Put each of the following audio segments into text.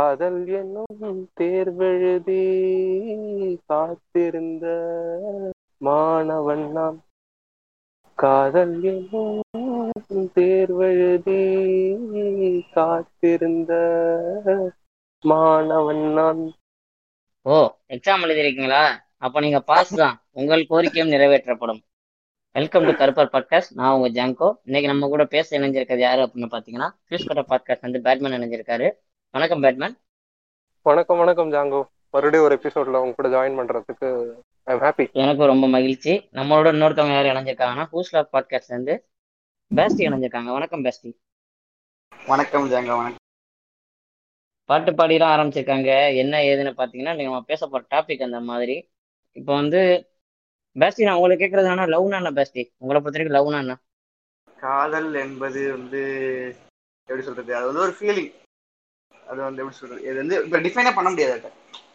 காதல் என்னும் தேர்வெழுதி காத்திருந்த மாணவன் நாம். காதல் என்னும் தேர்வெழுதி காத்திருந்த மாணவன் நான் ஓ எக்ஸாம் எழுதிருக்கீங்களா அப்ப நீங்க பாஸ் தான். உங்கள் கோரிக்கையும் நிறைவேற்றப்படும். வெல்கம் டு கருப்பர் பாட்காஸ்ட் நான் உங்க ஜாங்கோ. இன்னைக்கு நம்ம கூட பேச இணைஞ்சிருக்கிறது யாரு அப்படின்னு பாத்தீங்கன்னா ஃபியூஸ் கட்ட பாட்காஸ்ட் வந்து பேட்மேன் இணைஞ்சிருக்காரு. வணக்கம் பேட்மேன். வணக்கம் வணக்கம் ஜாங்கோ. மறுபடியும் ஒரு எபிசோட்ல உங்க கூட ஜாயின் பண்றதுக்கு ஹாப்பி எனக்கும் ரொம்ப மகிழ்ச்சி. நம்மளோட இன்னொருத்தவங்க யார் இணைஞ்சிருக்காங்கன்னா ஹூஸ்லா பாட்காஸ்ட் வந்து பேஸ்டி இணைஞ்சிருக்காங்க. வணக்கம் பேஸ்டி வணக்கம் ஜாங்க. வணக்கம். பாட்டு பாடிலாம் ஆரம்பிச்சிருக்காங்க. என்ன ஏதுன்னு பாத்தீங்கன்னா நம்ம பேச போற டாபிக் அந்த மாதிரி. இப்போ வந்து பேஸ்டி நான் உங்களுக்கு கேட்கறது என்ன லவ்னா என்ன பேஸ்டி உங்களை பொறுத்த வரைக்கும் லவ்னா என்ன? காதல் என்பது வந்து எப்படி சொல்றது? அது வந்து ஒரு ஃபீலிங் அது வந்து எப்படி சொல்றது? இது வந்து இப்ப டிஃபைனே பண்ண முடியாது அதை.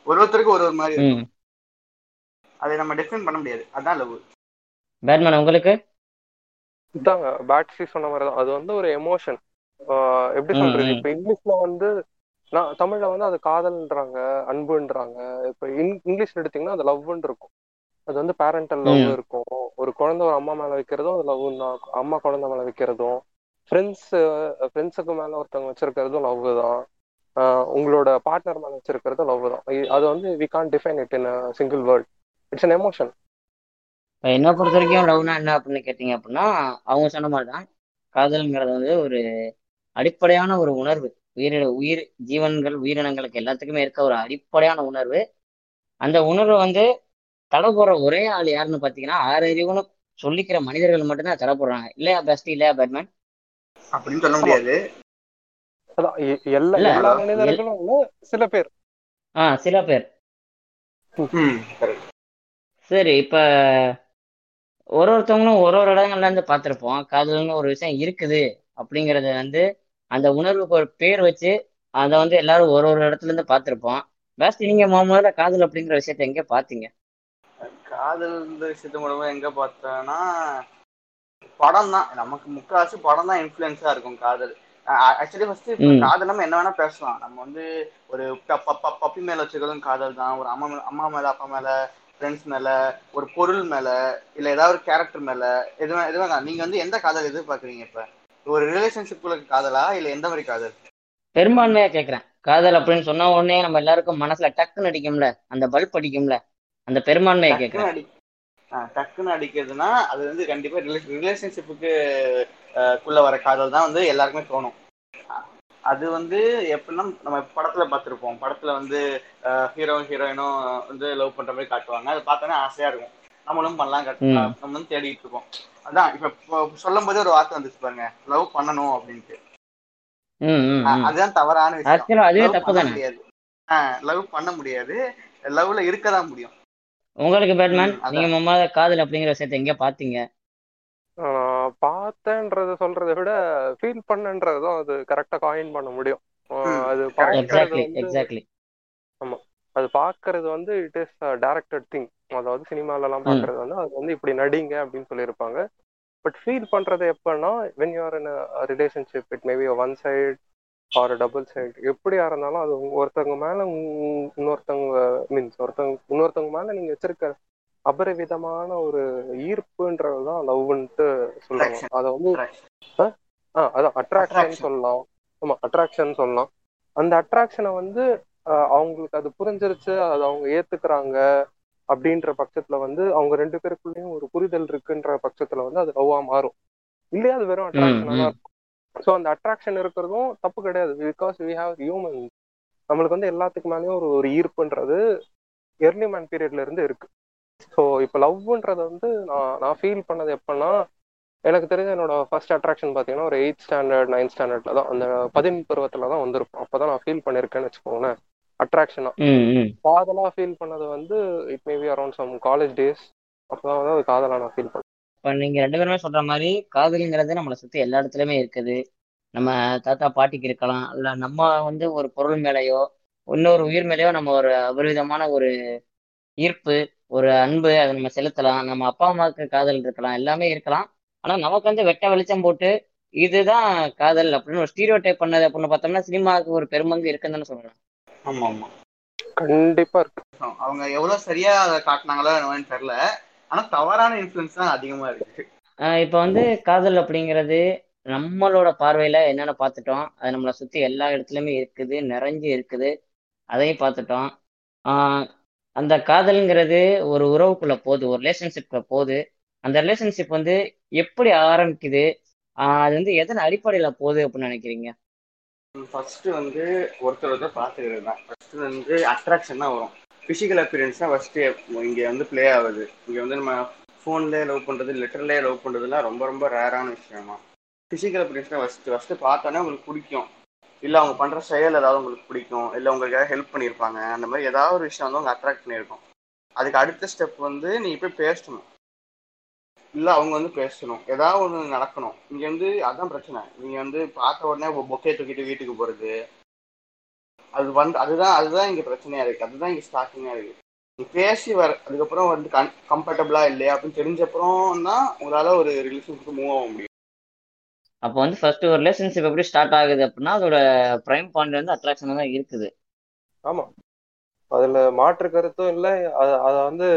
ஒரு ஒருத்தருக்கு ஒரு ஒரு மாதிரி இருக்கும் அதை நம்ம டிஃபைன் பண்ண முடியாது. அதான் லவ் பேட்மேன் உங்களுக்கு? இதாங்க பேட்ஸி சொன்ன மாதிரி தான். அது வந்து ஒரு எமோஷன் எப்படி சொல்றது. இப்ப இங்கிலீஷ்ல வந்து நான் தமிழ்ல வந்து அது காதல்ன்றாங்க அன்புன்றாங்க. இப்ப இங்- இங்கிலீஷ்ல எடுத்தீங்கன்னா அது லவ்னு இருக்கும். அது வந்து பேரண்டல் லவ். இருக்கும். ஒரு குழந்தை ஒரு அம்மா மேல வைக்கிறதும் அது லவ் தான். அம்மா குழந்தை மேல வைக்கிறதும். ஃப்ரெண்ட்ஸ் ஃப்ரெண்ட்ஸுக்கு மேல ஒருத்தவங்க வச்சிருக்கிறதும் லவ் தான். உங்களோட பார்ட்னர் மேல வச்சிருக்கிறதும் லவ் தான். அது வந்து we can't define it in single word it's an emotion என்ன பொறுத்த வரைக்கும் லவ்னா என்ன அப்படின்னு கேட்டிங்க அப்படின்னா அவங்க சொன்ன மாதிரி தான் காதல்ங்கிறது வந்து ஒரு அடிப்படையான ஒரு உணர்வு. உயிரின உயிர் ஜீவன்கள் உயிரினங்களுக்கு எல்லாத்துக்குமே இருக்க ஒரு அடிப்படையான உணர்வு. அந்த உணர்வு வந்து தடை போடுற ஒரே ஆள் யாருன்னு பார்த்தீங்கன்னா ஆறு அறிவுன்னு சொல்லிக்கிற மனிதர்கள் மட்டும்தான் தடை போடுறாங்க. இல்லையா பெஸ்ட் இல்லையா பேட்மேன் அப்படின்னு சொல்ல முடியாது. அதான் எல்லா எல்லா மனிதர்களும் சில பேர். ஆ சில பேர். சரி இப்போ ஒரு ஒருத்தவங்களும் ஒரு ஒரு இடங்கள்ல இருந்து பார்த்துருப்போம். காதல்னு ஒரு விஷயம் இருக்குது அப்படிங்கறத வந்து அந்த உணர்வுக்கு ஒரு பேர் வச்சு அதை வந்து எல்லாரும் ஒரு ஒரு இடத்துல இருந்து பார்த்துருப்போம். பேஸ்ட் நீங்க முத முதல்ல காதல் அப்படிங்கிற விஷயத்த எங்க பார்த்தீங்க? காதல் இந்த விஷயத்த மூலமா எங்க பார்த்தோம்னா படம் தான் நமக்கு முக்காவாசி படம் தான் இன்ஃப்ளூயன்ஸா இருக்கும் காதல். Actually first. காதல் நம்ம என்ன வேணா பேசலாம். நம்ம வந்து ஒரு பப்பி மேல வச்சுக்கிறதும் காதல் தான். ஒரு அம்மா அம்மா மேல அப்பா மேல ஃப்ரெண்ட்ஸ் மேல ஒரு பொருள் மேல இல்ல ஏதாவது ஒரு கேரக்டர் மேல எதுவும் எதுவும் நீங்க வந்து எந்த காதல் எதிர்பார்க்குறீங்க இப்ப? ஒரு ரிலேஷன்ஷிப்ல காதலா இல்ல எந்த மாதிரி காதல்? பெரும்பான்மையா கேட்கிறேன் காதல் அப்படின்னு சொன்ன உடனே நம்ம எல்லாருக்கும் மனசுல டக்குன்னு அடிக்கும்ல. அந்த பல்ப் அடிக்கும்ல. அந்த பெரும்பான்மையை ஆ, டக்குன்னு அடிக்கிறதுனா அது வந்து கண்டிப்பா ரிலேஷன்ஷிப்புக்கு குள்ள வர காதல் தான் வந்து எல்லாருக்குமே தோணும். அது வந்து எப்படின்னா நம்ம படத்துல பார்த்திருப்போம். படத்துல வந்து ஹீரோ ஹீரோயினும் வந்து லவ் பண்ற மாதிரி காட்டுவாங்க. அதை பார்த்தோன்னே ஆசையா இருக்கும். நம்மளும் பண்ணலாம் கட்- ம். நம்ம வந்து தேடிட்டு இருக்கோம் அதான் இப்ப சொல்லும் போதே ஒரு வார்த்தை வந்துச்சு பாருங்க. லவ் பண்ணணும் அப்படின்ட்டு. அதுதான் தவறான விஷயம். முடியாது. லவ் பண்ண முடியாது. லவ்ல இருக்க தான் முடியும். உங்களுக்கு பேட்மேன். நீங்க முத காதல் அப்படிங்கிற விஷயத்த எங்க பார்த்தீங்க. ஆஹ் பார்த்தேன்றத சொல்றதை விட ஃபீல் பண்ணன்றதும் அது கரெக்டா காயின் பண்ண முடியும். அது எக்ஸாக்ட்லி எக்ஸாக்ட்லி அது பார்க்கறது வந்து இட் இஸ் டைரக்டட் திங் அதாவது சினிமால எல்லாம் ம். பார்க்கறது வந்து அது வந்து இப்படி நடிங்க அப்படின்னு சொல்லியிருப்பாங்க. பட் ஃபீல் பண்றது எப்பன்னா when you're in relationship it maybe one side or double side எப்படியா இருந்தாலும் அது ஒருத்தவங்க மேல இன்னொருத்தவங்க மீன்ஸ் ஒருத்தவங்க இன்னொருத்தவங்க மேல நீங்க வச்சிருக்க அபரிவிதமான ஒரு ஈர்ப்புன்றதுதான் லவ்ன்ட்டு சொல்றாங்க. அதை வந்து அதான் அட்ராக்ஷன். சொல்லலாம். ஆமா அட்ராக்ஷன் சொல்லலாம். அந்த அட்ராக்ஷனை வந்து அவங்களுக்கு அது புரிஞ்சிருச்சு அது அவங்க ஏத்துக்கிறாங்க அப்படின்ற பட்சத்துல வந்து அவங்க ரெண்டு பேருக்குள்ளேயும் ஒரு புரிதல் இருக்குன்ற பட்சத்துல வந்து அது லவ்வா மாறும். இல்லையா அது வெறும் அட்ராக்ஷனா தான் இருக்கும். ஸோ அந்த அட்ராக்ஷன் இருக்கிறதும் தப்பு கிடையாது. பிகாஸ் வி ஹாவ் ஹியூமன் நம்மளுக்கு வந்து எல்லாத்துக்கு மேலேயும் ஒரு ஒரு ஈர்ப்புன்றது எர்லி மேன் பீரியட்ல இருந்து இருக்கு. ஸோ இப்போ லவ்ன்றது வந்து நான் நான் ஃபீல் பண்ணது எப்பன்னா எனக்கு தெரிஞ்ச என்னோட ஃபர்ஸ்ட் அட்ராக்ஷன் பார்த்தீங்கன்னா ஒரு எயித் ஸ்டாண்டர்ட் நைன்த் ஸ்டாண்டர்ட்ல தான் அந்த பதின் பருவத்துல தான் வந்திருக்கும். அப்பதான் நான் ஃபீல் பண்ணியிருக்கேன்னு வச்சுக்கோங்களேன் அட்ராக்ஷனா ம் ம். காதலா ஃபீல் பண்ணது வந்து it maybe around some college days அப்பதான் வந்து அது காதலா நான் ஃபீல் பண்ணேன். இப்ப நீங்க ரெண்டு பேருமே சொல்ற மாதிரி காதலிங்கிறது நம்மளை சுத்தி எல்லா இடத்துலயுமே இருக்குது. நம்ம தாத்தா பாட்டிக்கு இருக்கலாம் இல்ல நம்ம வந்து ஒரு பொருள் மேலேயோ இன்னொரு உயிர் மேலேயோ நம்ம ஒரு அபரிவிதமான ஒரு ஈர்ப்பு ஒரு அன்பு அதை நம்ம செலுத்தலாம். நம்ம அப்பா அம்மாவுக்கு காதல் இருக்கலாம். எல்லாமே இருக்கலாம். ஆனா நமக்கு வந்து வெட்ட வெளிச்சம் போட்டு இதுதான் காதல் அப்படின்னு ஒரு ஸ்டீரியோ டைப் பண்ணது அப்படின்னு பார்த்தோம்னா சினிமாவுக்கு ஒரு பெருமங்கு இருக்குன்னு தானே சொல்லலாம் ஆமா ஆமா. கண்டிப்பா இருக்கு. அவங்க எவ்வளவு சரியா அதை காட்டினாங்களோ என்னன்னு தெரியல. ஆனா தவறான இன்ஃபுளுன்ஸ் தான் அதிகமா இருக்கு. ஆஹ் இப்ப வந்து காதல் அப்படிங்கிறது நம்மளோட பார்வையில என்னென்ன பார்த்துட்டோம் அது நம்மளை சுத்தி எல்லா இடத்துலயுமே இருக்குது நிறைஞ்சு இருக்குது. அதையும் பார்த்துட்டோம். ஆஹ் அந்த காதல்ங்கிறது ஒரு உறவுக்குள்ள போகுது ஒரு ரிலேஷன்ஷிப்ல போகுது. அந்த ரிலேஷன்ஷிப் வந்து எப்படி ஆரம்பிக்குது? அது வந்து எதன் அடிப்படையில போகுது அப்படின்னு நினைக்கிறீங்க? ஃபர்ஸ்ட் வந்து ஒருத்தர் ஒருத்தர் பார்த்துக்கிறது தான் ஃபர்ஸ்ட் வந்து அட்ராக்ஷன் தான் வரும். ஃபிசிக்கல் அப்பியரன்ஸ் தான் ஃபர்ஸ்ட் இங்க வந்து ப்ளே ஆகுது. இங்க வந்து நம்ம ஃபோன்லேயே லவ் பண்றது லெட்டர்லேயே லவ் பண்றதுலாம் ரொம்ப ரொம்ப ரேரான விஷயமா. ஃபிசிக்கல் அப்பியரன்ஸ் தான் ஃபர்ஸ்ட் ஃபர்ஸ்ட் பார்த்தோன்னே உங்களுக்கு பிடிக்கும். இல்லை அவங்க பண்ற செயல் ஏதாவது உங்களுக்கு பிடிக்கும். இல்லை உங்களுக்கு ஏதாவது ஹெல்ப் பண்ணியிருப்பாங்க. அந்த மாதிரி ஏதாவது ஒரு விஷயம் வந்து அவங்க அட்ராக்ட் பண்ணியிருக்கோம். அதுக்கு அடுத்த ஸ்டெப் வந்து நீ போய் பேசணும். இல்லை அவங்க வந்து பேசணும். ஏதாவது ஒன்று நடக்கணும். இங்கே வந்து அதான் பிரச்சனை. நீங்கள் வந்து பார்த்த உடனே பொக்கே தூக்கிட்டு வீட்டுக்கு போகிறது அது வந்து அதுதான் அதுதான் இங்கே பிரச்சனையாக இருக்குது அதுதான் இங்கே ஸ்டார்டிங்காக இருக்குது நீ பேசி வர அதுக்கப்புறம் வந்து கன் கம்ஃபர்டபுளாக இல்லையா அப்படின்னு தெரிஞ்சப்புறம் தான் உங்களால் ஒரு ரிலேஷன்ஷிப் மூவ் ஆக முடியும். அப்போ வந்து ஃபர்ஸ்ட் ஒரு ரிலேஷன்ஷிப் எப்படி ஸ்டார்ட் ஆகுது அப்படின்னா அதோட பிரைம் பாயிண்ட் வந்து அட்ராக்ஷன் தான் இருக்குது. ஆமா. அதுல மாற்று கருத்தும் இல்லை. அத அத வந்து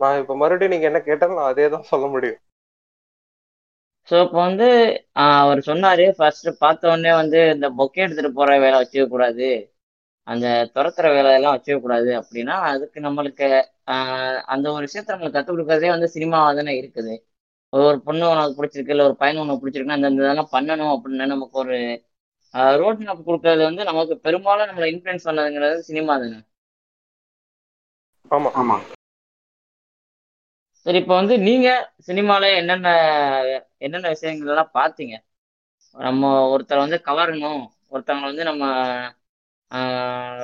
நான் இப்ப மறுபடியும் நீங்க என்ன கேட்டாலும் நான் அதே தான் சொல்ல முடியும். ஸோ இப்போ வந்து அவர் சொன்னாரு ஃபர்ஸ்ட் பார்த்த உடனே வந்து இந்த பொக்கே எடுத்துட்டு போற வேலை வச்சுக்க கூடாது. அந்த துரத்துற வேலையெல்லாம் வச்சுக்க கூடாது அப்படின்னா அதுக்கு நம்மளுக்கு அந்த ஒரு விஷயத்த நம்மளுக்கு கற்றுக் கொடுக்கறதே வந்து சினிமாவாக தானே இருக்குது. ஒரு பொண்ணு உனக்கு பிடிச்சிருக்கு இல்லை ஒரு பையன் உனக்கு பிடிச்சிருக்குன்னா அந்த இதெல்லாம் பண்ணணும் அப்படின்னு நமக்கு ஒரு ரோட் மேப் கொடுக்கறது வந்து நமக்கு பெரும்பாலும் நம்மளை இன்ஃப்ளூயன்ஸ் பண்ணதுங்கிறது சினிமா தானே? ஆமா. ஆமா. சரி இப்போ வந்து நீங்க சினிமால என்னென்ன என்னென்ன விஷயங்கள் எல்லாம் பார்த்தீங்க? நம்ம ஒருத்தரை வந்து கவரணும் ஒருத்தவங்களை வந்து நம்ம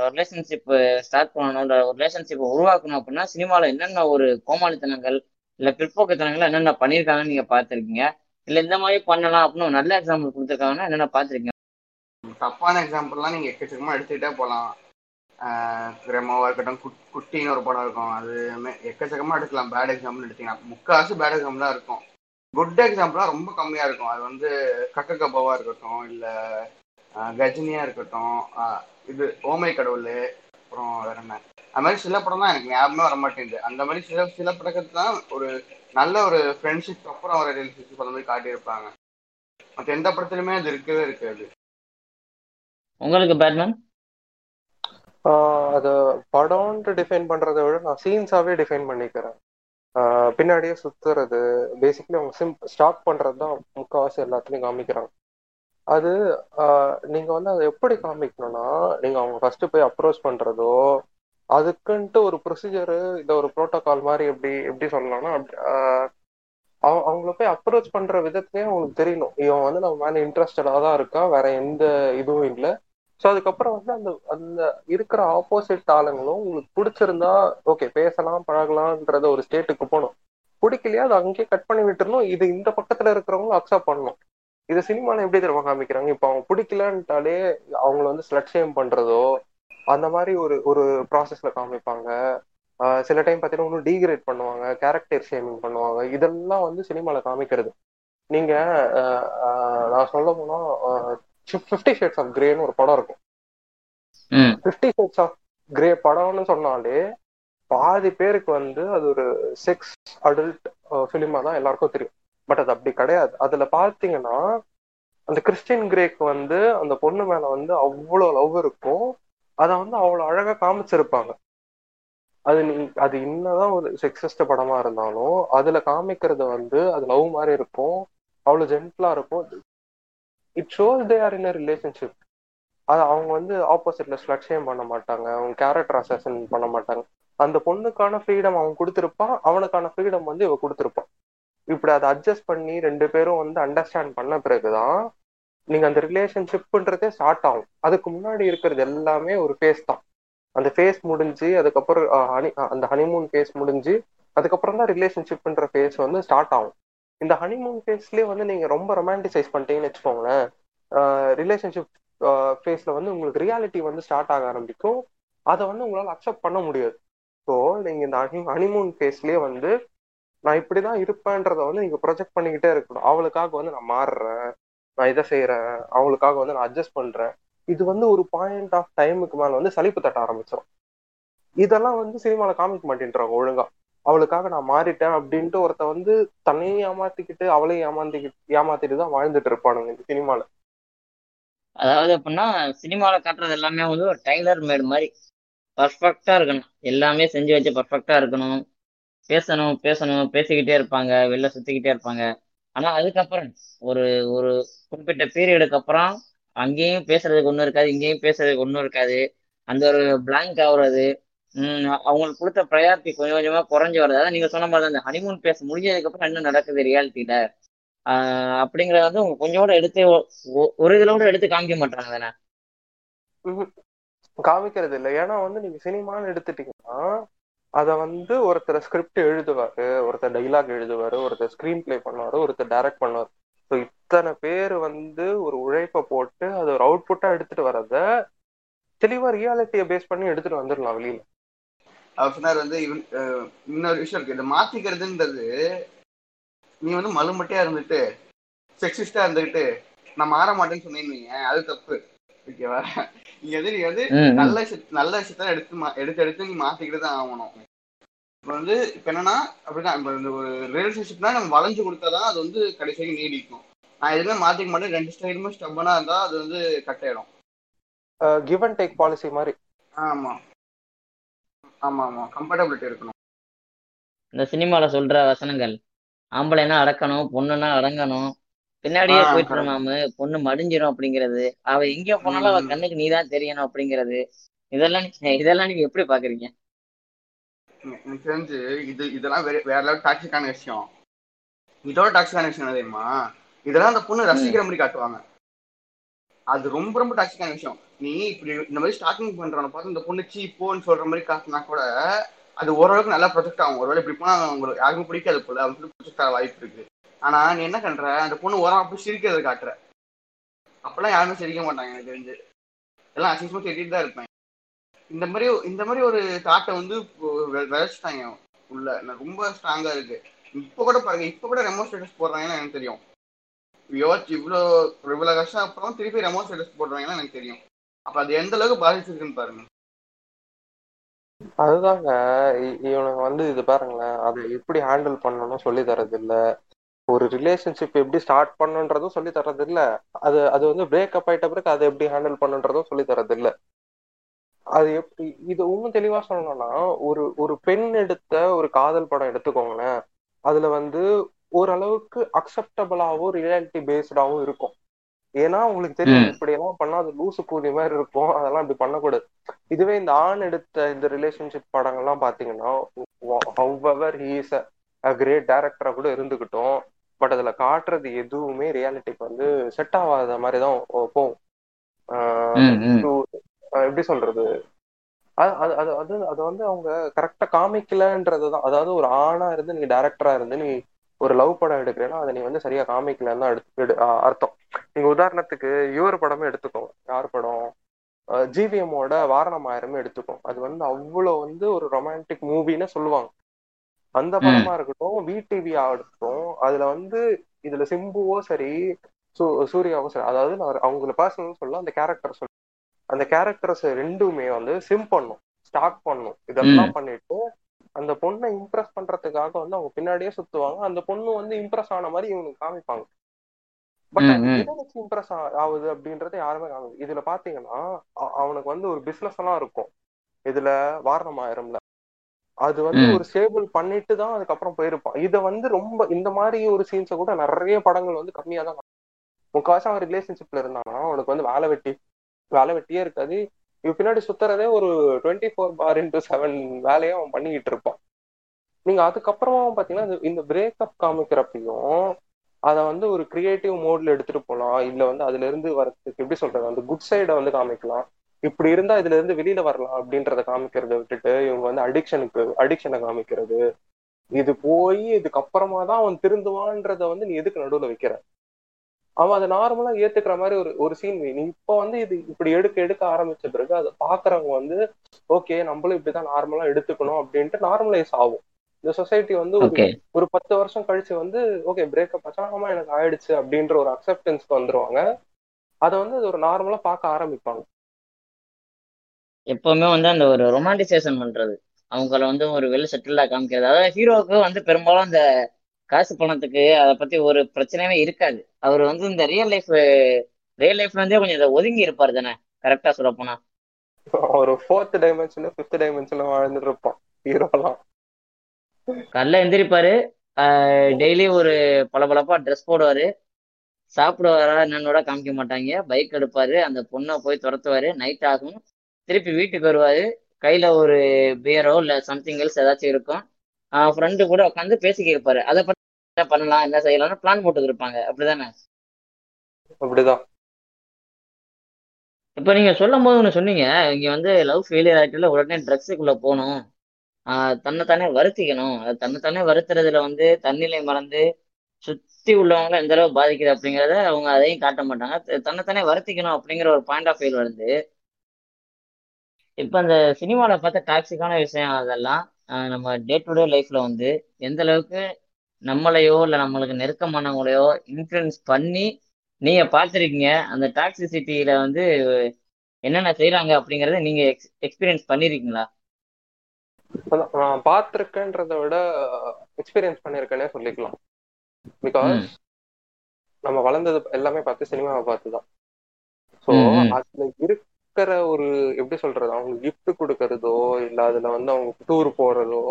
ரிலேஷன்ஷிப் ஸ்டார்ட் பண்ணணும் ஒரு ரிலேஷன்ஷிப் உருவாக்கணும் அப்படின்னா சினிமாவில் என்னென்ன ஒரு கோமாளித்தனங்கள் இல்லை பிற்போக்குத்தனங்கள் என்னென்ன பண்ணியிருக்காங்கன்னு நீங்கள் பார்த்துருக்கீங்க. இல்லை இந்த மாதிரி பண்ணலாம் அப்படின்னு நல்ல எக்ஸாம்பிள் கொடுத்துருக்காங்கன்னா என்னென்ன பார்த்துருக்கீங்க? தப்பான எக்ஸாம்பிள்லாம் நீங்க எக்கச்சக்கமா எடுத்துக்கிட்டே போகலாம். ரெமோவா இருக்கட்டும் குட் குட்டின்னு ஒரு படம் இருக்கும். அது எக்கச்சக்கமா எடுக்கலாம். பேட் எக்ஸாம்பிள் எடுத்தீங்கன்னா முக்காசு பேட் எக்ஸாம்பிளா இருக்கும். குட் எக்ஸாம்பிளா ரொம்ப கம்மியா இருக்கும். அது வந்து கக்க கப்பாவா இருக்கட்டும் இல்ல கஜினியா இருக்கட்டும் இது ஓமை கடவுள் அப்புறம் வேற என்ன? அது மாதிரி சில படம் தான் எனக்கு ஞாபகமே வர மாட்டேங்குது. அந்த மாதிரி சில சில படத்துக்கு தான் ஒரு நல்ல ஒரு ஃப்ரெண்ட்ஷிப் அப்புறம் ஒரு ரிலேஷன்ஷிப் அந்த மாதிரி காட்டியிருப்பாங்க. மற்ற எந்த படத்துலையுமே அது இருக்கவே இருக்காது. உங்களுக்கு பேட்மேன் ஆஹ் அத படம்ன்ட்டு டிஃபைன் பண்றதை விட நான் சீன்ஸாவே டிஃபைன் பண்ணிக்கிறேன். பின்னாடியே சுத்துறது. பேசிக்கலி அவங்க சிம் ஸ்டாப் பண்றது தான் முக்கால்வாசி எல்லாத்துலயும் காமிக்கிறாங்க. அது ஆஹ் நீங்க வந்து அதை எப்படி காமிக்கணும்னா நீங்க அவங்க ஃபர்ஸ்ட் போய் அப்ரோச் பண்றதோ அதுக்குன்ட்டு ஒரு ப்ரொசீஜரு இந்த ஒரு ப்ரோட்டோகால் மாதிரி எப்படி எப்படி சொல்லலாம்னா அவ- அவங்கள போய் அப்ரோச் பண்ற விதத்துலயே அவங்களுக்கு தெரியணும். இவன் வந்து நம்ம மேல இன்ட்ரெஸ்டடா தான் இருக்கா வேற எந்த இதுவும் இல்லை. ஸோ அதுக்கப்புறம் வந்து அந்த அந்த இருக்கிற ஆப்போசிட் ஆளுங்களும் உங்களுக்கு பிடிச்சிருந்தா ஓகே பேசலாம் பழகலாம்ன்றத ஒரு ஸ்டேட்டுக்கு போகணும். பிடிக்கலையா அதை அங்கேயே கட் பண்ணி விட்டுறணும். இது இந்த பக்கத்துல இருக்கிறவங்களும் அக்செப்ட் பண்ணணும். இது சினிமால எப்படி தெரியுமா காமிக்கிறாங்க? இப்போ அவங்க பிடிக்கலன்ட்டாலே அவங்கள வந்து ஸ்லட் ஷேம் பண்றதோ அந்த மாதிரி ஒரு ஒரு ப்ராசஸ்ல காமிப்பாங்க. சில டைம் பார்த்தீங்கன்னா இன்னும் டீக்ரேட் பண்ணுவாங்க கேரக்டர் ஷேமிங் பண்ணுவாங்க. இதெல்லாம் வந்து சினிமால காமிக்கிறது. நீங்க நான் சொல்ல போனா ஃபிஃப்டி ஷேட்ஸ் ஆஃப் கிரேன்னு ஒரு படம் இருக்கும். ஃபிஃப்டி ஷேட்ஸ் ஆஃப் கிரே படம்னு சொன்னாலே பாதி பேருக்கு வந்து அது ஒரு செக்ஸ் அடல்ட் ஃபிலிமா தான் எல்லாருக்கும் தெரியும். பட் அது அப்படி கிடையாது. அதுல பாத்தீங்கன்னா அந்த கிறிஸ்டியன் கிரேக் வந்து அந்த பொண்ணு மேல வந்து அவ்வளோ லவ் இருக்கும். அதை வந்து அவ்வளோ அழகா காமிச்சிருப்பாங்க. அது நீ அது என்னதான் ஒரு செக்ஸிஸ்ட் படமா இருந்தாலும் அதுல காமிக்கிறது வந்து அது லவ் மாதிரி இருக்கும். அவ்வளவு ஜென்டலா இருக்கும். It shows they are in relationship அது அவங்க வந்து ஆப்போசிட்ல ஸ்லட்சியம் பண்ண மாட்டாங்க. அவங்க கேரக்டர் அசன் பண்ண மாட்டாங்க. அந்த பொண்ணுக்கான ஃப்ரீடம் அவன் கொடுத்துருப்பான். அவனுக்கான ஃப்ரீடம் வந்து இவ கொடுத்துருப்பான். இப்படி அதை அட்ஜஸ்ட் பண்ணி ரெண்டு பேரும் வந்து அண்டர்ஸ்டாண்ட் பண்ண பிறகுதான் நீங்க அந்த ரிலேஷன்ஷிப்ன்றதே ஸ்டார்ட் ஆகும். அதுக்கு முன்னாடி இருக்கிறது எல்லாமே ஒரு ஃபேஸ் தான். அந்த ஃபேஸ் முடிஞ்சு அதுக்கப்புறம் ஹனி அந்த ஹனிமூன் ஃபேஸ் முடிஞ்சு அதுக்கப்புறம் தான் ரிலேஷன்ஷிப்ன்ற ஃபேஸ் வந்து ஸ்டார்ட் ஆகும். இந்த ஹனிமூன் ஃபேஸ்லயே வந்து நீங்க ரொம்ப ரொமான்டிசைஸ் பண்ணிட்டீங்கன்னு வச்சுக்கோங்களேன். ரிலேஷன்ஷிப் ஃபேஸ்ல வந்து உங்களுக்கு ரியாலிட்டி வந்து ஸ்டார்ட் ஆக ஆரம்பிக்கும். அதை வந்து உங்களால் அக்செப்ட் பண்ண முடியாது. ஸோ நீங்க இந்த ஹனிமூன் ஃபேஸ்லயே வந்து நான் இப்படிதான் இருப்பேன்றத வந்து நீங்க ப்ரொஜெக்ட் பண்ணிக்கிட்டே இருக்கணும். அவளுக்காக வந்து நான் மாறுறேன். நான் இதை செய்யறேன் அவளுக்காக வந்து நான் அட்ஜஸ்ட் பண்றேன். இது வந்து ஒரு பாயிண்ட் ஆஃப் டைமுக்கு மேல வந்து சலிப்பு தட்ட ஆரம்பிச்சிடும் இதெல்லாம் வந்து சினிமால காமிக்க மாட்டேன்றாங்க ஒழுங்கா. அவளுக்காக நான் மாறிட்டேன் அப்படின்ட்டு ஒருத்த வந்து தன்னையும் ஏமாத்திக்கிட்டு அவளையும் ஏமாத்திக்கிட்டு ஏமாத்திட்டு தான் வாழ்ந்துட்டு இருப்பானுங்க இந்த சினிமால. அதாவது அப்படின்னா சினிமாவில் காட்டுறது எல்லாமே வந்து ஒரு டைலர் மேடு மாதிரி. பர்ஃபெக்டா இருக்கணும். எல்லாமே செஞ்சு வச்சு பர்ஃபெக்டா இருக்கணும். பேசணும் பேசணும் பேசிக்கிட்டே இருப்பாங்க வெளில சுத்திக்கிட்டே இருப்பாங்க. ஆனா அதுக்கப்புறம் ஒரு ஒரு குறிப்பிட்ட பீரியடுக்கு அப்புறம் அங்கேயும் பேசுறதுக்கு ஒன்றும் இருக்காது இங்கேயும் பேசுறதுக்கு ஒன்றும் இருக்காது. அந்த ஒரு பிளாங்க் ஆகுறது உம் அவங்களுக்கு கொடுத்த ப்ரையாரிட்டி கொஞ்சம் கொஞ்சமா குறைஞ்சு வருது அதாவது நீங்க சொன்ன மாதிரி தான் ஹனிமூன் பேச முடிஞ்சதுக்கு அப்புறம் என்ன நடக்குது ரியாலிட்டியில ஆஹ் அப்படிங்கறத வந்து அவங்க கொஞ்சம் கூட எடுத்து ஒ- ஒரு இதுல கூட எடுத்து காமிக்க மாட்டாங்க தானே? காமிக்கிறது இல்லை. ஏன்னா வந்து நீங்க சினிமான்னு எடுத்துட்டீங்கன்னா அத வந்து ஒருத்தர் ஸ்கிரிப்ட் எழுதுவாரு ஒருத்தர் டைலாக் எழுதுவாரு ஒருத்தர் ஸ்கிரீன் பிளே பண்ணுவாரு ஒருத்தர் டைரக்ட் பண்ணுவாரு. ஸோ இத்தனை பேர் வந்து ஒரு உழைப்பை போட்டு அது ஒரு அவுட்புட்டா எடுத்துட்டு வரத தெளிவா ரியாலிட்டியை பேஸ் பண்ணி எடுத்துட்டு வந்துடலாம் வெளியில. அவர் வந்து இவன் இன்னொரு விஷயம் இருக்கு. இதை மாத்திக்கிறதுன்றது நீ வந்து மலுமட்டையா இருந்துட்டு செக்ஸிஸ்டா இருந்துகிட்டு நான் மாற மாட்டேன்னு சொன்னீங்க அது தப்பு. ஓகேவா நீ வந்து நீ வந்து. நல்ல விஷயத்த நல்ல விஷயத்த எடுத்து மா- எடுத்து எடுத்து நீ மாத்திக்கிட்டு தான் ஆகணும். இப்போ வந்து இப்போ என்னன்னா அப்படிதான் இப்போ இந்த ஒரு ரிலேஷன்ஷிப்னா நம்ம வளைஞ்சு கொடுத்தாதான் அது வந்து கடைசி வரைக்கும் நீடிக்கும். நான் எதுவுமே மாத்திக்க மாட்டேன். ரெண்டு ஸ்டைலுமே ஸ்டப்பனா இருந்தா அது வந்து கட் ஆயிடும். கிவ் அண்ட் டேக் பாலிசி மாதிரி. ஆமா. ஆமா ஆமா கம்ஃபர்டபிலிட்டி இருக்கணும். இந்த சினிமால சொல்ற வசனங்கள். ஆம்பளைனா அடக்கணும் பொண்ணுன்னா அடங்கணும் பின்னாடியே போயிட்டு. மாமு பொண்ணு மடிஞ்சிரும் அப்படிங்கிறது. அவ எங்க போனாலும் அவ. கண்ணுக்கு நீதான் தெரியணும் அப்படிங்கிறது. இதெல்லாம் இதெல்லாம் நீங்க எப்படி பாக்குறீங்க? எனக்கு தெரிஞ்சு இது இதெல்லாம் வேற வேற லெவல் டாக்ஸிக்கான விஷயம். இதோட டாக்ஸிக்கான விஷயம் தெரியுமா? இதெல்லாம் அந்த பொண்ணு ரசிக்கிற மாதிரி காட்டுவாங்க. அது ரொம்ப ரொம்ப டாக்ஸிக்கான விஷயம். நீ இப்படி இந்த மாதிரி ஸ்டார்டிங் பண்றவன பார்த்து இந்த பொண்ணு சீப்போன்னு சொல்ற மாதிரி காட்டினா கூட அது ஓரளவுக்கு நல்லா ப்ரொஜெக்ட் ஆகும். ஒருவேளை இப்படி போனா உங்களுக்கு யாருக்கும் பிடிக்காது போல. அவங்க ப்ரொஜெக்ட் ஆக வாய்ப்பு இருக்கு. ஆனா நீ என்ன பண்ற அந்த பொண்ணு ஓரம் அப்படி சிரிக்கிறத காட்டுற. அப்பெல்லாம் யாருமே சிரிக்க மாட்டாங்க எனக்கு தெரிஞ்சு. எல்லாம் அசிங்கமா திட்டிட்டு தான் இருப்பேன். இந்த மாதிரி இந்த மாதிரி ஒரு தாட்டை வந்து விளைச்சிட்டாங்க உள்ள நான் ரொம்ப ஸ்ட்ராங்கா இருக்கு. இப்போ கூட பாருங்க இப்போ கூட ரெமோ ஸ்டேட்டஸ் போடுறாங்கன்னா எனக்கு தெரியும். யோசிச்சு இவ்வளோ இவ்வளோ கஷ்டம் அப்புறம் திருப்பி ரெமோ ஸ்டேட்டஸ் போடுறாங்கன்னா எனக்கு தெரியும். அப்ப அது எந்த அளவுக்கு பாதிச்சிருக்குன்னு பாருங்க. அதுதாங்க இவனுக்கு வந்து இது பாருங்களேன் அதை எப்படி ஹேண்டில் பண்ணணும்னு சொல்லி தரது இல்ல ஒரு ரிலேஷன்ஷிப் எப்படி ஸ்டார்ட் பண்ணுன்றதும் சொல்லி தரது இல்ல அது அது வந்து பிரேக்கப் ஆயிட்ட பிறகு அதை எப்படி ஹேண்டில் பண்ணுன்றதும் சொல்லி தரது இல்ல அது எப்படி இது இன்னும் தெளிவா சொல்லணும்னா ஒரு ஒரு பெண் எடுத்த ஒரு காதல் படம் எடுத்துக்கோங்களேன். அதுல வந்து ஓரளவுக்கு அக்செப்டபிளாவும் ரியாலிட்டி பேஸ்டாவும் இருக்கும். ஏன்னா உங்களுக்கு தெரியும். இப்படி எல்லாம் பண்ணா அது லூசு கூலி மாதிரி இருக்கும். அதெல்லாம் இப்படி பண்ணக்கூடாது. இதுவே இந்த ஆண் எடுத்த இந்த ரிலேஷன்ஷிப் படங்கள்லாம் பாத்தீங்கன்னா ஹவெவர் ஹீஸ் அ கிரேட் டேரக்டரா கூட இருந்துகிட்டோம். பட் அதுல காட்டுறது எதுவுமே ரியாலிட்டிக்கு வந்து செட் ஆகாத மாதிரி தான் போகும். எப்படி சொல்றது? அது அது அது வந்து அவங்க கரெக்டா காமிக்கலன்றதுதான். அதாவது ஒரு ஆணா இருந்து நீ டேரக்டரா இருந்து நீ ஒரு லவ் படம் எடுக்கிறேன்னா அதை நீ வந்து சரியா காமிக்கலன்னு தான் எடுத்து அர்த்தம். நீங்க உதாரணத்துக்கு இவர் படமே எடுத்துக்கோங்க. யார் படம்? ஜிவிஎம்மோட வாரணம் ஆயிரமே எடுத்துக்கோங்க. அது வந்து அவ்வளவு வந்து ஒரு ரொமான்டிக் மூவின்னு சொல்லுவாங்க. அந்த. படமா இருக்கட்டும் விடிவி ஆகட்டும் அதுல வந்து இதுல சிம்புவோ சரி சூ சூர்யாவோ சரி அதாவது நான் அவங்கள பர்சனல் சொல்ல அந்த கேரக்டர் சொல்ல அந்த கேரக்டர்ஸ் ரெண்டுமே வந்து சிம் பண்ணும் ஸ்டாக் பண்ணும். இதெல்லாம் பண்ணிட்டு அந்த பொண்ணை இம்ப்ரெஸ் பண்றதுக்காக வந்து அவங்க பின்னாடியே சுத்துவாங்க. அந்த பொண்ணு வந்து இம்ப்ரெஸ் ஆன மாதிரி இவங்க காமிப்பாங்க. பட் ம், அது ம். எதை வச்சு இம்ப்ரெஸ் ஆகுது அப்படின்றது யாருமே காமிது இதுல பாத்தீங்கன்னா அவனுக்கு வந்து ஒரு பிசினஸ் எல்லாம் இருக்கும். இதுல வாரணம் ஆயிரம்ல. அது வந்து. ஒரு ஸ்டேபிள் பண்ணிட்டு தான் அதுக்கப்புறம் போயிருப்பான். இத வந்து ரொம்ப இந்த மாதிரி ஒரு சீன்ஸை கூட நிறைய படங்கள் வந்து கம்மியா தான். முக்காவாசி அவன் ரிலேஷன்ஷிப்ல இருந்தானா அவனுக்கு வந்து வேலை வெட்டி வேலை வெட்டியே இருக்காது. இவன் பின்னாடி சுத்துறதே ஒரு twenty four by into seven வேலையை அவன் பண்ணிக்கிட்டு இருப்பான். நீங்க அதுக்கப்புறமா பாத்தீங்கன்னா இந்த- பிரேக்கப் காமிக்கிறப்பையும் அதை வந்து ஒரு கிரியேட்டிவ் மோட்ல எடுத்துட்டு போலாம். இல்ல வந்து அதுல இருந்து வரதுக்கு எப்படி சொல்றது அந்த குட் சைடை வந்து காமிக்கலாம். இப்படி இருந்தா இதுல இருந்து வெளியில வரலாம் அப்படின்றத காமிக்கிறத விட்டுட்டு இவங்க வந்து அடிக்ஷனுக்கு அடிக்ஷனை காமிக்கிறது. இது போய் இதுக்கப்புறமா தான் அவன் திருந்துவான்றத வந்து நீ எதுக்கு நடுவுல வைக்கிற? அவன் அதை நார்மலா ஏத்துக்கிற மாதிரி ஒரு ஒரு சீன் நீ இப்ப வந்து இது இப்படி எடுக்க எடுக்க ஆரம்பிச்ச பிறகு அதை பாக்குறவங்க வந்து ஓகே நம்மளும் இப்படிதான் நார்மலா எடுத்துக்கணும் அப்படின்ட்டு நார்மலைஸ் ஆகும். இந்த சொசைட்டி வந்து ஒரு ஒரு பத்து வருஷம் கழிச்சு வந்து ஓகே பிரேக்கப் ஆச்சா ஆமா எனக்கு ஆயிடுச்சு அப்படின்ற ஒரு அக்செப்டன்ஸ்க்கு வந்துருவாங்க. அதை வந்து அது ஒரு நார்மலா பார்க்க ஆரம்பிப்பாங்க. எப்பவுமே வந்து அந்த ஒரு ரொமான்டிசேஷன் பண்றது. அவங்கள வந்து ஒரு வெல் செட்டில்டா காமிக்கிறது. அதாவது ஹீரோவுக்கு வந்து பெரும்பாலும் இந்த காசு பணத்துக்கு அதை பத்தி ஒரு பிரச்சனையுமே இருக்காது. அவர் வந்து இந்த ரியல் லைஃப் ரியல் லைஃப்ல இருந்தே கொஞ்சம் இதை ஒதுங்கி இருப்பாரு தானே கரெக்டா சொல்ல போனா ஒரு ஃபோர்த் டைமென்ஷன் ஃபிஃப்த் டைமென்ஷன்ல வாழ்ந்துட்டு இருப்பான் ஹீரோலாம் காலைல எந்திரிப்பாரு டெய்லி ஒரு பளபளப்பா ட்ரெஸ் போடுவாரு. சாப்பிடுவாரா என்னன்னோட காமிக்க மாட்டாங்க. பைக் எடுப்பாரு அந்த பொண்ணை போய் துரத்துவாரு. நைட் ஆகும். திருப்பி வீட்டுக்கு வருவாரு. கையில ஒரு பியரோ இல்ல சம்திங் எல்ஸ் ஏதாச்சும் இருக்கும். ஃப்ரெண்டு கூட உட்காந்து பேசிக்க இருப்பாரு அதை பத்தி என்ன பண்ணலாம் என்ன செய்யலாம்னு பிளான் போட்டு இருப்பாங்க அப்படிதானே? அப்படிதான். இப்ப நீங்க சொல்லும் போது ஒண்ணு சொன்னீங்க. இங்க வந்து லவ் ஃபெயிலியர் ஆயிட்டுல உடனே ட்ரக்ஸுக்குள்ள போகணும். தன்னைத்தானே வருத்திக்கணும். அது தன்னைத்தானே வருத்துறதுல வந்து தன்னிலை மறந்து சுத்தி உள்ளவங்களை எந்த அளவு பாதிக்குது அப்படிங்கிறத அவங்க அதையும் காட்ட மாட்டாங்க. தன்னைத்தானே வருத்திக்கணும் அப்படிங்கிற ஒரு பாயிண்ட் ஆஃப் வியூ வருது இப்ப அந்த சினிமால பார்த்த டாக்ஸிக்கான விஷயம் அதெல்லாம் நம்ம டே டு டே லைஃப்ல வந்து எந்த அளவுக்கு நம்மளையோ இல்ல நம்மளுக்கு நெருக்கமானவங்களையோ இன்ஃப்ளூயன்ஸ் பண்ணி நீங்க பார்த்திருக்கீங்க அந்த டாக்ஸிசிட்டியில வந்து என்னென்ன செய்றாங்க அப்படிங்கறத நீங்க எக்ஸ்பீரியன்ஸ் பண்ணிருக்கீங்களா? நான் பார்த்திருக்கேன்றதை விட எக்ஸ்பீரியன்ஸ் பண்ணியிருக்கேனே சொல்லிக்கலாம். பிகாஸ் நம்ம வளர்ந்தது எல்லாமே பார்த்து சினிமாவை பார்த்து தான் ஸோ ம், ம். இருக்கிற ஒரு எப்படி சொல்றது அவங்க gift கொடுக்கறதோ இல்ல அதுல வந்து அவங்க டூர் போறதோ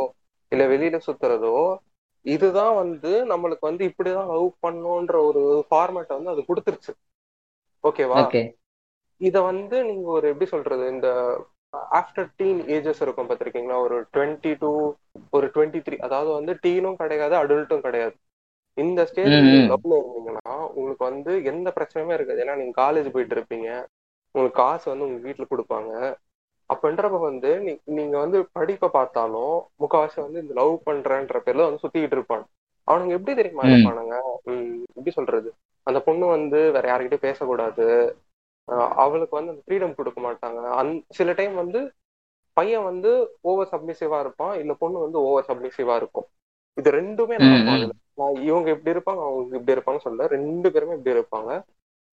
இல்ல வெளியில சுத்துறதோ இதுதான் வந்து நம்மளுக்கு வந்து இப்படிதான் லவ் பண்ணணுன்ற ஒரு ஃபார்மேட்டை வந்து அது கொடுத்துருச்சு. ஓகேவா ஓகே இத வந்து நீங்க ஒரு எப்படி சொல்றது இந்த ஆஃப்டர் டீன் ஏஜஸ் இருக்கும் பார்த்திருக்கீங்களா? ஒரு டுவெண்ட்டி டூ ஒரு டுவெண்ட்டி த்ரீ அதாவது வந்து டீனும் கிடையாது அடல்ட்டும் கிடையாது. இந்த. லவ்ல இருந்தீங்கன்னா உங்களுக்கு வந்து எந்த பிரச்சனையுமே இருக்காது. ஏன்னா நீங்க காலேஜ் போயிட்டு இருப்பீங்க. உங்களுக்கு காசு வந்து உங்க வீட்டுல கொடுப்பாங்க. அப்பன்றப்ப வந்து நீ நீங்க வந்து படிப்பை பார்த்தாலும் முக்கால்வாசி வந்து இந்த லவ் பண்றேன்ற பேர்ல வந்து சுத்திக்கிட்டு இருப்பாங்க. அவனுங்க எப்படி தெரியுமா இருப்பானுங்க? எப்படி சொல்றது? அந்த பொண்ணு வந்து வேற யார்கிட்டயும் பேசக்கூடாது. ஆஹ் அவளுக்கு வந்து அந்த ஃப்ரீடம் கொடுக்க மாட்டாங்க. அந் சில டைம் வந்து பையன் வந்து ஓவர் சப்மிசிவா இருப்பான். இல்ல பொண்ணு வந்து ஓவர் சப்மிசிவா இருக்கும். இது ரெண்டுமே நான் இவங்க இப்படி இருப்பாங்க அவங்க இப்படி இருப்பாங்க சொல்ல ரெண்டு பேருமே இப்படி இருப்பாங்க.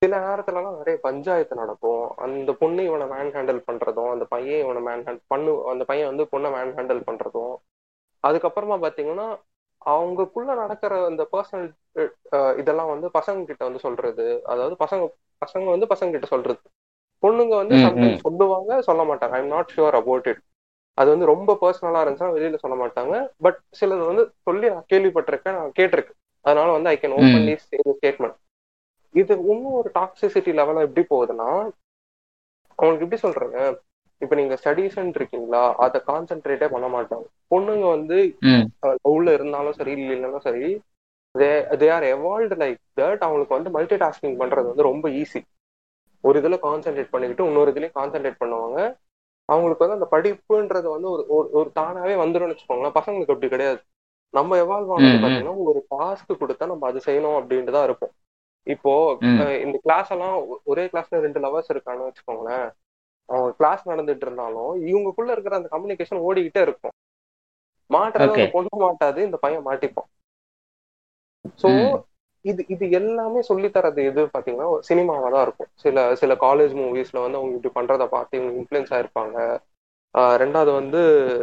சில நேரத்துலலாம் நிறைய பஞ்சாயத்து நடக்கும். அந்த பொண்ணு இவனை மேன் ஹேண்டில் பண்றதும் அந்த பையன் இவனை மேன் ஹேண்ட் பண்ணு அந்த பையன் வந்து பொண்ணை மேன் ஹேண்டில் பண்றதும். அதுக்கப்புறமா பாத்தீங்கன்னா அவங்களுக்குள்ள நடக்கிற அந்த பர்சனல் இதெல்லாம் வந்து பசங்க கிட்ட வந்து சொல்றது. அதாவது பசங்க பசங்க வந்து பசங்க கிட்ட சொல்றது. பொண்ணுங்க வந்து சம்டைம்ஸ் சொல்லுவாங்க சொல்ல மாட்டாங்க. I am not sure about it அது வந்து ரொம்ப பர்சனலா இருந்துச்சுன்னா வெளியில சொல்ல மாட்டாங்க. பட் சிலது வந்து சொல்லி நான் கேள்விப்பட்டிருக்கேன் நான் கேட்டிருக்கேன். அதனால வந்து ஐ கேன் ஓப்பன்லி ஸ்டேட்மெண்ட் இது இன்னும் ஒரு டாக்ஸிசிட்டி லெவலில் எப்படி போகுதுன்னா அவங்களுக்கு எப்படி சொல்றேங்க இப்ப நீங்க ஸ்டடீஸ்ன்னு இருக்கீங்களா அதை கான்சென்ட்ரேட்டே பண்ண மாட்டாங்க பொண்ணுங்க வந்து லவ்ல இருந்தாலும் சரி இல்லைனாலும் சரி they are evolved like that அவங்களுக்கு வந்து மல்டி டாஸ்கிங் பண்றது வந்து ரொம்ப ஈஸி ஒரு இதுல கான்சென்ட்ரேட் பண்ணிக்கிட்டு இன்னொரு இதுலயும் கான்சென்ட்ரேட் பண்ணுவாங்க. அவங்களுக்கு வந்து அந்த படிப்புன்றது வந்து ஒரு ஒரு- தானாவே வந்துரும்னு வச்சுக்கோங்களேன். பசங்களுக்கு அப்படி கிடையாது. நம்ம எவால்வ் ஆனது பாத்தீங்கன்னா ஒரு டாஸ்க் கொடுத்தா நம்ம அது செய்யணும் அப்படின்ட்டு தான் இருப்போம். இப்போ இந்த கிளாஸ் எல்லாம் ஒரே கிளாஸ்ல ரெண்டு லவர்ஸ் இருக்கான்னு வச்சுக்கோங்களேன். அவங்க கிளாஸ் நடந்துட்டு இருந்தாலும் இவங்களுக்குள்ள இருக்கிற அந்த கம்யூனிகேஷன் ஓடிக்கிட்டே இருக்கும். அந்த பொண்ணு மாட்டாது இந்த பையன் மாட்டிப்பான். சோ இது இது எல்லாமே சொல்லி தரது எது பாத்தீங்கன்னா சினிமாவா தான் இருக்கும். சில சில காலேஜ் மூவிஸ்ல வந்து அவங்க இப்படி பண்றத பார்த்து இவங்க இன்ஃபுளுன்ஸ் ஆயிருப்பாங்க. ரெண்டாவது வந்து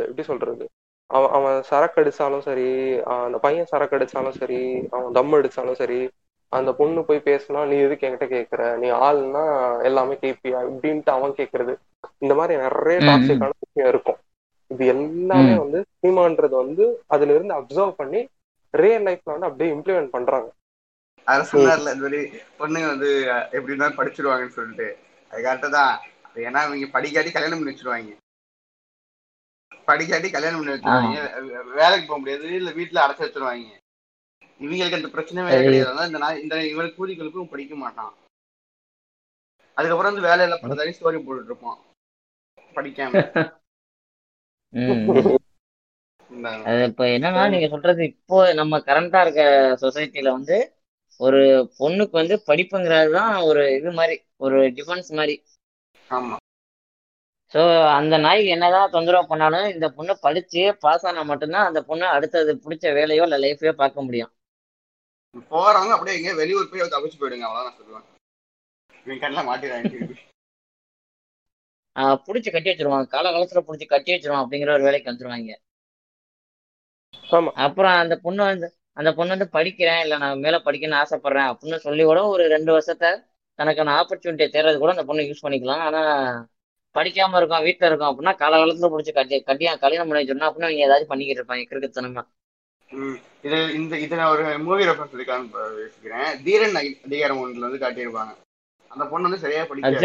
எப்படி சொல்றது? அவன் அவன் சரக்கு அடிச்சாலும் சரி அந்த பையன் சரக்கு அடிச்சாலும் சரி அவன் தம் அடிச்சாலும் சரி அந்த பொண்ணு போய் பேசினா நீ எதுக்கு என்கிட்ட கேக்குற? நீ ஆள்னா எல்லாமே கேப்பியா இப்படின்ட்டு அவன் கேக்குறது. இந்த மாதிரி நிறைய டாக்ஸிக்கான விஷயம் இருக்கும். இது எல்லாமே வந்து சினிமான்றது வந்து அதுல இருந்து அப்சர்வ் பண்ணி ரியல் லைஃப்ல வந்து அப்படியே இம்ப்ளிமெண்ட் பண்றாங்க. அதை ம். சொன்னார்ல இந்த மாதிரி பொண்ணுங்க வந்து அஹ், எப்படி இருந்தாலும் படிச்சிருவாங்கன்னு சொல்லிட்டு. அது கரெக்டாக தான். அது ஏன்னா இவங்க படிக்காட்டி கல்யாணம் பண்ணி வச்சிருவாங்க. படிக்காட்டி கல்யாணம் பண்ணி வச்சிருவாங்க. வேலைக்கு போக முடியாது. இல்ல வீட்டுல அடைச்சு வச்சிருவாங்க. இவங்களுக்கு அந்த பிரச்சனையே அது கிடையாது இந்த நாய் இந்த இவனுக்கு கூலிகளுக்கும் படிக்க மாட்டான். அதுக்கப்புறம் வந்து வேலையில பண்றதாரி ஸ்டோரி போட்டுட்டு இருப்பான் படிக்காம. அது இப்ப என்னன்னா நீங்க சொல்றது இப்போ நம்ம கரண்டா இருக்க சொசைட்டில வந்து ஒரு பொண்ணுக்கு வந்து படிப்புங்கிறது தான் ஒரு இது மாதிரி ஒரு டிஃபென்ஸ் மாதிரி. ஆமா. ஸோ அந்த நாய்க்கு என்னதான் தொந்தரவு பண்ணாலும் இந்த பொண்ணு படிச்சு பாஸ் ஆனா மட்டும்தான் அந்த பொண்ணு அடுத்தது பிடிச்ச வேலையோ இல்ல லைஃபையோ பார்க்க முடியும். போறவங்க அப்படியே எங்கேயோ வெளியூர் போய் தப்பிச்சு போயிடுங்க அவ்வளவுதான் நான் சொல்லுவேன். இவன் கண்ணில் மாட்டிடுறாங்க புடிச்சு கட்டி வச்சிருவாங்க. காலகாலத்துல புடிச்சு கட்டி வச்சிருவான் அப்படிங்கிற ஒரு வேலைக்கு வந்துருவாங்க. ஆமா. அப்புறம் அந்த பொண்ணு வந்து அந்த பொண்ணு வந்து படிக்கிறேன் இல்ல நான் மேல படிக்கணும்னு ஆசைப்படுறேன் அப்படின்னு சொல்லி கூட ஒரு ரெண்டு வருஷத்தை தனக்கான ஆப்பர்ச்சுனிட்டியை தேர்றது கூட அந்த பொண்ணு யூஸ் பண்ணிக்கலாம். ஆனா படிக்காம இருக்கோம் வீட்டுல இருக்கோம் அப்படின்னா காலகாலத்துல பிடிச்சி கட்டி கட்டியா கல்யாணம் பண்ணி வச்சிடணும் அப்படின்னா நீங்க ஏதாச்சும் பண்ணிக்கிட்டு இருப்பாங்க கிறுக்குத்தனமா. இது இந்த இது ஒரு மூவி ரெஃபரன்ஸ் இருக்கான்னு யோசிக்கிறேன் தீரன் அதி- அதிகாரம் ஒன்றுல வந்து காட்டியிருப்பாங்க. அந்த பொண்ணு வந்து சரியா படிக்காது.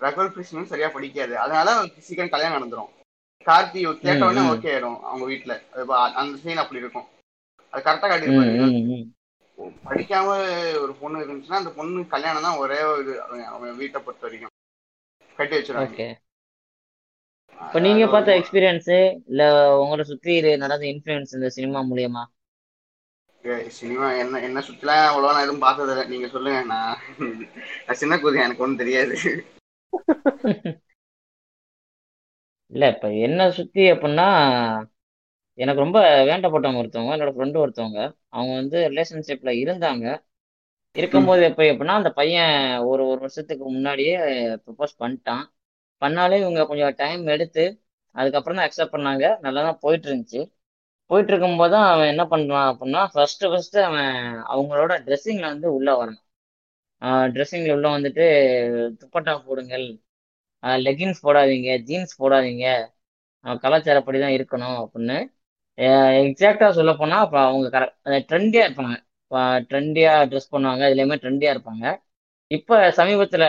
ரகுல் கிருஷ்ணன் சரியா படிக்காது. அதனால சீக்கிரம் கல்யாணம் நடந்துரும். கார்த்தி கேட்ட உடனே ஓகே ஆயிடும் அவங்க வீட்டுல அந்த சீன் அப்படி இருக்கும். அது கரெக்டா ம் படிக்காம ஒரு பொண்ணு இருந்துச்சுன்னா அந்த பொண்ணு கல்யாணம் தான் ஒரே ஒரு இது அவன் வீட்டை பொறுத்த வரைக்கும். கட்டி வச்சிருவாங்க. இப்போ நீங்க பார்த்த எக்ஸ்பீரியன்ஸ் இல்ல உங்களை சுத்தி நடந்த இன்ஃபுளுன்ஸ் இந்த சினிமா மூலியமா? சினிமா என்ன என்ன சுத்திலாம் அவ்வளவா நான் எதுவும் பார்த்தது இல்லை. நீங்க சொல்லுங்க நான் சின்ன குதி எனக்கு ஒன்றும் தெரியாது. இல்ல இப்ப என்ன சுத்தி அப்படின்னா எனக்கு ரொம்ப வேண்டப்பட்டவங்க ஒருத்தவங்க என்னோட ஃப்ரெண்டு ஒருத்தவங்க அவங்க வந்து ரிலேஷன்ஷிப்ல இருந்தாங்க. இருக்கும்போது எப்ப எப்படின்னா அந்த பையன் ஒரு ஒரு வருஷத்துக்கு முன்னாடியே ப்ரப்போஸ் பண்ணிட்டான். பண்ணாலே இவங்க கொஞ்சம் டைம் எடுத்து அதுக்கப்புறம் தான் அக்செப்ட் பண்ணாங்க. நல்லா தான் போயிட்டு இருந்துச்சு போயிட்டு இருக்கும்போது தான் அவன் என்ன பண்றான் அப்படின்னா ஃபர்ஸ்ட் ஃபர்ஸ்ட் அவன் அவங்களோட ட்ரெஸ்ஸிங்ல வந்து உள்ள வரான் ட்ரெஸ்ஸிங்ல உள்ள வந்துட்டு துப்பட்டா போடுங்கள். லெகின்ஸ் போடாதீங்க ஜீன்ஸ் போடாதீங்க. கலாச்சாரப்படி தான் இருக்கணும் அப்படின்னு எக்ஸாக்டா சொல்ல போனா அப்ப அவங்க கரெக்ட் ட்ரெண்டியா இருப்பாங்க. ட்ரெண்டியா ட்ரெஸ் பண்ணுவாங்க. இதுலயுமே ட்ரெண்டியா இருப்பாங்க. இப்ப சமீபத்துல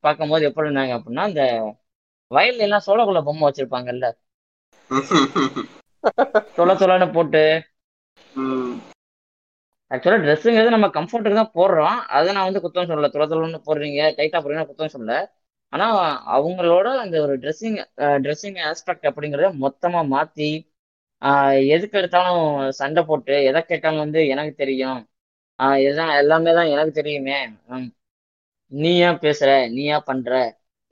பார்க்கும்போது எப்படி இருந்தாங்க அப்படின்னா இந்த வயல்ல எல்லாம் சோளக்குள்ள பொம்மை வச்சிருப்பாங்கல்ல. தொலை தொலைன்னு போட்டு. ஆக்சுவலா ட்ரெஸ்ஸுங்கிறது நம்ம கம்ஃபர்ட்டுக்கு தான் போடுறோம். அதை நான் வந்து குத்தம் சொல்லல. தொலை தொலைன்னு போடுறீங்க டைட்டா போடுறீங்க குத்தம் சொல்லல. ஆனா அவங்களோட அந்த ஒரு ட்ரெஸ்ஸிங் ட்ரெஸ்ஸிங் ஆஸ்பெக்ட் அப்படிங்கறத மொத்தமா மாத்தி ஆஹ் எதுக்கு எடுத்தாலும் சண்டை போட்டு எதை கேட்டாலும் வந்து எனக்கு தெரியும். ஆஹ் எல்லாமே தான் எனக்கு தெரியுமே. நீ ஏன் பேசுற? நீ ஏன் பண்ற?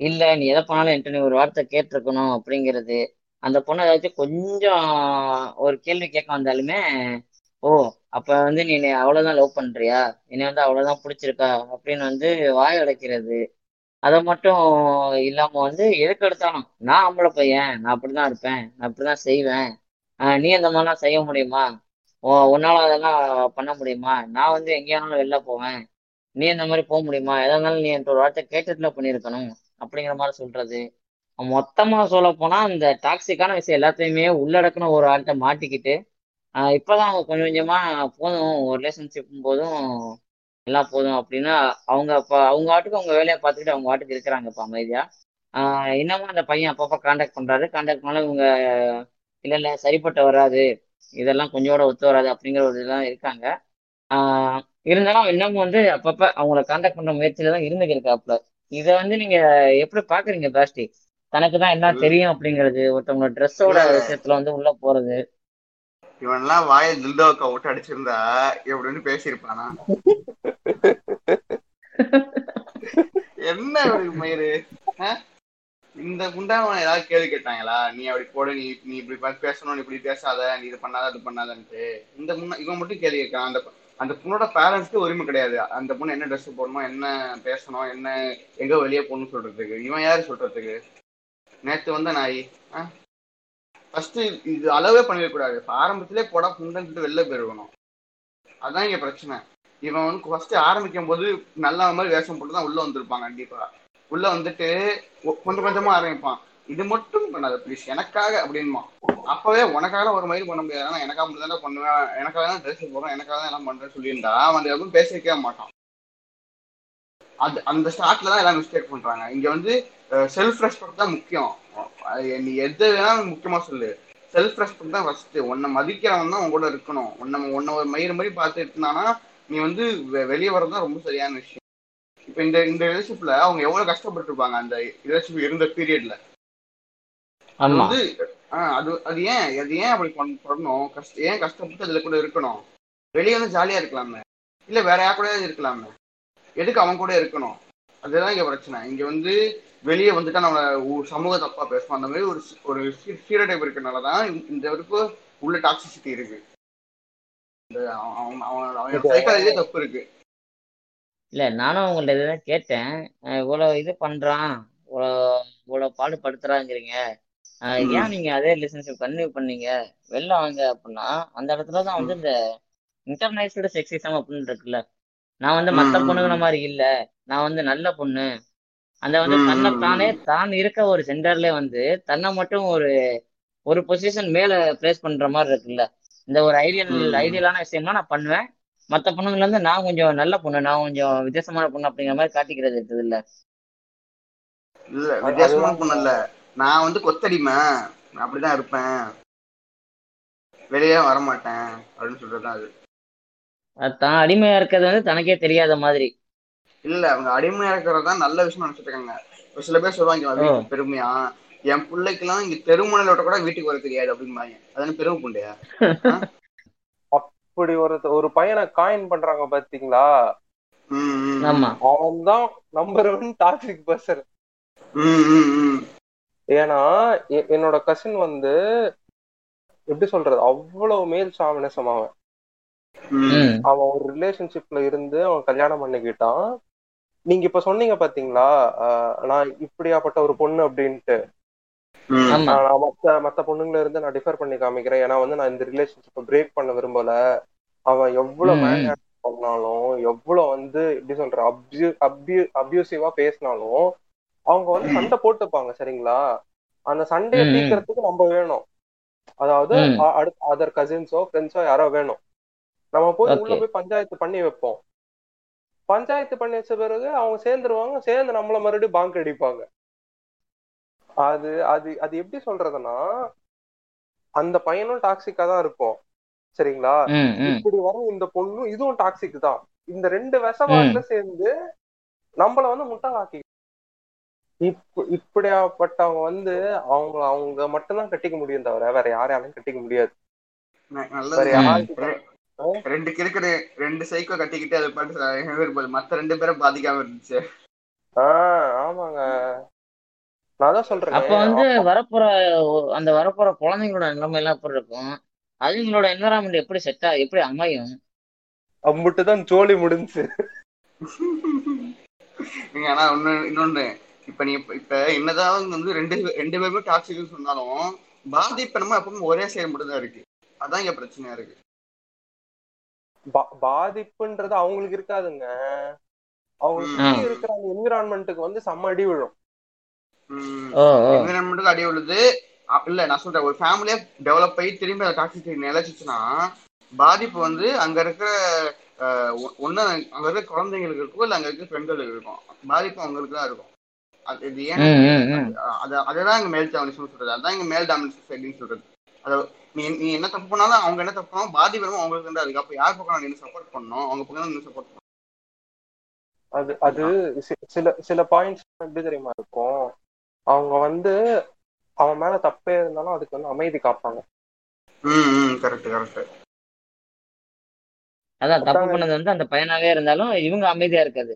இல்ல நீ எதை பண்ணாலும் என்கிட்ட நீ ஒரு வார்த்தை கேட்டிருக்கணும் அப்படிங்கிறது. அந்த பொண்ணு ஏதாச்சும் கொஞ்சம் ஒரு கேள்வி கேட்க வந்தாலுமே ஓ அப்ப வந்து நீ அவ்வளவுதான் லவ் பண்றியா? என்னை வந்து அவ்வளவுதான் பிடிச்சிருக்கா? அப்படின்னு வந்து வாய் அடைக்கிறது. அதை மட்டும் இல்லாம வந்து எதுக்கு எடுத்தாலும் நான் ஆம்பளை பையன் நான் அப்படிதான் இருப்பேன் நான் அப்படிதான் செய்வேன். நீ அந்த மாதிரிலாம் செய்ய முடியுமா? ஓ உன்னால அதெல்லாம் பண்ண முடியுமா? நான் வந்து எங்கேயானாலும் வெளில போவேன். நீ இந்த மாதிரி போக முடியுமா? எதா இருந்தாலும் நீ என்கிட்ட ஒரு வார்த்தை கேட்டுட்டுல பண்ணியிருக்கணும். அப்படிங்கிற மாதிரி சொல்றது. மொத்தமா சொல்ல போனா அந்த டாக்ஸிக்கான விஷயம் எல்லாத்தையுமே உள்ளடக்கின ஒரு ஆள்கிட்ட மாட்டிக்கிட்டு இப்பதான் அவங்க கொஞ்சம் கொஞ்சமா போதும் ஒரு ரிலேஷன்ஷிப் போதும் எல்லாம் போதும் அப்படின்னா அவங்க அப்ப அவங்க வாட்டுக்கு அவங்க வேலையை பார்த்துக்கிட்டு அவங்க வாட்டுக்கு இருக்கிறாங்க இப்ப அமைதியா. ஆஹ் இன்னமும் அந்த பையன் அப்பப்போ காண்டாக்ட் பண்றாரு. காண்டாக்ட் பண்ணாலும் இவங்க இல்ல இல்ல சரிப்பட்டு வராது. இதெல்லாம் கொஞ்சோட ஒத்து வராது அப்படிங்கிற ஒரு இதெல்லாம் இருக்காங்க. இருந்தாலும் இன்னமும் வந்து அப்பப்ப அவங்கள காண்டாக்ட் பண்ற முயற்சியில தான் இருந்துக்கிருக்காப்புல இதை வந்து நீங்க எப்படி பாக்குறீங்க பிளாஸ்டி தனக்கு தான் எல்லாம் தெரியும் அப்படிங்கிறது ஒருத்தவங்களோட ட்ரெஸ்ஸோட விஷயத்துல வந்து உள்ள போறது. இவன்லாம் வாயை தில்டோக்க விட்டு அடிச்சிருந்தா எப்படின்னு பேசியிருப்பானா? என்ன இவனுக்கு மயிறு? இந்த குண்டாவன் ஏதாவது கேள்வி கேட்டாங்களா? நீ அப்படி போடு நீ நீ இப்படி பேசணும் நீ இப்படி பேசாத நீ இது பண்ணாத அது பண்ணாதன்ட்டு. இந்த முன்ன இவன் மட்டும் கேள்வி கேட்கறான். அந்த அந்த பொண்ணோட பேரண்ட்ஸ்க்கு உரிமை கிடையாது. அந்த பொண்ணு என்ன ட்ரெஸ் போடணும் என்ன பேசணும் என்ன எங்க வெளியே போகணும்னு சொல்றதுக்கு. இவன் யாரு சொல்றதுக்கு? நேத்து வந்த நாய். ஃபர்ஸ்ட் இது அளவே பண்ணிடக்கூடாது இப்ப ஆரம்பத்திலே போடா புண்டன்ட்டு வெளில போயிருக்கணும். அதான் இங்க பிரச்சனை. இவன் வந்து ஃபர்ஸ்ட் ஆரம்பிக்கும் போது நல்ல மாதிரி வேஷம் போட்டு தான் உள்ள வந்திருப்பான் கண்டிப்பா. உள்ள வந்துட்டு ஒ- கொஞ்சம் கொஞ்சமா ஆரம்பிப்பான். இது மட்டும் பண்ணாத ப்ளீஸ் எனக்காக அப்படின்மா அப்பவே உனக்காக ஒரு மயில் பண்ண முடியாது. ஆனா எனக்காக மட்டும் தானே பண்ணுவேன். எனக்காக தான் ட்ரெஸ் போடுறேன். எனக்காக தான் எல்லாம் பண்றேன்னு சொல்லியிருந்தா அவன் அந்த எதுவும் பேசிக்கவே மாட்டான். அது அந்த ஸ்டார்ட்ல தான் எல்லாம் மிஸ்டேக் பண்றாங்க. இங்க வந்து செல்ஃப் ரெஸ்பெக்ட் தான் முக்கியம். நீ எது வேணாலும் முக்கியமா சொல்லு. செல்ஃப் ரெஸ்பெக்ட் தான் ஃபர்ஸ்ட் உன்னை மதிக்கிறவன் தான் உன் கூட இருக்கணும். உன்னை உன்னை ஒரு மயிறு மாதிரி பார்த்து இருந்தானா நீ வந்து வெ- வெளியே வர்றது தான் ரொம்ப சரியான விஷயம். இப்போ இந்த இந்த ரிலேஷன்ஷிப்ல அவங்க எவ்வளவு கஷ்டப்பட்டு இருப்பாங்க அந்த ரிலேஷன்ஷிப் இருந்த பீரியட்ல அது வந்து அது அது ஏன் அது ஏன் அப்படி பண்ண- பண்ணணும் கஷ்ட ஏன் கஷ்டப்பட்டு அதுல கூட இருக்கணும். வெளியே வந்து ஜாலியா இருக்கலாமே. இல்ல வேற யார் கூட இருக்கலாமே. எதுக்கு அவன் கூட இருக்கணும்? அதுதான் இங்க பிரச்சனை. இங்க வந்து வெளியே வந்துட்டா நம்ம சமூக தப்பா பேசுவோம். அந்த மாதிரி ஒரு ஒரு ஸ்டீரியோடைப் இருக்கனாலதான் இந்த- வரைக்கும் உள்ள டாக்ஸிசிட்டி இருக்கு. இந்த அவன் அவன் சைக்காலஜிலே தப்பு இருக்கு. இல்ல நானும் அவங்கள்ட்ட இதுதான் கேட்டேன். இவ்வளவு இது பண்றான். இவ்வளவு இவ்வளவு பாடுபடுத்துறாங்கிறீங்க. ஏன் நீங்க அதே ரிலேஷன்ஷிப் கன்டினியூ பண்ணீங்க? வெளில வாங்க அப்படின்னா அந்த இடத்துல தான் வந்து இந்த இன்டர்நேஷனல் செக்ஸிசம் அப்படின்னு இருக்குல்ல. நான் வந்து மத்த பொண்ணுங்கள ம். மாதிரி இல்ல. நான் வந்து நல்ல பொண்ணு. அந்த வந்து தன்னை தானே. தான் இருக்க ஒரு சென்டர்ல வந்து தன்னை மட்டும் ஒரு ஒரு பொசிஷன் மேல பிளேஸ் பண்ற மாதிரி இருக்குல்ல. இந்த ஒரு ஐடியல். ஐடியலான விஷயமா நான் பண்ணுவேன். மத்த பொண்ணுங்கள்ல இருந்து நான் கொஞ்சம் நல்ல பொண்ணு நான் கொஞ்சம் வித்தியாசமான பொண்ணு அப்படிங்கிற மாதிரி காட்டிக்கிறது இருக்குது இல்ல. வித்தியாசமான பொண்ணு இல்ல. நான் வந்து கொத்தடிமை. நான் அப்படிதான் இருப்பேன். வெளியே வரமாட்டேன் அப்படின்னு சொல்றதுதான் அது. அது தான் அடிமையா இருக்கிறது வந்து தனக்கே தெரியாத மாதிரி. இல்ல அவங்க அடிமையா இருக்கிறது தான் நல்ல விஷயம் நினைச்சிட்டு இருக்காங்க. ஒரு சில பேர் சொல்லுவாங்க பெருமையா? என் பிள்ளைக்கெல்லாம் இங்க தெருமுனையில விட்ட கூட வீட்டுக்கு வர தெரியாது அப்படிம்பாங்க. அதான பெருமை புண்டையா? இப்படி ஒரு ஒரு பையனை காயின் பண்றாங்க பாத்தீங்களா? ம், ம், ஆமா. அவன் தான் நம்பர் ஒன் டாக்ஸிக் பர்சன். ஏன்னா என்னோட கசின் வந்து எப்படி சொல்றது அவ்வளவு மேல் சாமினசம் அவன். அவன் ஒரு ரிலேஷன்ஷிப்ல இருந்து அவன் கல்யாணம் பண்ணிக்கிட்டான். நீங்க இப்ப சொன்னீங்க பாத்தீங்களா நான் இப்படியாப்பட்ட ஒரு பொண்ணு அப்படின்ட்டு. மத்த மத்த பொண்ணுங்கள இருந்து நான் டிஃபர் பண்ணி காமிக்கிறேன். ஏன்னா வந்து நான் இந்த ரிலேஷன்ஷிப்பை பிரேக் பண்ண விரும்பல. அவன் எவ்வளவு மேன். பண்ணாலும் எவ்வளவு வந்து எப்படி சொல்ற அப்யூ அப்யூ அப்யூசிவா பேசினாலும் அவங்க வந்து சண்டை போட்டுப்பாங்க சரிங்களா? அந்த சண்டையை. தீர்க்கறதுக்கு நம்ம வேணும். அதாவது அதர் கசின்ஸோ ஃப்ரெண்ட்ஸோ யாரோ வேணும். நம்ம போய் உள்ள. போய் பஞ்சாயத்து பண்ணி வைப்போம். பஞ்சாயத்து பண்ணி வச்ச பிறகு அவங்க சேர்ந்துருவாங்க சேர்ந்து நம்மள மறுபடியும் பாங்க் அடிப்பாங்க. அது அது அது எப்படி சொல்றதுன்னா அந்த பையனும் டாக்ஸிக்கா தான் இருக்கும் சரிங்களா? இப்படி வரும் இந்த பொண்ணும் இதுவும் டாக்ஸிக் தான். இந்த ரெண்டு விஷவாட்டுல சேர்ந்து நம்மள வந்து முட்டாளாக்கி இப்ப இப்படியாப்பட்டவங்க வந்து அவங்க அவங்க மட்டும்தான் கட்டிக்க முடியும் தவிர வேற யாரையாலையும் கட்டிக்க முடியாது. ரெண்டு கிறுக்கு ரெண்டு சைக்கோ கட்டிக்கிட்டு அது பாட்டு மத்த ரெண்டு பேரும் பாதிக்காம இருந்துச்சு. ஆஹ் ஆமாங்க. நான் தான் சொல்றேன். அப்ப வந்து வரப்போற அந்த வரப்போற குழந்தைங்களோட நிலைமை எல்லாம் எப்படி இருக்கும்? அதுங்களோட என்வரான்மெண்ட் எப்படி செட்டா எப்படி அமையும்? அம்புட்டு தான் ஜோலி முடிஞ்சு. நீங்க ஆனா ஒண்ணு இன்னொன்னு இப்ப நீ இப்ப- என்னதான் வந்து ரெண்டு ரெண்டு பேருமே டாக்ஸிக் சொன்னாலும் பாதிப்பு நம்ம எப்பவும் ஒரே சைடு மட்டும் தான் இருக்கு. அதான் இங்க பிரச்சனையா இருக்கு. பா- பாதிப்புன்றது அவங்களுக்கு இருக்காதுங்க. அவங்க ம். சுத்தி இருக்கிற அந்த என்விரான்மெண்ட்டுக்கு வந்து செம்ம அடி விழும். என்விரான்மெண்ட்டுக்கு அடி விழுது. இல்ல நான் சொல்றேன் ஒரு ஃபேமிலியா டெவலப் ஆகி திரும்பி அந்த டாக்ஸிக் நிலைச்சிச்சுன்னா பாதிப்பு வந்து அங்க இருக்கிற அஹ், ஒ- ஒண்ணு அங்க இருக்கிற குழந்தைங்களுக்கு இருக்கும் இல்ல அங்க இருக்கிற பெண்களுக்கு இருக்கும் பாதிப்பு அவங்களுக்கு தான் இருக்கும். அது இது ஏன் அதுதான் இங்க மேல் டாமினேஷன் சொல்றது. அதான் இங்க மேல் டாமினேஷன் சொசைட்டின்னு சொல்றது. அது நீ நீ என்ன தப்பு பண்ணாலும் அவங்க என்ன தப்பு பண்ணாலும் பாதிப்பு என்னமோ அவங்களுக்கு இருக்கு அப்ப யார் பக்கம் நீ சப்போர்ட் பண்ணணும்? அவங்க பக்கம் நீ சப்போர்ட் பண்ணணும். அது அது சில சில பாயிண்ட்ஸ் எப்படி தெரியுமா இருக்கும்? அவங்க வந்து அவன் மேல தப்பே இருந்தாலும் அதுக்கு வந்து அமைதி காப்பாங்க. கரெக்ட் கரெக்ட் அதான் தப்பு. பண்ணது வந்து அந்த பையனாவே இருந்தாலும் இவங்க அமைதியா இருக்காது.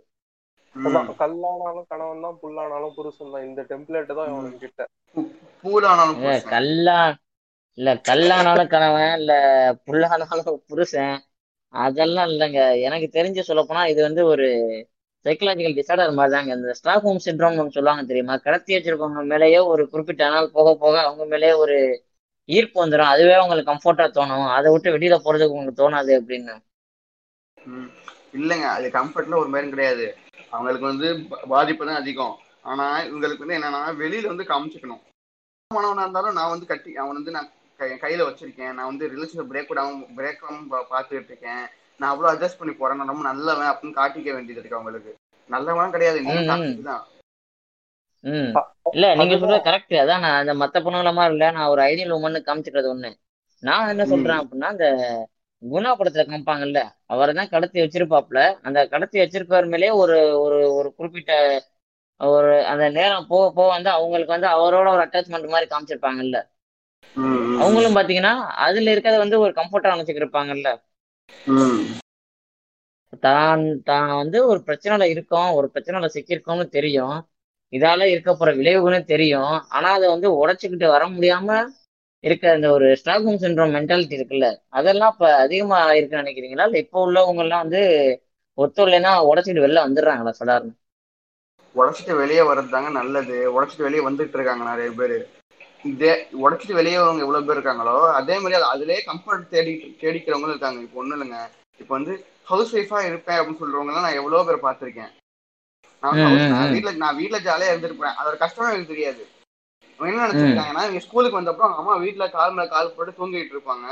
கல்லானாலும் கணவன் தான் புல்லானாலும் புருஷன் தான் இந்த டெம்ப்ளேட் தான் இவனுக்கு கிட்ட பூலானாலும். கல்லா இல்ல கல்லானாலும் கணவன் இல்ல புல்லானாலும் புருஷன். அதெல்லாம் இல்லைங்க. எனக்கு தெரிஞ்சு சொல்ல போனா இது வந்து ஒரு சைக்கலாஜிக்கல் டிசார்டர் மாதிரி தாங்க இந்த ஸ்டாக் ஹோம் சிண்ட்ரோம் சொல்லுவாங்க தெரியுமா? கடத்தி வச்சிருக்கவங்க மேலேயே ஒரு குறிப்பிட்ட நாள் போக போக அவங்க மேலேயே ஒரு ஈர்ப்பு வந்துடும் அதுவே அவங்களுக்கு கம்ஃபர்ட்டா தோணும். அதை விட்டு வெளியில போறதுக்கு உங்களுக்கு தோணாது அப்படின்னு. இல்லைங்க அது கம்ஃபர்ட்ல ஒரு மாதிரி கிடையாது. அவங்களுக்கு வந்து பாதிப்பு தான் அதிகம். ஆனா இவங்களுக்கு வந்து என்னன்னா வெளியில வந்து காமிச்சுக்கணும். மாணவனா இருந்தாலும் நான் வந்து கட்டி அவன் வந்து நான் கையில வச்சிருக்கேன். நான் வந்து ரிலேஷன் பிரேக் விடாம பிரேக் பார்த்துட்டு இருக்கேன். நான் அவ்வளவு அட்ஜஸ்ட் பண்ணி போறேன். நான் ரொம்ப நல்லவன் அப்படின்னு காட்டிக்க வேண்டியது இருக்கு அவங்களுக்கு. நல்லவன் கிடையாது. தான் இல்ல நீங்க. சொல்றது கரெக்ட் அதான் நான் அந்த மத்த பொண்ணுங்கள மாதிரி இல்ல. நான் ஒரு ஐடியல் உமன் காமிச்சிக்கிறது ஒண்ணு. நான் என்ன சொல்றேன் அப்படின்னா அந்த குணா படத்துல காமிப்பாங்கல்ல அவரை தான் கடத்தி வச்சிருப்பாப்ல அந்த கடத்தி வச்சிருப்பவர் மேலேயே ஒரு ஒரு ஒரு குறிப்பிட்ட ஒரு அந்த நேரம் போக போக வந்து அவங்களுக்கு வந்து அவரோட ஒரு அட்டாச்மெண்ட் மாதிரி காமிச்சிருப்பாங்கல்ல. அவங்களும் பாத்தீங்கன்னா அதுல இருக்கிறத வந்து ஒரு இருப்பாங்கல்ல ம். தான் தான் வந்து ஒரு பிரச்சனைல இருக்கோம் ஒரு பிரச்சனைல சிக்கியிருக்கோம்னு தெரியும். இதால இருக்க போற விளைவுகளும் தெரியும். ஆனா அதை வந்து உடைச்சுக்கிட்டு வர முடியாம இருக்க அந்த ஒரு ஸ்டாக்ஹோம் சிண்ட்ரோம் மென்டாலிட்டி இருக்குல்ல அதெல்லாம் இப்ப அதிகமா இருக்குன்னு நினைக்கிறீங்களா? இல்ல இப்போ உள்ளவங்க எல்லாம் வந்து ஒத்துழைனா உடச்சிட்டு வெளில வந்துடுறாங்களா சடார்னு உடைச்சிட்டு வெளியே வர்றது தாங்க நல்லது. உடைச்சிட்டு வெளியே வந்துட்டு இருக்காங்க நிறைய பேர். இதே உடைச்சிட்டு வெளியே வரவங்க எவ்வளவு பேர் இருக்காங்களோ அதே மாதிரி அது அதுலயே கம்ஃபர்ட் தேடி தேடிக்கிறவங்களும் இருக்காங்க. இப்போ ஒண்ணும் இல்லைங்க. இப்போ வந்து ஹவுஸ் ஒய்ஃபா இருப்பேன் அப்படின்னு சொல்றவங்க நான் எவ்வளவு பேர் பார்த்திருக்கேன். நான் ம், நான் ம். வீட்ல நான் வீட்ல ஜாலியா இருந்திருப்பேன். அதோட கஷ்டம் எனக்கு தெரியாது. அவங்க என்ன நினைச்சிருக்காங்கன்னா இவங்க ஸ்கூலுக்கு வந்தப்போ அவங்க அம்மா வீட்ல கால் மேல கால் போட்டு தூங்கிட்டு இருப்பாங்க.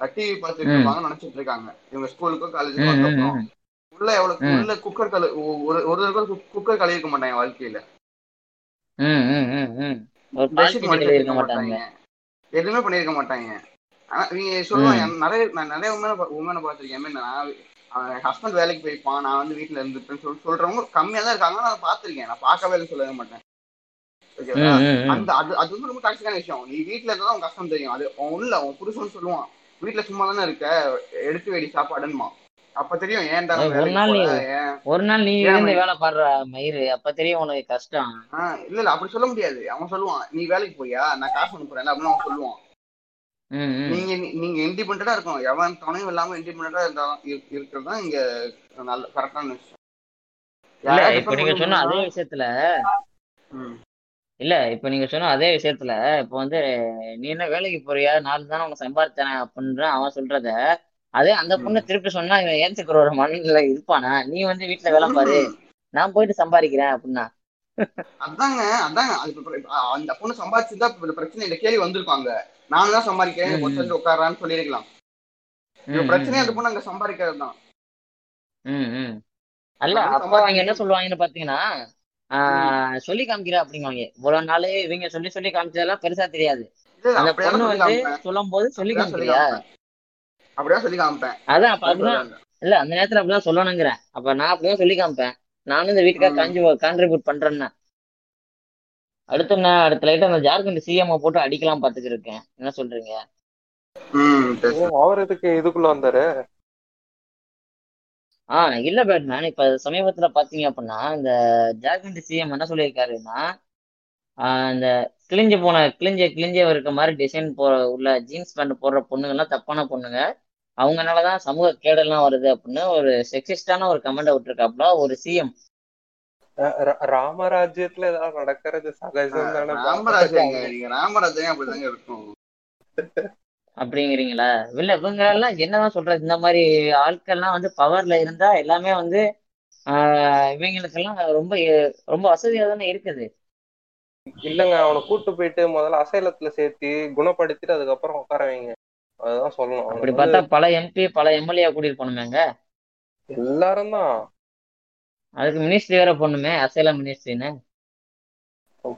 டிவி பார்த்துட்டு ம். இருப்பாங்கன்னு நினைச்சிட்டு இருக்காங்க. இவங்க ஸ்கூலுக்கோ காலேஜுக்கோ வந்தப்போ. உள்ள எவ்வளவு. உள்ள குக்கர் கழு ஒரு ஒரு குக்கர் கழுவிருக்க மாட்டாங்க வாழ்க்கையில. இருக்க மாட்டாங்க. எதுவுமே பண்ணிருக்க மாட்டாங்க. ஆனா நீங்க சொல்லுவாங்க நிறைய நான் நிறைய உண்மையான உண்மையான பார்த்திருக்கேன். நான் ஹஸ்பண்ட் வேலைக்கு போயிருப்பான் நான் வந்து வீட்டுல இருந்துப்பேன்னு சொல்லி சொல்றவங்க கம்மியா தான் இருக்காங்க நான் பார்த்திருக்கேன். நான் பார்க்கவே சொல்லவே மாட்டேன். ஓகேவா. அந்த அது அது வந்து ரொம்ப டாக்ஸிக்கான விஷயம். நீ வீட்டுல இருந்தா உன் கஷ்டம் தெரியும். அது அவன் உள்ள அவன் புருஷன் சொல்லுவான். வீட்டுல சும்மா தானே இருக்க எடுத்து வெடி சாப்பாடுமா அப்ப தெரியும் ஏன்டா ஒரு நாள் நீ- ஒரு நாள் நீ இருந்து? வேலை பாடுற மயிறு அப்ப தெரியும் உனக்கு கஷ்டம். இல்ல இல்ல அப்படி சொல்ல முடியாது. அவன் சொல்லுவான் நீ வேலைக்கு போறியா? நான் காசு அனுப்புறேன் அப்படின்னு அவன் சொல்லுவான். நீங்க நீங்க இண்டிபெண்டா இருக்கணும். எவன் துணையும் இல்லாம இண்டிபெண்டா இருந்தா இருக்கிறது தான் இங்க நல்ல கரெக்டான விஷயம். இல்ல இப்ப நீங்க சொன்ன அதே? விஷயத்துல. இல்ல இப்ப நீங்க சொன்ன அதே விஷயத்துல இப்ப வந்து நீ என்ன வேலைக்கு போறியா நாலு தானே உனக்கு சம்பாதித்தேன் அப்படின்ற அவன் சொல்றத அதே அந்த பொண்ணு. திருப்பி சொன்னா இவன் ஏத்துக்கிற ஒரு மனநிலை இருப்பானா நீ வந்து வீட்டுல வேலை பாரு. நான் போயிட்டு சம்பாதிக்கிறேன் அப்படின்னா அதாங்க அதாங்க அந்த பொண்ணு சம்பாதிச்சிருந்தா இப்ப பிரச்சனை இந்த கேள்வி வந்திருப்பாங்க நானும் தான் சம்பாதிக்கிறேன் ம், ஒருத்தர் உட்காரான்னு சொல்லியிருக்கலாம் பிரச்சனையே அந்த. பொண்ணு அங்க சம்பாதிக்கிறது தான். அல்ல அப்போ அவங்க என்ன சொல்லுவாங்கன்னு பாத்தீங்கன்னா சொல்லி காமிக்கிற அப்படிங்குவாங்க. இவ்வளவு நாள் இவங்க சொல்லி சொல்லி காமிச்சதெல்லாம் பெருசா தெரியாது. அந்த பொண்ணு வந்து சொல்லும் போது சொல்லி காமிக்கிறியா? அப்படியே சொல்லி காமிப்பேன். அதான் அப்ப அப்படிதான். இல்ல அந்த நேரத்துல அப்படிதான் சொல்லணுங்கிறேன். அப்ப நான் அப்படிதான் சொல்லி காமிப்பேன். நானும் இந்த வீட்டுக்காக. காஞ்சி கான்ட்ரிபியூட் பண்றேன்னா. அடுத்து என்ன அடுத்த லைட்டா அந்த ஜார்க்கண்ட் சிஎம் போட்டு அடிக்கலாம் பாத்துட்டு இருக்கேன். என்ன சொல்றீங்க? அவர் எதுக்கு இதுக்குள்ள வந்தாரு? ஆஹ் இல்ல பேட்மேன் இப்ப சமீபத்துல பாத்தீங்க அப்படின்னா இந்த ஜார்க்கண்ட் சிஎம் என்ன சொல்லியிருக்காருன்னா இந்த கிழிஞ்சு போன கிழிஞ்ச கிழிஞ்ச இருக்க மாதிரி டிசைன் போ உள்ள ஜீன்ஸ் பேண்ட் போடுற பொண்ணுங்கெல்லாம் தப்பான பொண்ணுங்க. அவங்கனாலதான் சமூக கேடெல்லாம் வருது அப்படின்னு ஒரு செக்ஸிஸ்டான ஒரு கமெண்ட் விட்டுருக்காப்புல ஒரு சிஎம் ராமராஜ்யத்துல ஏதாவது நடக்கிறது சகஜம் நீங்க ராமராஜங்க அப்படிதாங்க இருக்கும். அப்படிங்கிறீங்களா? இல்ல இவங்க எல்லாம் என்னதான் சொல்றது? இந்த மாதிரி ஆட்கள்லாம் வந்து பவர்ல இருந்தா எல்லாமே வந்து ஆஹ் இவங்களுக்கெல்லாம் ரொம்ப ரொம்ப வசதியா தானே இருக்குது. இல்லங்க அவனை கூட்டு போயிட்டு முதல்ல அசைலத்துல சேர்த்து குணப்படுத்திட்டு அதுக்கப்புறம் உட்கார வைங்க. அதுதான் சொல்லணும். அப்படி பார்த்தா பல எம்பி பல எம்எல்ஏ கூட்டிட்டு போகணுமேங்க எல்லாரும் தான் அதுக்கு மினிஸ்ட்ரி வேற போடணுமே அசைலம் மினிஸ்ட்ரின்னு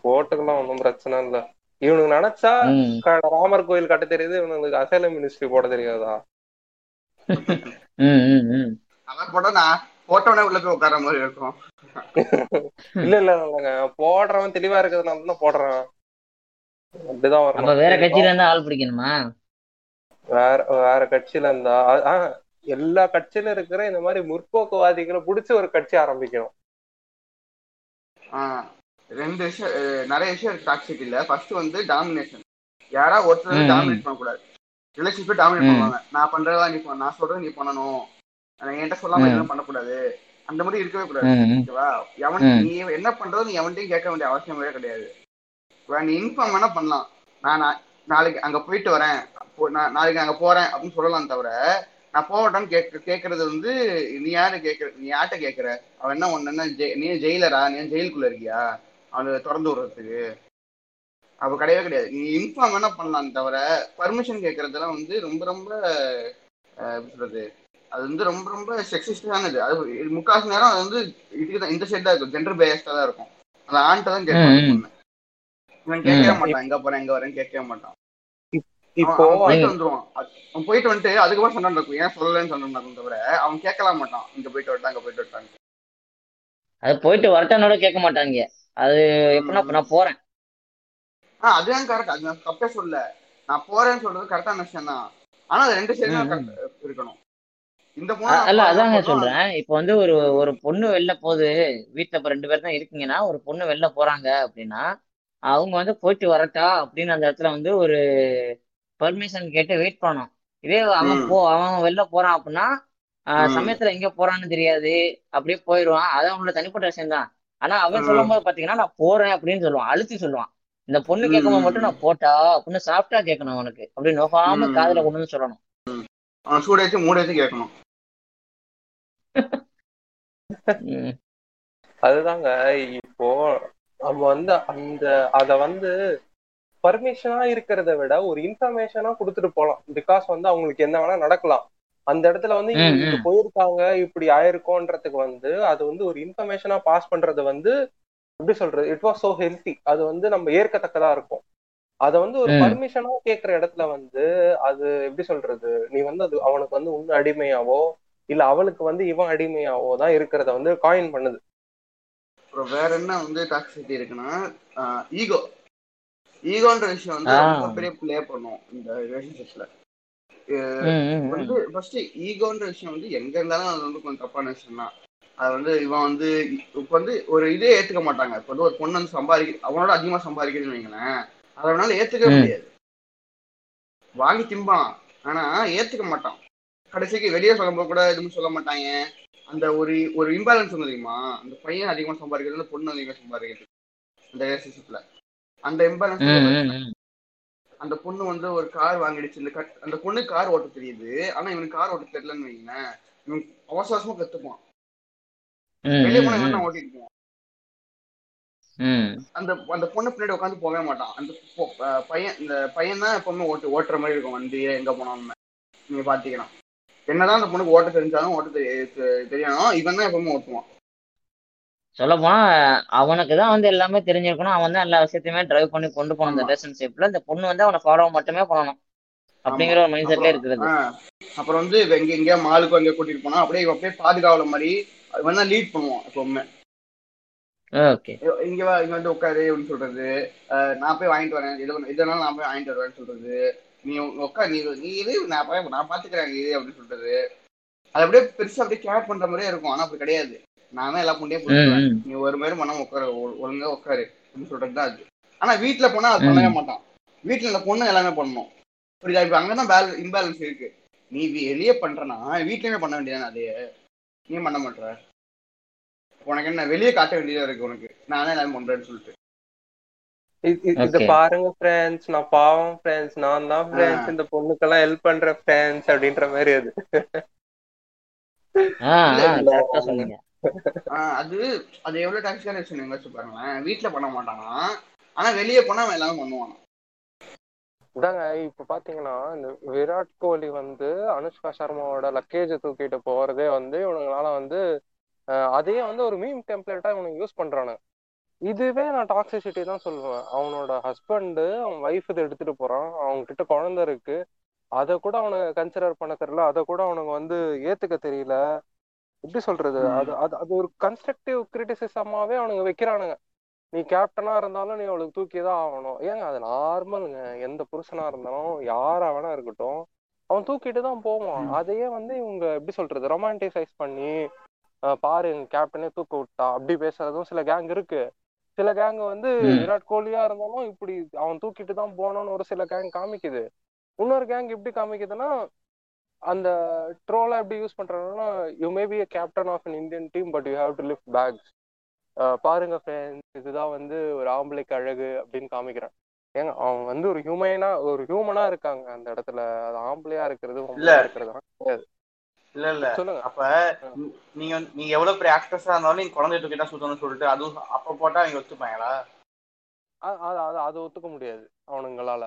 போட்டுக்கலாம் ஒன்றும் பிரச்சனை இல்ல. இவனுக்கு நினைச்சா ராமர் கோயில் கட்ட தெரியுது இவனுக்கு அசைலம் மினிஸ்ட்ரி போட தெரியாதா? ம் ம் ம். அதான் போட்டா நான் போட்டோனே உள்ள போய் உட்கார மாதிரி இருக்கும். இல்ல இல்ல இல்லங்க. போடுறவன் தெளிவா இருக்கிறதுனால தான் போடுறான். அப்படிதான் அப்ப வரணும் வேற கட்சியில இருந்தா ஆள் பிடிக்கணுமா? வேற வேற கட்சியில இருந்தா அ- ஆ, எல்லா கட்சியில இருக்கிற இந்த மாதிரி முற்போக்குவாதிகளை புடிச்சு ஒரு கட்சி ஆரம்பிக்கணும். ஆஹ் ரெண்டு விஷயம் நிறைய விஷயம் இருக்கு. டாக்ஸிக் இல்ல. ஃபர்ஸ்ட் வந்து டாமினேஷன் யாரா ஒருத்தர். டாமினேட் பண்ணக்கூடாது. Relationship dominate. பண்ணுவாங்க. நான் பண்றதா நீ நான் சொல்றது நீ பண்ணணும். என்கிட்ட சொல்லாம. எதுவும் பண்ணக்கூடாது. அந்த மாதிரி இருக்கவே கூடாது. ஓகேவா? எவன். நீ என்ன பண்றது நீ எவன்ட்டையும் கேட்க வேண்டிய அவசியமே கிடையாது. நீ இன்ஃபார்ம் வேணா பண்ணலாம். நான் நாளைக்கு அங்க போயிட்டு வரேன். நாளைக்கு அங்க போறேன் அப்படின்னு சொல்லலாம் தவிர நான் போகட்டான்னு கேட்க கேட்கறது வந்து நீ யாரு கேட்கற நீ யார்கிட்ட கேட்கற? அவன் என்ன ஒண்ணு என்ன நீ ஜெயிலரா நீ ஜெயிலுக்குள்ள இருக்கியா? அவனை திறந்து விடுறதுக்கு அப்ப கிடையவே கிடையாது. நீ இன்ஃபார்ம் வேணா பண்ணலாம் தவிர பர்மிஷன் கேட்கறதெல்லாம் வந்து ரொம்ப ரொம்ப எப்படி சொல்றது? அது வந்து ரொம்ப ரொம்ப செக்ஸிஸ்டானது அது முக்காசு நேரம் அது வந்து இதுக்கு தான் இந்த சைடு தான் இருக்கும். ஜெண்டர் பேஸ்டா தான் இருக்கும். அந்த ஆண்கிட்ட தான். பொண்ணு இவன் கேட்கவே. மாட்டான். எங்க போறேன் எங்க வரேன்னு கேட்கவே மாட்டான். அவன் இப்போ போயிட்டு வந்துருவான். அது- அவன் போயிட்டு வந்துட்டு அதுக்கப்புறம் சண்டை நடக்கும் ஏன் சொல்லலன்னு சண்டை நடக்கும் தவிர அவன் கேட்கலாம் மாட்டான். இங்க போயிட்டு வரட்டா அங்க போயிட்டு வரட்டாங்க அது போயிட்டு வரட்டானோட கேட்க மாட்டாங்க அது எப்படின்னா நான் போறேன். ஆஹ் அதுதான் கரெக்ட் அது நான் தப்பே சொல்ல நான் போறேன்னு சொல்றது கரெக்டான விஷயம் தான். ஆனா அது ரெண்டு சைடுமே இருக்கணும். இந்த போறேன்னு அதாங்க. சொல்றேன். இப்ப வந்து ஒரு ஒரு பொண்ணு வெளில போகுது. வீட்டுல இப்ப ரெண்டு பேர் தான் இருக்கீங்கன்னா ஒரு பொண்ணு வெளில போறாங்க அப்படின்னா அவங்க வந்து போயிட்டு வரட்டா அப்படின்னு அந்த இடத்துல வந்து ஒரு பர்மிஷன் கேட்டு வெயிட் பண்ணணும். இதே அவன். போ அவன் வெளில போறான் அப்படின்னா. சமயத்துல எங்க போறான்னு தெரியாது. அப்படியே போயிடுவான். அது அவனோட தனிப்பட்ட விஷயம் தான் ஆனா அவன். சொல்லும் போது பாத்தீங்கன்னா நான் போறேன் அப்படின்னு சொல்லுவான் அழுத்தி சொல்லுவான் இந்த பொண்ணு கேட்கும்போது மட்டும். நான் போட்டா அப்படின்னு சாஃப்டா கேட்கணும் அவனுக்கு அப்படி நோகாம. காதுல கொண்டு வந்து சொல்லணும் சூடாச்சு மூடாச்சு கேட்கணும். அதுதாங்க இப்போ நம்ம வந்து அந்த அத வந்து பர்மிஷனா இருக்கிறத விட ஒரு இன்ஃபர்மேஷனா கொடுத்துட்டு போலாம் பிகாஸ் வந்து அவங்களுக்கு என்ன வேணா நடக்கலாம் அந்த இடத்துல வந்து இங்க. போயிருக்காங்க இப்படி ஆயிருக்கோன்றதுக்கு வந்து அது வந்து ஒரு இன்ஃபர்மேஷனா பாஸ் பண்றது வந்து எப்படி சொல்றது இட் வாஸ் சோ ஹெல்த்தி அது வந்து நம்ம ஏற்கத்தக்கதா இருக்கும் அத வந்து ஒரு. பர்மிஷனா கேக்குற இடத்துல வந்து அது எப்படி சொல்றது நீ வந்து அது அவனுக்கு வந்து உன்ன அடிமையாவோ இல்ல அவளுக்கு வந்து இவன் அடிமையாவோ தான் இருக்கிறத வந்து காயின் பண்ணுது அப்புறம் வேற என்ன வந்து டாக்ஸிசிட்டி இருக்குன்னா ஈகோ ஈகோன்ற விஷயம் வந்து. ரொம்ப பெரிய ப்ளே பண்ணும் இந்த ரிலேஷன்ஷிப்ல. வந்து ஃபர்ஸ்ட் ஈகோன்ற விஷயம் வந்து எங்க இருந்தாலும் அது வந்து கொஞ்சம் தப்பான விஷயம் தான். அது வந்து இவன் வந்து இப்ப வந்து ஒரு இதே ஏத்துக்க மாட்டாங்க. இப்ப வந்து ஒரு பொண்ணு வந்து சம்பாதிக்க அவனோட அதிகமா சம்பாதிக்கிறதுன்னு வைங்களேன் அதனால ஏத்துக்கவே. முடியாது. வாங்கி திம்பான். ஆனா ஏத்துக்க மாட்டான். கடைசிக்கு வெளியே சொல்லும்போது கூட எதுவும் சொல்ல மாட்டாங்க. அந்த ஒரு ஒரு இம்பேலன்ஸ் வந்து தெரியுமா? அந்த பையன் அதிகமா சம்பாதிக்கிறது பொண்ணு அதிகமா சம்பாதிக்கிறது. அந்த ரிலேஷன்ஷிப்ல அந்த இம்பேலன்ஸ். அந்த பொண்ணு வந்து ஒரு கார் வாங்கிடுச்சு. இந்த கட் அந்த பொண்ணு கார் ஓட்ட தெரியுது. ஆனா இவனுக்கு கார் ஓட்ட தெரியலன்னு வைங்களேன் இவன் அவசர அவசரமா கத்துப்பான். வெளியே போனா இவன் ஓட்டிட்டு போவான். அந்த அந்த பொண்ணு பின்னாடி உட்காந்து போகவே மாட்டான். அந்த பையன் இந்த பையன் தான் எப்பவுமே ஓட்டு ஓட்டுற மாதிரி இருக்கும். வண்டி எங்க போனாலும். நீங்க பாத்தீங்கன்னா. என்னதான் அந்த பொண்ணுக்கு ஓட்ட தெரிஞ்சாலும் ஓட்ட தெரிய- தெ- தெரியணும் இவன் தான் எப்பவுமே ஓட்டுவான். சொல்ல போனா அவனுக்கு தான் வந்து எல்லாமே தெரிஞ்சிருக்கணும். அவன் தான் எல்லா விஷயத்தையுமே டிரைவ் பண்ணி கொண்டு இந்த ஆமா. ரிலேஷன்ஷிப்ல இந்த பொண்ணு வந்து அவனை ஃபாலோ மட்டுமே பண்ணணும். அப்படிங்கிற ஒரு மைண்ட் செட்ல இருக்கிறது. அப்புறம் வந்து எங்க எங்கேயா மாலுக்கு அங்கே கூட்டிட்டு போனா அப்படியே அப்படியே பாதுகாவல மாதிரி இவன் தான் லீட் பண்ணுவான் எப்பவுமே ஓகே. இங்க வா இங்க வந்து உட்காரு அப்படின்னு சொல்றது. நான் போய் வாங்கிட்டு வரேன். இது இதனால நான் போய் வாங்கிட்டு வருவேன்னு சொல்றது. நீ உட்கார் நீ நீ இது நான் நான் பாத்துக்கிறேன் இது அப்படின்னு சொல்றது. அது அப்படியே பெருசா அப்படியே கேர் பண்ற மாதிரியே இருக்கும். ஆனா அப்படி கிடையாது. நான் தான் எல்லா புண்டையும் ம், போட்டுருவேன் ம். நீ ஒரு மாதிரி பண்ணாம உட்காரு ஒழுங்கா உட்காரு அப்படின்னு சொல்றது தான் அது. ஆனா வீட்டுல போனா அது பண்ணவே. மாட்டான். வீட்டுல இந்த பொண்ணு எல்லாமே பண்ணணும். புரியுதா? இப்ப அங்கதான் பேல இம்பேலன்ஸ் இருக்கு. நீ வெளியே பண்றனா வீட்லயுமே பண்ண வேண்டியதானே அதையே நீ பண்ண மாட்ற. உனக்கு என்ன வெளியே காட்ட வேண்டியதா இருக்கு உனக்கு. நானே எல்லாமே பண்றேன்னு சொல்லிட்டு. இது. பாருங்க ஃப்ரெண்ட்ஸ் நான் பாவம் ஃப்ரெண்ட்ஸ் நான் தான் ஃப்ரெண்ட்ஸ் இந்த பொண்ணுக்கெல்லாம் ஹெல்ப் பண்ற ஃப்ரெண்ட்ஸ் அப்படின்ற மாதிரி அது. அது அது எவ்வளவு டாக்ஸிக்கான விஷயம் யோசிச்சு பாருங்களேன். வீட்டுல பண்ண மாட்டானா ஆனா வெளியே போனா அவன் எல்லாமே இதாங்க இப்ப பாத்தீங்கன்னா இந்த விராட் கோலி வந்து அனுஷ்கா சர்மாவோட லக்கேஜ் தூக்கிட்டு போறதே வந்து இவனுங்களால வந்து அதையே வந்து ஒரு மீம் டெம்ப்ளேட்டா இவனுக்கு யூஸ் பண்றானுங்க இதுவே நான் டாக்ஸிசிட்டி தான் சொல்லுவேன். அவனோட ஹஸ்பண்ட் அவன் ஒய்ஃப் இதை எடுத்துட்டு போறான். அவங்க கிட்ட குழந்தை இருக்கு. அதை கூட அவனுக்கு கன்சிடர் பண்ண தெரியல. அதை கூட அவனுக்கு வந்து ஏத்துக்க தெரியல. எப்படி சொல்றது. அது அது அது ஒரு கன்ஸ்ட்ரக்டிவ் கிரிட்டிசிசமாவே அவனுங்க வைக்கிறானுங்க. நீ கேப்டனா இருந்தாலும் நீ அவளுக்கு தூக்கி தான் ஆகணும். ஏங்க அது நார்மலுங்க எந்த புருஷனா இருந்தாலும் யாரா வேணா இருக்கட்டும். அவன் தூக்கிட்டு தான் போவான். அதையே வந்து இவங்க எப்படி சொல்றது? ரொமான்டிசைஸ் பண்ணி பாரு எங்க கேப்டனே தூக்க விட்டா அப்படி பேசுறதும் சில கேங் இருக்கு. சில கேங் வந்து. விராட் கோலியா இருந்தாலும் இப்படி அவன் தூக்கிட்டு தான் போனோம்னு ஒரு சில கேங் காமிக்குது. இன்னொரு கேங் எப்படி காமிக்குதுன்னா அந்த ட்ரோலா எப்படி யூஸ் பண்றாங்கன்னா you may be captain of an Indian team but you have to lift bags பாருங்க ஃப்ரெண்ட்ஸ் இதுதான் வந்து ஒரு ஆம்பளைக்கு அழகு அப்படின்னு காமிக்கிறான். ஏங்க அவன் வந்து ஒரு ஹியூமனா ஒரு ஹியூமனா இருக்காங்க அந்த இடத்துல. அது ஆம்பளையா இருக்கிறது இருக்கிறது கிடையாது. இல்ல இல்ல. சொல்லுங்க. அப்ப நீங்க நீங்க எவ்வளவு பெரிய ஆக்ட்ரஸா இருந்தாலும் நீங்க குழந்தை தூக்கிட்டா சுத்தணும்னு சொல்லிட்டு அதுவும் அப்ப போட்டா அவங்க ஒத்துப்பாங்களா? அது அது அது ஒத்துக்க முடியாது அவனுங்களால.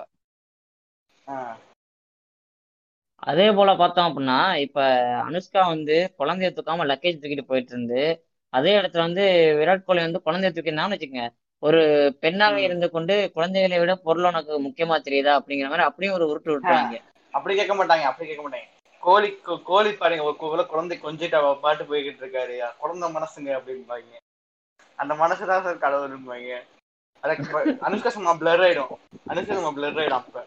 அதே போல பார்த்தோம் அப்படின்னா இப்ப அனுஷ்கா வந்து குழந்தைய தூக்காம லக்கேஜ் தூக்கிட்டு போயிட்டு இருந்து அதே இடத்துல வந்து விராட் கோலி வந்து குழந்தைய தூக்கினான்னு வச்சுக்கோங்க. ஒரு பெண்ணாக ம். இருந்து கொண்டு குழந்தைகளை விட பொருள் உனக்கு முக்கியமா தெரியுதா அப்படிங்கிற மாதிரி அப்படியும் ஒரு உருட்டு விட்டுருவாங்க அப்படி கேட்க மாட்டாங்க அப்படி கேட்க மாட்டாங்க. கோழி கோ- கோழி பாருங்க ஒரு குழந்தை கொஞ்சிட்டு அவ பாட்டு போய்கிட்டு இருக்காரு. குழந்தை மனசுங்க அப்படிம்பாங்க. அந்த மனசுதான் சார் கடவுள்பாங்க அனுஷ்கா சும்மா பிளர் ஆயிடும். அனுஷ்கா சும்மா பிளர் ஆயிடும் அப்ப.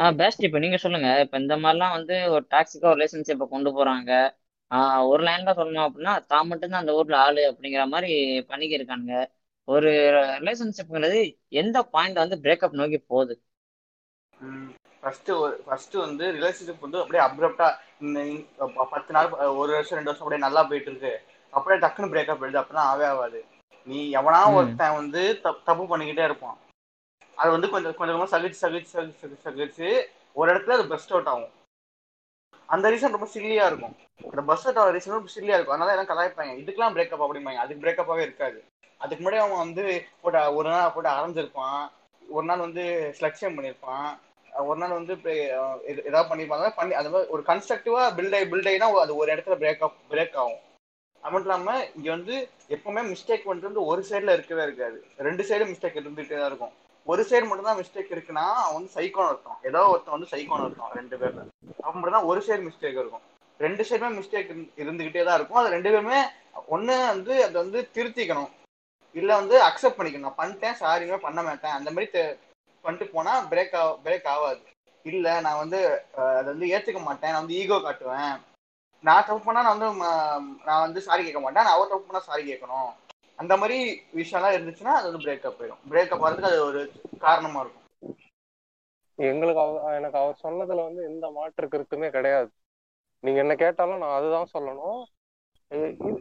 ஆ பெஸ்ட் இப்போ நீங்க சொல்லுங்க. இப்போ இந்த மாதிரிலாம் வந்து ஒரு டாக்ஸிக்கா ரிலேஷன்ஷிப்பை கொண்டு போறாங்க. ஆ, ஒரு லைன்ல சொல்லணும் அப்படின்னா தான் மட்டும்தான் அந்த ஊர்ல ஆளு அப்படிங்கிற மாதிரி பண்ணிக்கிருக்காங்க ஒரு ரிலேஷன்ஷிப்ங்கிறது எந்த பாயிண்ட் வந்து பிரேக்கப் நோக்கி போகுது. ஃபர்ஸ்ட் ஃபர்ஸ்ட் வந்து ரிலேஷன்ஷிப் வந்து அப்படியே அப்ரப்டா பத்து நாள் ஒரு வருஷம் ரெண்டு வருஷம் அப்படியே நல்லா போயிட்டு இருக்கு அப்படியே டக்குன்னு பிரேக்கப் ஆயிடுது. அப்படிலாம் ஆவே ஆகாது. நீ எவனா ம். ஒருத்தன் வந்து தப்- தப்பு பண்ணிக்கிட்டே இருப்பான். அது வந்து கொஞ்சம் கொஞ்சமாக கொஞ்சமா சகிச்சு சகிச்சு சகிச்சு சகிச்சு ஒரு இடத்துல அது பெஸ்ட் அவுட் ஆகும். அந்த ரீசன் ரொம்ப சில்லியா இருக்கும். அந்த பஸ் அவுட் ஆகிற ரீசன் ரொம்ப சில்லியா இருக்கும். அதனால எல்லாம் கலாய்ப்பாங்க? இதுக்கெல்லாம் பிரேக்கப் அப்படிம்பாங்க. அதுக்கு பிரேக்கப்பாவே இருக்காது. அதுக்கு முன்னாடி அவன் வந்து போட்ட ஒரு நாள் போட்டு அரைஞ்சிருப்பான். ஒரு நாள் வந்து ஸ்லட்சியம் பண்ணியிருப்பான் ஒரு நாள் வந்து ஏதாவது பண்ணியிருப்பாங்க பண்ணி அது மாதிரி ஒரு கன்ஸ்ட்ரக்டிவா பில்ட் ஆகி பில்ட் ஆகினா அது ஒரு இடத்துல பிரேக் அப் பிரேக் ஆகும். அது மட்டும் இல்லாமல் இங்கே வந்து எப்பவுமே மிஸ்டேக் வந்து ஒரு சைடில் இருக்கவே இருக்காது. ரெண்டு சைடு மிஸ்டேக் இருந்துகிட்டே தான் இருக்கும். ஒரு சைடு மட்டும் தான் மிஸ்டேக் இருக்குன்னா அவன் வந்து சைக்கோன் இருக்கும் ஏதோ ஒருத்தன் வந்து சைக்கோன் இருக்கும் ரெண்டு பேர்ல. அப்ப மட்டும் தான் ஒரு சைடு மிஸ்டேக் இருக்கும். ரெண்டு சைடுமே மிஸ்டேக் இருந்துகிட்டே தான் இருக்கும். அது ரெண்டு பேருமே ஒண்ணு வந்து அதை வந்து திருத்திக்கணும். இல்ல வந்து அக்செப்ட் பண்ணிக்கணும். நான் பண்ணிட்டேன் சாரிமே பண்ண மாட்டேன். அந்த மாதிரி பண்ணிட்டு போனா பிரேக் ஆ பிரேக் ஆகாது இல்ல நான் வந்து அதை வந்து ஏத்துக்க மாட்டேன். நான் வந்து ஈகோ காட்டுவேன். நான் தப்பு பண்ணா நான் வந்து ம- நான் வந்து சாரி கேட்க மாட்டேன். நான் அவர் தப்பு பண்ணா சாரி கேட்கணும். அந்த மாதிரி விஷயம்லாம் இருந்துச்சுன்னா அது வந்து பிரேக்கப் போயிடும். பிரேக்கப் வரதுக்கு அது ஒரு காரணமா இருக்கும். எங்களுக்கு அவ- எனக்கு அவர் சொன்னதுல வந்து எந்த மாற்று கருத்துமே கிடையாது. நீங்க என்ன கேட்டாலும் நான் அதுதான் சொல்லணும்.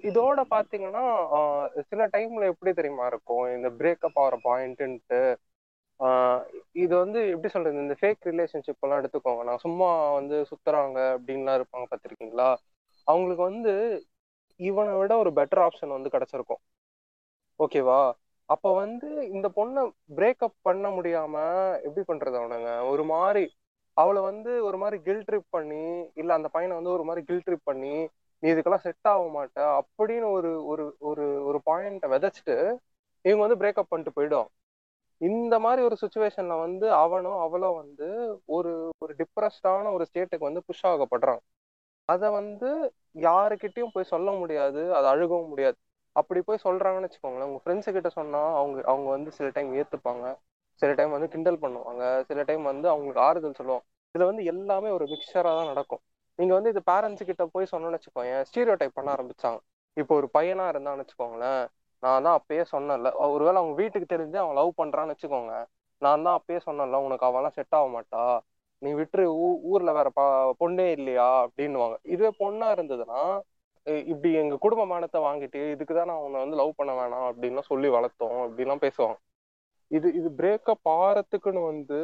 இதோட பாத்தீங்கன்னா சில டைம்ல எப்படி தெரியுமா இருக்கும்? இந்த பிரேக்கப் ஆகிற பாயிண்ட்டு இது வந்து எப்படி சொல்றது? இந்த ஃபேக் ரிலேஷன்ஷிப் எல்லாம் எடுத்துக்கோங்க. நான் சும்மா வந்து சுத்துறாங்க அப்படின்லாம் இருப்பாங்க பார்த்துருக்கீங்களா அவங்களுக்கு வந்து இவனை விட ஒரு பெட்டர் ஆப்ஷன் வந்து கிடைச்சிருக்கும். ஓகேவா? அப்ப வந்து இந்த பொண்ணை பிரேக்கப் பண்ண முடியாம எப்படி பண்றது அவனுங்க? ஒரு மாதிரி அவளை வந்து ஒரு மாதிரி கில் ட்ரிப் பண்ணி இல்ல அந்த பையனை வந்து ஒரு மாதிரி கில் ட்ரிப் பண்ணி நீ இதுக்கெல்லாம் செட் ஆக மாட்ட அப்படின்னு ஒரு ஒரு ஒரு ஒரு பாயிண்ட்டை விதைச்சிட்டு இவங்க வந்து பிரேக்கப் பண்ணிட்டு போயிடும் இந்த மாதிரி ஒரு சுச்சுவேஷன்ல வந்து அவனும் அவளும் வந்து ஒரு ஒரு டிப்ரெஸ்டான ஒரு ஸ்டேட்டுக்கு வந்து புஷ் ஆகப்படுறான் அதை வந்து யாருக்கிட்டையும் போய் சொல்ல முடியாது அது அழுகவும் முடியாது. அப்படி போய் சொல்றாங்கன்னு வச்சுக்கோங்களேன். உங்க ஃப்ரெண்ட்ஸ் கிட்ட சொன்னா அவங்க அவங்க வந்து சில டைம் ஏத்துப்பாங்க. சில டைம் வந்து கிண்டல் பண்ணுவாங்க. சில டைம் வந்து அவங்களுக்கு ஆறுதல் சொல்லுவாங்க. இதுல வந்து எல்லாமே ஒரு மிக்சரா தான் நடக்கும். நீங்க வந்து இது பேரண்ட்ஸ் கிட்ட போய் சொன்னோன்னு வச்சுக்கோங்க ஸ்டீரியோ டைப் பண்ண ஆரம்பிச்சாங்க. இப்போ ஒரு பையனா இருந்தான்னு வச்சுக்கோங்களேன் நான் தான் அப்பயே சொன்னேன்ல. ஒருவேளை அவங்க வீட்டுக்கு தெரிஞ்சு அவன் லவ் பண்றான்னு வச்சுக்கோங்க. நான் தான் அப்பயே சொன்னேன்ல உனக்கு அவெல்லாம் செட் ஆக மாட்டா. நீ விட்டுரு ஊ- ஊர்ல வேற பா பொண்ணே இல்லையா? அப்படின்னுவாங்க. இதுவே பொண்ணா இருந்ததுன்னா இப்படி எங்க குடும்ப மானத்தை வாங்கிட்டு இதுக்குதான் நான் உன்னை வந்து லவ் பண்ண வேணாம் அப்படின்லாம் சொல்லி வளர்த்தோம் அப்படின்லாம் பேசுவாங்க. இது இது பிரேக்கப் ஆறத்துக்குன்னு வந்து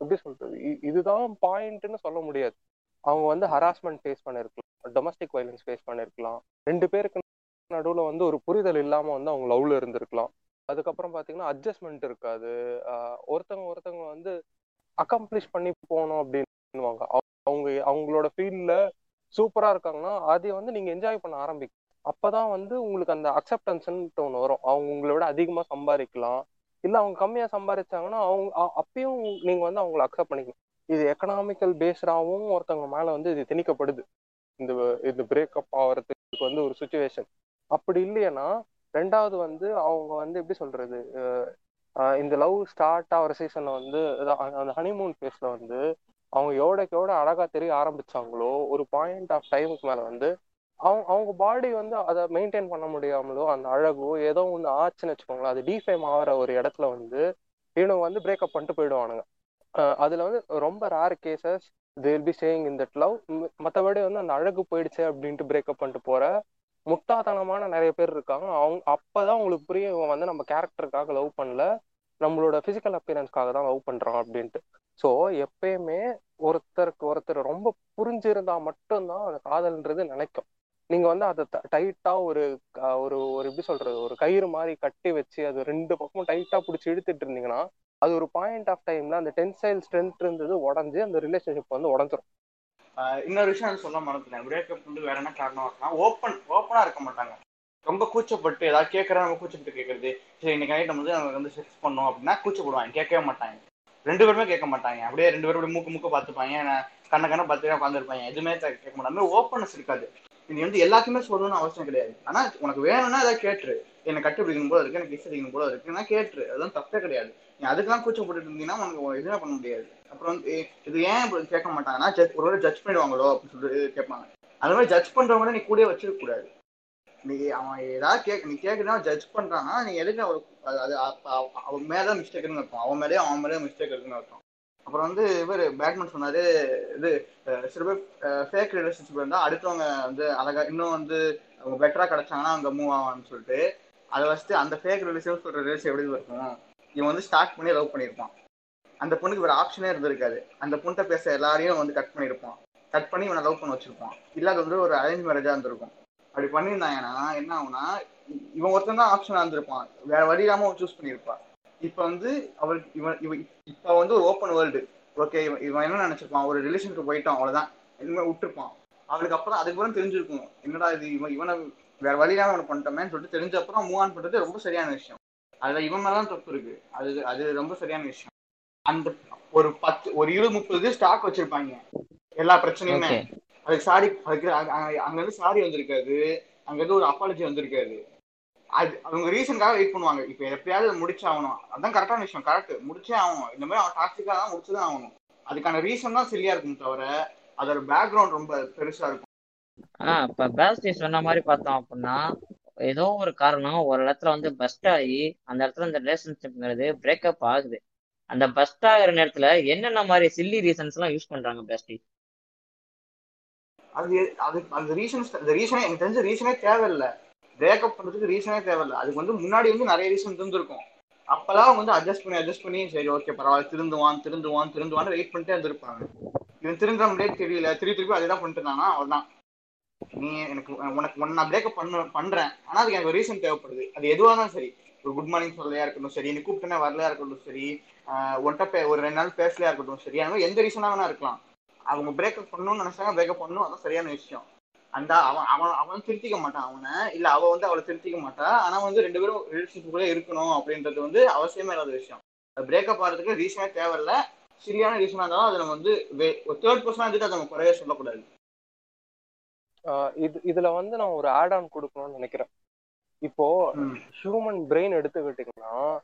எப்படி சொல்றது? இதுதான் பாயிண்ட்னு சொல்ல முடியாது. அவங்க வந்து ஹராஸ்மெண்ட் ஃபேஸ் பண்ணிருக்கலாம். டொமஸ்டிக் வைலன்ஸ் ஃபேஸ் பண்ணிருக்கலாம். ரெண்டு பேருக்கு நடுவுல வந்து ஒரு புரிதல் இல்லாம வந்து அவங்க லவ்ல இருந்திருக்கலாம். அதுக்கப்புறம் பாத்தீங்கன்னா அட்ஜஸ்ட்மெண்ட் இருக்காது. ஒருத்தவங்க ஒருத்தவங்க வந்து அக்கம்ப்ளிஷ் பண்ணி போகணும் அப்படின்னுவாங்க. அவங்க அவங்க அவங்களோட ஃபீல்ட்ல சூப்பரா இருக்காங்கன்னா அதை வந்து நீங்க என்ஜாய் பண்ண ஆரம்பிக்கும் அப்பதான் வந்து உங்களுக்கு அந்த அக்செப்டன்ஸ்ன்ட்டு ஒன்று வரும். அவங்க உங்களை விட அதிகமா சம்பாதிக்கலாம். இல்ல அவங்க கம்மியா சம்பாதிச்சாங்கன்னா அவங்க அப்பயும் நீங்க வந்து அவங்கள அக்செப்ட் பண்ணிக்கணும் இது எக்கனாமிக்கல் பேஸ்டாவும் ஒருத்தவங்க மேல வந்து இது திணிக்கப்படுது. இந்த இந்த பிரேக்கப் ஆகிறதுக்கு வந்து ஒரு சுச்சுவேஷன் அப்படி இல்லையன்னா ரெண்டாவது வந்து அவங்க வந்து எப்படி சொல்றது இந்த லவ் ஸ்டார்ட் ஆகிற சீசன்ல வந்து அந்த ஹனிமூன் ஃபேஸ்ல வந்து அவங்க எவ்வளோக்கு எவ்வளோ அழகா தெரிய ஆரம்பிச்சாங்களோ ஒரு பாயிண்ட் ஆஃப் டைமுக்கு மேல வந்து அவங்க அவங்க பாடி வந்து அதை மெயின்டைன் பண்ண முடியாமலோ அந்த அழகோ ஏதோ ஒன்று ஆச்சுன்னு வச்சுக்கோங்களேன் அது டிஃபேம் ஆகிற ஒரு இடத்துல வந்து இவனுங்க வந்து பிரேக்கப் பண்ணிட்டு போயிடுவானுங்க. அதில் வந்து ரொம்ப rare cases will be saying in that love மற்றபடி வந்து அந்த அழகு போயிடுச்சு அப்படின்ட்டு பிரேக்கப் பண்ணிட்டு போகிற முட்டாத்தனமான நிறைய பேர் இருக்காங்க. அவங்க அப்போதான் உங்களுக்கு புரியும் இவன் வந்து நம்ம கேரக்டருக்காக லவ் பண்ணல நம்மளோட ஃபிசிக்கல் அப்பியரன்ஸ்க்காக தான் லவ் பண்ணுறான் அப்படின்ட்டு. ஸோ எப்பயுமே ஒருத்தருக்கு ஒருத்தர் ரொம்ப புரிஞ்சிருந்தா மட்டும்தான் அந்த காதல்ன்றது நினைக்கும். நீங்க வந்து அதை டைட்டா ஒரு ஒரு ஒரு எப்படி சொல்றது? ஒரு கயிறு மாதிரி கட்டி வச்சு அது ரெண்டு பக்கமும் டைட்டா பிடிச்சி இழுத்துட்டு இருந்தீங்கன்னா அது ஒரு பாயிண்ட் ஆஃப் டைம்ல அந்த டென்சைல் ஸ்ட்ரென்த் இருந்தது உடஞ்சு அந்த ரிலேஷன்ஷிப் வந்து உடஞ்சிரும். இன்னொரு விஷயம் நான் சொல்ல மறந்துட்டேன். பிரேக்கப் வந்து வேற என்ன காரணம் இருக்குன்னா ஓப்பன் ஓப்பனா இருக்க மாட்டாங்க. ரொம்ப கூச்சப்பட்டு ஏதாவது கேட்கறா நம்ம கூச்சப்பட்டு கேட்கறது சரி இன்னைக்கு நைட் நம்ம வந்து நம்ம வந்து செக்ஸ் பண்ணோம் அப்படின்னா கூச்சப்படுவாங்க. கேட்கவே மாட்டாங்க. ரெண்டு பேருமே கேட்க மாட்டாங்க. அப்படியே ரெண்டு பேரும் மூக்கு மூக்க பார்த்துப்பாங்க. கண்ண கண்ண பார்த்துட்டே உட்காந்துருப்பாங்க. எதுவுமே கேட்க மாட்டாங்க. ஓப்பனஸ் இருக்காது. நீ வந்து எல்லாத்தையுமே சொல்லணும்னு அவசியம் கிடையாது. ஆனா உனக்கு வேணும்னா ஏதாவது கேட்டுரு. என்னை கட்டுப்பிடிக்கணும் போல இருக்கு எனக்கு கிஸ் அடிக்கணும் போல நான் கேட்டுரு. அதெல்லாம் தப்பே கிடையாது. நீ அதுக்கெல்லாம் போட்டுட்டு இருந்தீங்கன்னா உனக்கு எதுவுமே பண்ண முடியாது. அப்புறம் வந்து இது ஏன் இப்படி கேட்க மாட்டாங்கன்னா ஒரு ஒருவேளை ஜட்ஜ் பண்ணிடுவாங்களோ அப்படின்னு சொல்லிட்டு கேட்பாங்க. அது மாதிரி ஜட்ஜ் பண்றவங்க நீ கூடயே வச்சிருக்க கூடாது. நீ அவன் ஏதாவது கேக் நீ கேட்குறா ஜட்ஜ் பண்றான்னா நீ எதுக்கு அவ அது அவ- அவன் மேல மிஸ்டேக் இருக்கும் அவன் மேலே அவன் மேலே மிஸ்டேக் இருக்குன்னு அர்த்தம். அப்புறம் வந்து இவர் பேட்மேன் சொன்னாரு இது சில பேர் ஃபேக் ரிலேஷன்ஷிப் இருந்தால் அடுத்தவங்க வந்து அழகா இன்னும் வந்து அவங்க பெட்டரா கிடைச்சாங்கன்னா அவங்க மூவ் ஆவான்னு சொல்லிட்டு அதை வச்சுட்டு அந்த ஃபேக் ரிலேஷன் சொல்ற ரிலேஷன் எப்படி இருக்கும்? இவன் வந்து ஸ்டார்ட் பண்ணி லவ் பண்ணியிருப்பான். அந்த பொண்ணுக்கு வேறு ஆப்ஷனே இருந்திருக்காது. அந்த பொண்ணிட்ட பேச எல்லாரையும் வந்து கட் பண்ணியிருப்பான். கட் பண்ணி இவனை லவ் பண்ண வச்சிருப்பான். இல்லாத அது வந்து ஒரு அரேஞ்ச் மேரேஜா இருந்திருக்கும். அப்படி பண்ணியிருந்தாங்கன்னா என்ன ஆகும்னா இவன் ஒருத்தன் தான் ஆப்ஷன் இருந்திருப்பான் வேற வழி இல்லாம அவன் சூஸ் பண்ணியிருப்பான். இப்ப வந்து அவருக்கு இவன் இவன் இப்ப வந்து ஒரு ஓப்பன் வேர்ல்டு ஓகே இவன் என்ன நினைச்சிருப்பான்? ஒரு ரிலேஷனுக்கு போயிட்டான் அவ்வளவுதான். இனிமே விட்டுருப்பான். அவளுக்கு அப்புறம் அதுக்கப்புறம் தெரிஞ்சிருக்கும். என்னடா இது இவன் இவனை வேற வழி இல்லாம அவனை பண்ணிட்டோமேன்னு சொல்லிட்டு தெரிஞ்ச அப்புறம் மூவ் ஆன் பண்றது ரொம்ப சரியான விஷயம். அதுல இவன் மேலதான் தப்பு இருக்கு. அது அது ரொம்ப சரியான விஷயம். அந்த ஒரு பத்து ஒரு இருபது முப்பது ஸ்டாக் வச்சிருப்பாங்க. எல்லா பிரச்சனையுமே. அதுக்கு சாரி அதுக்கு அங்க- இருந்து சாரி வந்திருக்காது. அங்க இருந்து ஒரு அப்பாலஜி வந்திருக்காது. அது அவங்க ரீசன்காக வெயிட் பண்ணுவாங்க. இப்ப எப்பயாவது முடிச்சு ஆகணும். அதான் கரெக்டான விஷயம். கரெக்ட் முடிச்சே ஆகணும். இந்த மாதிரி அவன் டாக்ஸிக்கா தான் முடிச்சுதான் ஆகணும். அதுக்கான ரீசன் தான் சரியா இருக்கும் தவிர அதோட பேக்ரவுண்ட் ரொம்ப பெருசா இருக்கும். ஆ இப்ப பேஸ்டி சொன்ன மாதிரி பார்த்தோம் அப்படின்னா ஏதோ ஒரு காரணம் ஒரு இடத்துல வந்து பஸ்ட் ஆகி அந்த இடத்துல இந்த ரிலேஷன்ஷிப்ங்கிறது பிரேக்கப் ஆகுது. அந்த பஸ்ட் ஆகிற நேரத்துல என்னென்ன மாதிரி சில்லி ரீசன்ஸ் எல்லாம் யூஸ் பண்றாங்க பேஸ்டி அது அது அந்த ரீசன்ஸ் அந்த ரீசனே எனக்கு தெரிஞ்ச ரீசனே தேவையில்லை. பிரேக்கப் பண்ணுறதுக்கு ரீசனே தேவையில்லை. அதுக்கு வந்து முன்னாடி வந்து நிறைய ரீசன் இருந்திருக்கும். அப்பெல்லாம் அவங்க வந்து அட்ஜஸ்ட் பண்ணி அட்ஜஸ்ட் பண்ணி சரி ஓகே பரவாயில்ல திருந்துவான் திருந்துவான் திருந்துவான்னு வெயிட் பண்ணிட்டே இருந்திருப்பாங்க. இவன் திருந்த முடியாது தெரியல. திருப்பி திருப்பி அதே தான் பண்ணிட்டு இருந்தானா? அவள்தான் நீ எனக்கு உனக்கு உன்னை நான் பிரேக்கப் பண்ண பண்றேன். ஆனா அதுக்கு எனக்கு ரீசன் தேவைப்படுது. அது எதுவாக இருந்தாலும் சரி. ஒரு குட் மார்னிங் சொல்லலையா இருக்கட்டும் சரி. நீ கூப்பிட்டனே வரலையா இருக்கட்டும் சரி. ஒன்ட்ட பே ஒரு ரெண்டு நாள் பேசலையா இருக்கட்டும் சரி. அந்த எந்த ரீசனா வேணா இருக்கலாம். அவங்க பிரேக்கப் பண்ணணும்னு நினைச்சாங்க பிரேக்கப் பண்ணணும் அதான் சரியான விஷயம். அந்த அவன் அவன் அவன் திருத்திக்க மாட்டான் அவனை. இல்ல அவ வந்து அவளை திருத்திக்க மாட்டா. ஆனா வந்து ரெண்டு பேரும் ரிலேஷன்ஷிப்ல இருக்கணும் அப்படின்றது வந்து அவசியமே இல்லாத விஷயம். பிரேக்கப் ஆகிறதுக்கு ரீசனே தேவையில்ல. சரியான ரீசனா இருந்தாலும் அதை நம்ம வந்து ஒரு தேர்ட் பர்சனா இருந்துட்டு அதை நம்ம குறைய சொல்லக்கூடாது. இது இதுல வந்து நான் ஒரு ஆட் ஆன் கொடுக்கணும்னு நினைக்கிறேன். இப்போ. ஹியூமன் பிரெயின் எடுத்துக்கிட்டீங்கன்னா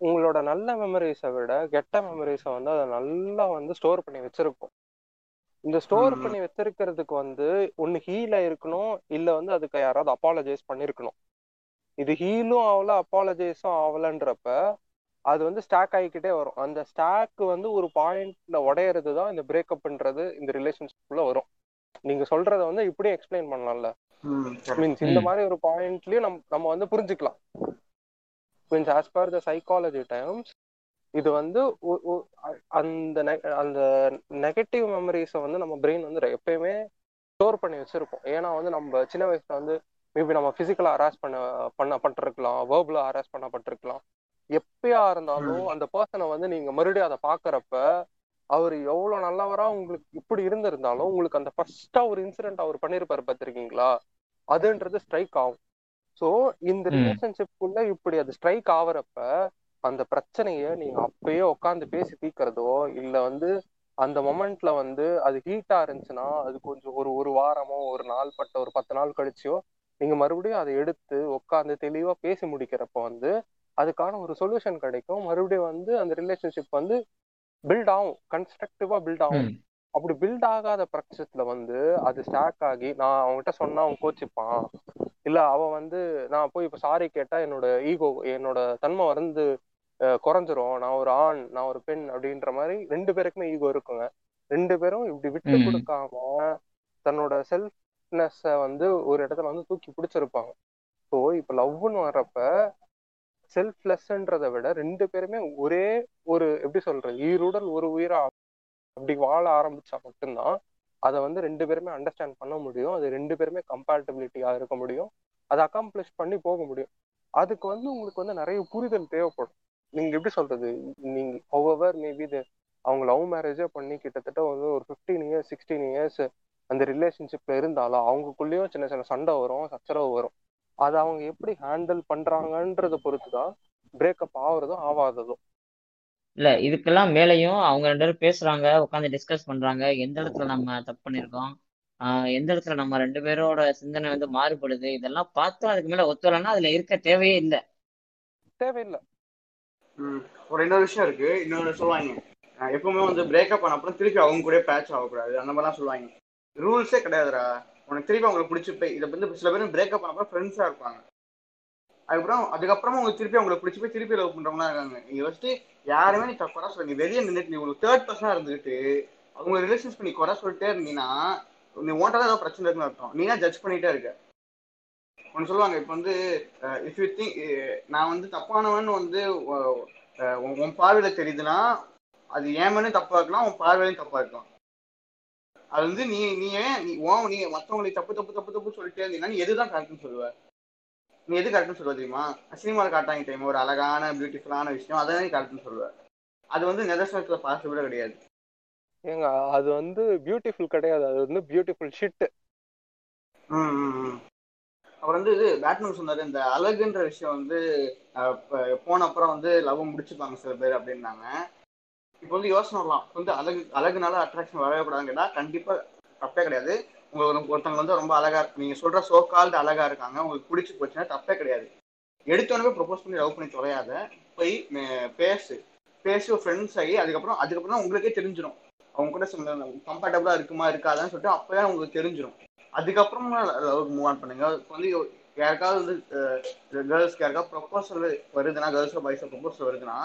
உங்களோட நல்ல மெமரிஸை விட கெட்ட மெமரிஸை வந்து அதை நல்லா வந்து ஸ்டோர் பண்ணி வச்சிருக்கும் இந்த ஸ்டோர். பண்ணி வச்சிருக்கிறதுக்கு வந்து ஒன்னு ஹீல் இருக்கணும் இல்ல வந்து அதுக்கு யாராவது அப்பாலஜைஸ் பண்ணிருக்கணும் இது ஹீலும் ஆகல அப்பாலஜைஸும் ஆகலன்றப்ப அது வந்து ஸ்டாக் ஆகிக்கிட்டே வரும் அந்த ஸ்டாக் வந்து ஒரு பாயிண்ட்ல உடையறது தான் இந்த பிரேக்கப்ன்றது இந்த ரிலேஷன்ஷிப்ல வரும் நீங்க சொல்றத வந்து இப்படியும் எக்ஸ்பிளைன் பண்ணலாம்ல. மீன்ஸ் இந்த. மாதிரி ஒரு பாயிண்ட்லயும் நம் நம்ம வந்து புரிஞ்சுக்கலாம் means as per the psychology times இது வந்து அந்த நெ- அந்த நெகட்டிவ் மெமரிஸை வந்து நம்ம பிரெயின் வந்து எப்பயுமே ஸ்டோர் பண்ணி வச்சிருப்போம். ஏன்னா வந்து நம்ம சின்ன வயசுல வந்து மேபி நம்ம பிசிக்கலா ஹராஸ் பண்ண பண்ண பட்டிருக்கலாம். வேர்பலா ஹராஸ் பண்ணப்பட்டிருக்கலாம் எப்பயா இருந்தாலும் அந்த பர்சனை வந்து நீங்க மறுபடியும் அதை பாக்குறப்ப அவர் எவ்வளவு நல்லவரா உங்களுக்கு இப்படி இருந்திருந்தாலும் உங்களுக்கு அந்த ஃபர்ஸ்டா ஒரு இன்சிடென்ட் அவர் பண்ணிருப்பாரு பார்த்திருக்கீங்களா? அதுன்றது ஸ்ட்ரைக் ஆகும். சோ இந்த. ரிலேஷன்ஷிப்குள்ள இப்படி அது ஸ்ட்ரைக் ஆவறப்ப அந்த பிரச்சனைய நீங்க அப்பயே உட்காந்து பேசி தீர்க்கறதோ இல்ல வந்து அந்த மொமெண்ட்ல வந்து அது ஹீட்டா இருந்துச்சுன்னா அது கொஞ்சம் ஒரு ஒரு வாரமோ ஒரு நாள் பட்ட ஒரு பத்து நாள் கழிச்சியோ நீங்க மறுபடியும் அதை எடுத்து உட்காந்து தெளிவா பேசி முடிக்கிறப்ப வந்து அதுக்கான ஒரு சொல்யூஷன் கிடைக்கும். மறுபடியும் வந்து அந்த ரிலேஷன்ஷிப் வந்து பில்ட் ஆகும். கன்ஸ்ட்ரக்டிவா பில்ட் ஆகும். அப்படி பில்ட் ஆகாத பட்சத்துல வந்து அது ஸ்டாக் ஆகி நான் அவன்கிட்ட சொன்னா அவன் கோச்சிப்பான். இல்ல அவன் வந்து நான் போய் இப்ப சாரி கேட்டா என்னோட ஈகோ என்னோட தன்மை வந்து குறைஞ்சிரும். நான் ஒரு ஆண் நான் ஒரு பெண் அப்படின்ற மாதிரி ரெண்டு பேருக்குமே ஈகோ இருக்குங்க. ரெண்டு பேரும் இப்படி விட்டு. கொடுக்காம தன்னோட செல்ஃப்னஸ வந்து ஒரு இடத்துல வந்து தூக்கி பிடிச்சிருப்பாங்க. ஸோ இப்ப லவ்னு வர்றப்ப செல்ஃப்லெஸ்ன்றதை விட ரெண்டு பேருமே ஒரே ஒரு எப்படி சொல்றது ஈருடல் ஒரு உயிரா அப்படி வாழ ஆரம்பிச்சா மட்டும்தான் அதை வந்து ரெண்டு பேருமே அண்டர்ஸ்டாண்ட் பண்ண முடியும். அது ரெண்டு பேருமே கம்பேட்டபிலிட்டியா இருக்க முடியும். அதை அக்காம்ப்ளிஷ் பண்ணி போக முடியும். அதுக்கு வந்து உங்களுக்கு வந்து நிறைய புரிதல் தேவைப்படும். நீங்க எப்படி சொல்றது? நீங்க ஹவவர் மேபி அவங்க லவ் மேரேஜே பண்ணி கிட்டத்தட்ட வந்து ஒரு ஃபிஃப்டீன் இயர்ஸ் சிக்ஸ்டீன் இயர்ஸ் அந்த ரிலேஷன்ஷிப்ல இருந்தாலும் அவங்களுக்குள்ளேயும் சின்ன சின்ன சண்டை வரும் சச்சரவு வரும். அதை அவங்க எப்படி ஹேண்டில் பண்றாங்கன்றத பொறுத்துதான் பிரேக்கப் ஆகுறதும் ஆகாததும். இல்ல இதுக்கெல்லாம் மேலையும் அவங்க ரெண்டு பேரும் பேசுறாங்க உட்காந்து டிஸ்கஸ் பண்றாங்க. எந்த இடத்துல நம்ம தப்பு பண்ணிருக்கோம்? ஆஹ் எந்த இடத்துல நம்ம ரெண்டு பேரோட சிந்தனை வந்து மாறுபடுது? இதெல்லாம் பார்த்தும் அதுக்கு மேல ஒத்துவலைன்னா அதுல இருக்க தேவையே இல்லை. தேவையில்லை. ம். ஒரு இன்னொரு விஷயம் இருக்கு. இன்னொரு சொல்லுவாங்க. எப்பவுமே வந்து பிரேக்கப் பண்ண அப்புறம் திருப்பி அவங்க கூட பேட்ச் ஆகக்கூடாது. அந்த மாதிரிலாம் சொல்லுவாங்க. ரூல்ஸே கிடையாதுடா. உனக்கு திருப்பி அவங்களுக்கு பிடிச்சி போய் இதை வந்து சில பேர் பிரேக்கப் பண்ண அப்புறம் ஃப்ரெண்ட்ஸா இருப்பாங்க. அதுக்கப்புறம் அதுக்கப்புறமா உங்களுக்கு திருப்பி அவங்களை பிடிச்சி போய் திருப்பி லவ் பண்றவங்களா இருக்காங்க. நீங்க ஃபர்ஸ்ட் யாருமே நீ தப்பா சொல்ல வெளியே நின்றுட்டு நீ உங்களுக்கு தேர்ட் பர்சனா இருந்துட்டு அவங்க ரிலேஷன்ஸ் பண்ணி குறை சொல்லிட்டே இருந்தீங்கன்னா நீ ஓன்ட்டால ஏதோ பிரச்சனை இருக்குன்னு அர்த்தம். நீ ஜட்ஜ் பண்ணிட்டே இருக்க. ஒன்று சொல்லுவாங்க இப்போ வந்து இஃப் யூ திங்க் நான் வந்து தப்பானவன் வந்து உன் பார்வையில தெரியுதுன்னா அது ஏன் தப்பா இருக்கலாம் உன் பார்வையிலும் தப்பா இருக்கலாம். அது வந்து நீ நீ ஏன் நீ ஓ நீ மற்றவங்களுக்கு தப்பு தப்பு தப்பு தப்பு சொல்லிட்டே இருந்தீங்கன்னா நீ எதுதான் கரெக்ட்னு சொல்லுவேன் நீ எது கரெக்ட்னு சொல்லுவ தெரியுமா? சினிமாவில் காட்டாங்க டைம் ஒரு அழகான பியூட்டிஃபுல்லான விஷயம். அதை நீ கரெக்ட்னு சொல்லுவ. அது வந்து நிதர்சனத்துல பாசிபிளே கிடையாது. ஏங்க அது வந்து பியூட்டிஃபுல் கிடையாது. அது வந்து பியூட்டிஃபுல் ஷிட் ம், ம், ம். அவர் வந்து இது பேட்மேன் சொன்னாரு இந்த அழகுன்ற விஷயம் வந்து போன அப்புறம் வந்து லவ் முடிச்சுப்பாங்க சில பேர் அப்படின்னாங்க. இப்போ வந்து யோசனை வரலாம். வந்து அழகு அழகுனால அட்ராக்ஷன் வரவே கூடாதுன்னு கேட்டா கண்டிப்பா தப்பே கிடையாது. உங்களுக்கு ஒருத்தவங்க வந்து ரொம்ப அழகா இருக்கு. நீங்க சொல்ற சோ கால்டு அழகா இருக்காங்க. உங்களுக்கு பிடிச்சி போச்சுன்னா தப்பே கிடையாது. எடுத்தோடனே ப்ரொபோஸ் பண்ணி லவ் பண்ணி தொலையாத போய் பேசு. பேசி ஒரு ஃப்ரெண்ட்ஸ் ஆகி அதுக்கப்புறம் அதுக்கப்புறம் உங்களுக்கே தெரிஞ்சிடும் அவங்க கூட கம்ஃபர்டபுளா இருக்குமா இருக்காதான்னு சொல்லிட்டு அப்பவே உங்களுக்கு தெரிஞ்சிடும் அதுக்கப்புறம் லவ் மூவ் ஆன் பண்ணுங்க. வந்து யாருக்காவது வந்து கேர்ள்ஸ்க்கு யாருக்காவது ப்ரொபோசல் வருதுன்னா கேர்ள்ஸோ பாய்ஸோ ப்ரொபோசல் வருதுன்னா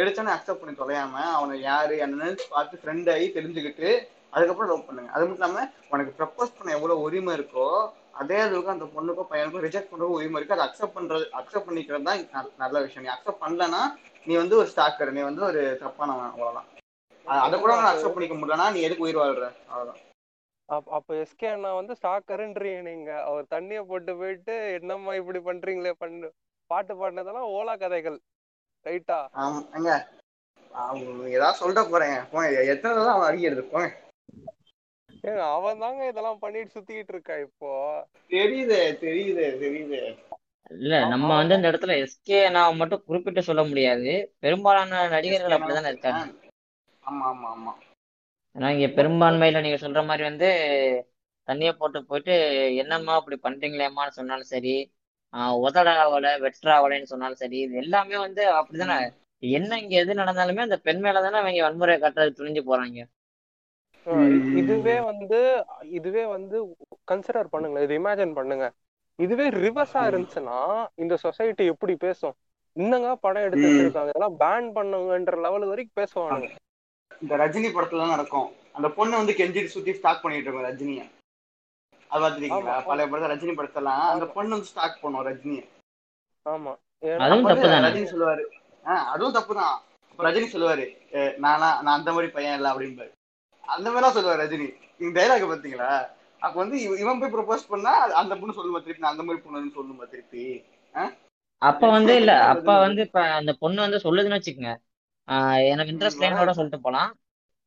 எடுத்தோன்னே அக்செப்ட் பண்ணி தொலையாம அவனை யாரு என்னன்னு பார்த்து ஃப்ரெண்ட் ஆகி தெரிஞ்சுக்கிட்டு அதுக்கப்புறம் லவ் பண்ணுங்க. அது மட்டும் இல்லாம உனக்கு ப்ரப்போஸ் பண்ண எவ்வளவு உரிமை இருக்கோ அதே அளவுக்கு அந்த பொண்ணுக்கோ பையனுக்கோ ரிஜெக்ட் பண்ற உரிமை இருக்கு. அதை அக்செப்ட் பண்றது அக்செப்ட் பண்ணிக்கிறது தான் நல்ல விஷயம். நீ அக்செப்ட் பண்ணலன்னா நீ வந்து ஒரு ஸ்டாக்கர் நீ வந்து ஒரு தப்பானவன் அவ்வளவுதான். அதை கூட அக்செப்ட் பண்ணிக்க முடியலன்னா நீ எதுக்கு உயிர் வாழ்ற? அவ்வளவுதான். அப்- அப்ப எஸ்கே அண்ணா வந்து ஸ்டாக்கருன்றீங்க நீங்க. அவர் தண்ணிய போட்டு போயிட்டு என்னம்மா இப்படி பண்றீங்களே பண்ணு. பாட்டு பாடினதெல்லாம் ஓலா கதைகள். ரைட்டா ஆமா எங்க அவங்க ஏதாவது சொல்லிட போறேன் எத்தனை தடவை அவன் அடிக்கிறது போங்க. அவன் தாங்க இதெல்லாம் பண்ணிட்டு சுத்திக்கிட்டு இருக்கா இப்போ? தெரியுது தெரியுது தெரியுது. இல்ல நம்ம வந்து இந்த இடத்துல எஸ்கே நான் மட்டும் குறிப்பிட்டு சொல்ல முடியாது. பெரும்பாலான நடிகர்கள் அப்படிதானே இருக்காங்க. ஆமா ஆமா ஆமா. ஏன்னா இங்க பெரும்பான்மையில நீங்க சொல்ற மாதிரி வந்து தண்ணிய போட்டு போயிட்டு என்னம்மா அப்படி பண்றீங்களேம்மான்னு சொன்னாலும் சரி ஆஹ் உதடாவல வெற்றாவலைன்னு சொன்னாலும் சரி இது எல்லாமே வந்து அப்படிதானே. என்ன இங்க எது நடந்தாலுமே அந்த பெண் மேலதானே அவங்க வன்முறை காட்டுறது துணிஞ்சு போறாங்க. இதுவே வந்து இதுவே வந்து கன்சிடர் பண்ணுங்க இது இமேஜின் பண்ணுங்க. இதுவே ரிவர்ஸா. இருந்துச்சுன்னா இந்த சொசைட்டி எப்படி பேசும்? இன்னங்க படம் எடுத்து. வச்சிருக்காங்க? இதெல்லாம் பேன் பண்ணுங்கன்ற லெவல் வரைக்கும் பேசுவானுங்க இந்த ரஜினி படத்துல நடக்கும். அந்த பொண்ணு வந்து கெஞ்சிட்டு சுத்தி ஸ்டாக் பண்ணிட்டு இருக்கும் ரஜினிய. அது பாத்துருக்கீங்களா பழைய படத்துல ரஜினி படத்தெல்லாம் அந்த பொண்ணு வந்து ஸ்டாக் பண்ணும் ரஜினிய. ஆமா. ரஜினி சொல்லுவாரு. ஆஹ் அதுவும் தப்பு தான் அப்ப ரஜினி சொல்லுவாரு "அஹ் நானா நான் அந்த மாதிரி பையன் இல்ல அப்படிம்பாரு. அந்த மாதிரிலாம் சொல்லுவாரு ரஜினி. இந்த டைலாக் பாத்தீங்களா? அப்ப வந்து இவ- இவன் போய் ப்ரொபோஸ் பண்ணா அந்த பொண்ணு சொல்லுமா திருப்பி அந்த மாதிரி பொண்ணுன்னு சொல்லுமா திருப்பி. அப்ப வந்து இல்ல அப்ப வந்து இப்ப அந்த பொண்ணு வந்து சொல்லுதுன்னு வச்சுக்கோங்க. ஆஹ் எனக்கு இன்ட்ரெஸ்ட் இல்லைன்னு சொல்லிட்டு போலாம்.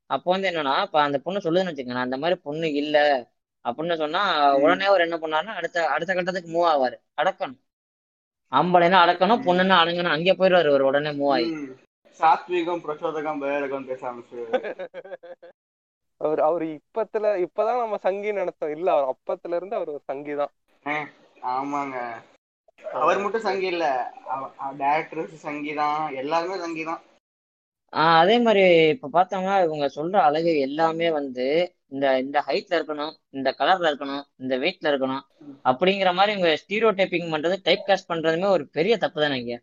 அப்போ வந்து என்னன்னா இப்ப அந்த பொண்ணு சொல்லுதுன்னு வச்சுக்கோங்க நான் அந்த மாதிரி பொண்ணு இல்ல அப்படின்னு சொன்னா உடனே அவர் என்ன பண்ணாருன்னா அடுத்த அடுத்த கட்டத்துக்கு மூவ் ஆவாரு. அடக்கணும். ஆம்பளைன்னா அடக்கணும் பொண்ணுன்னா அடங்கணும் அங்கே போயிடுவாரு உடனே மூவ் ஆகி. சாத்வீகம் பிரச்சோதகம் பேரகம் பேச அவர் அவர் இப்பத்துல இப்பதான் நம்ம சங்கி நடத்தோம். இல்ல அவர் அப்பத்துல இருந்து அவர் ஒரு சங்கி தான். ஆமாங்க. அவர் மட்டும் சங்கி இல்ல. டேரக்டர்ஸ் சங்கி தான். எல்லாருமே சங்கி தான். ஆஹ் அதே மாதிரி இப்ப பார்த்தோம்னா இவங்க சொல்ற அழகு எல்லாமே வந்து இந்த இந்த ஹைட்ல இருக்கணும் இந்த கலர்ல இருக்கணும் இந்த வெயிட்ல இருக்கணும் அப்படிங்கிற மாதிரி இவங்க ஸ்டீரியோ டைப்பிங் பண்றது டைப் காஸ்ட் பண்றதுமே ஒரு பெரிய தப்பு தானே இங்க?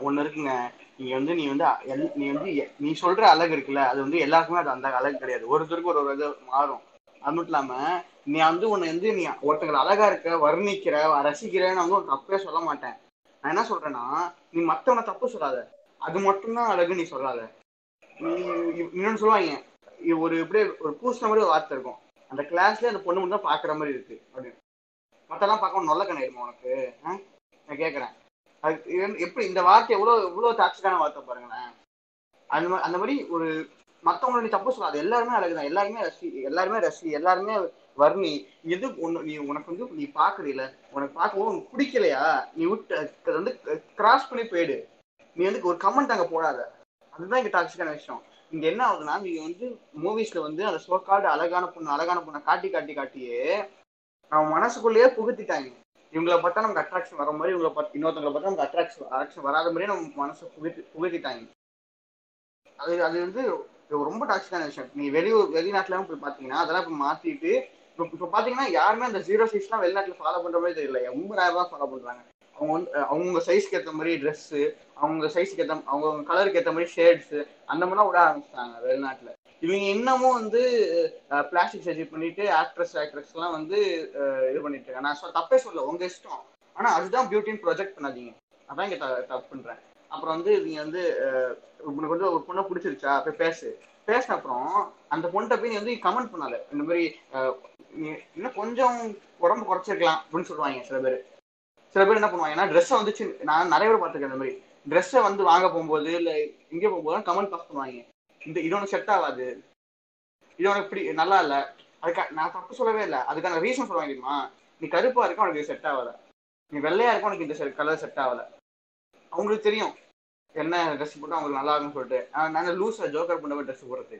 ஒன்னு இருக்குங்க. நீ வந்து நீ வந்து எல்- நீ வந்து நீ சொல்ற அழகு இருக்குல்ல அது வந்து எல்லாருக்குமே அது அந்த அழகு கிடையாது. ஒருத்தருக்கு ஒரு ஒரு இது மாறும். அது மட்டும் இல்லாம நீ வந்து உன்னை வந்து நீ ஒருத்தங்களை அழகா இருக்க வர்ணிக்கிற ரசிக்கிறேன்னு வந்து ஒரு தப்பே சொல்ல மாட்டேன். நான் என்ன சொல்றேன்னா நீ மத்தவனை தப்பு சொல்லாத. அது மட்டும்தான் அழகு நீ சொல்லாத. நீ இன்னொன்னு சொல்லுவாங்க ஒரு இப்படியே ஒரு பூசின மாதிரி ஒரு வார்த்தை இருக்கும். அந்த கிளாஸ்ல அந்த பொண்ணு மட்டும் தான் பாக்குற மாதிரி இருக்கு அப்படின்னு. மத்தெல்லாம் பார்க்க நல்ல கண்ணாயிருமா உனக்கு? ஆ? நான் கேக்குறேன். எப்படி இந்த வார்த்தை எவ்வளோ எவ்வளோ டாக்ஸிக்கான வார்த்தை பாருங்களேன். அந்த மாதிரி அந்த மாதிரி ஒரு மத்தவங்களை நீ தப்பு சொல்லாது. எல்லாருமே அழகு தான் எல்லாருமே ரசி எல்லாருமே ரசி எல்லாருமே வர்ணி. எது ஒன்று நீ உனக்கு வந்து நீ பார்க்குறீல உனக்கு பார்க்கவும் உனக்கு பிடிக்கலையா? நீ விட்டு அது வந்து கிராஸ் பண்ணி போயிடு. நீ வந்து ஒரு கமெண்ட் அங்கே போடாத. அதுதான் இங்கே டாக்ஸிக்கான விஷயம். இங்கே என்ன ஆகுதுன்னா நீங்கள் வந்து மூவிஸில் வந்து அந்த சோக்காடு அழகான பொண்ணு அழகான பொண்ணை காட்டி காட்டி காட்டியே அவன் மனசுக்குள்ளேயே புகுத்திட்டாங்க. இவங்களை பார்த்தா நமக்கு அட்ராக்ஷன் வர மாதிரி இவங்களை பார்த்து இன்னொருத்தவங்களை பார்த்தா நமக்கு அட்ராக்ஷன் அட்ராக்ஷன் வராத மாதிரியே நம்ம மனசை புகுத்தி புகுத்திட்டாங்க. அது அது வந்து ரொம்ப டாக்ஸிக்கான விஷயம். நீ வெளியூர் வெளிநாட்டுல போய் பார்த்தீங்கன்னா அதெல்லாம் இப்ப மாத்திட்டு இப்போ இப்போ பாத்தீங்கன்னா யாருமே அந்த ஜீரோ சைஸ்லாம் வெளிநாட்டுல ஃபாலோ பண்ற மாதிரி தெரியல. ரொம்ப ரேர் ஃபாலோ பண்றாங்க. அவங்க வந்து அவங்க சைஸ்க்கு ஏற்ற மாதிரி ட்ரெஸ்ஸு அவங்க சைஸ்க்கு ஏற்ற அவங்க கலருக்கு ஏற்ற மாதிரி ஷேட்ஸ் அந்த மாதிரிலாம் விட ஆரம்பிச்சிட்டாங்க வெளிநாட்டுல. இவங்க இன்னமும் வந்து பிளாஸ்டிக் சர்ஜரி பண்ணிட்டு ஆக்ட்ரஸ் ஆக்ட்ரஸ் எல்லாம் வந்து இது பண்ணிட்டு இருக்காங்க. நான் தப்பே சொல்ல உங்க இஷ்டம். ஆனா அதுதான் பியூட்டின்னு ப்ரொஜெக்ட் பண்ணாதீங்க. அதான் இங்க தப்பு பண்றேன். அப்புறம் வந்து இவங்க வந்து உனக்கு வந்து ஒரு பொண்ணை பிடிச்சிருச்சா? போய் பேசு. பேசின அப்புறம் அந்த பொண்ணை போய் நீ வந்து கமெண்ட் பண்ணாத. இந்த மாதிரி இன்னும் கொஞ்சம் உடம்பு குறைச்சிருக்கலாம் அப்படின்னு சொல்லுவாங்க சில பேர். சில பேர் என்ன பண்ணுவாங்கன்னா ட்ரெஸ்ஸை வந்து சின்ன- நான் நிறைய பேர் பார்த்துருக்கேன் இந்த மாதிரி. ட்ரெஸ்ஸை வந்து வாங்க போகும்போது இல்லை இங்கே போகும்போது கமெண்ட் பாஸ் பண்ணுவாங்க. இந்த இது செட் ஆகாது. இது உனக்கு இப்படி நல்லா இல்லை. அதுக்கா நான் தப்பு சொல்லவே இல்லை. அதுக்கான ரீசன் சொல்லுவாங்க தெரியுமா? நீ கருப்பா இருக்க உனக்கு இது செட் ஆகல. நீ வெள்ளையா இருக்க உனக்கு இந்த கலர் செட் ஆகல. அவங்களுக்கு தெரியும். என்ன ட்ரெஸ் போட்டு அவங்களுக்கு நல்லா இருக்கும்னு சொல்லிட்டு. நான் நாங்க லூஸா ஜோக்கர் பண்ண ட்ரெஸ் போடுறது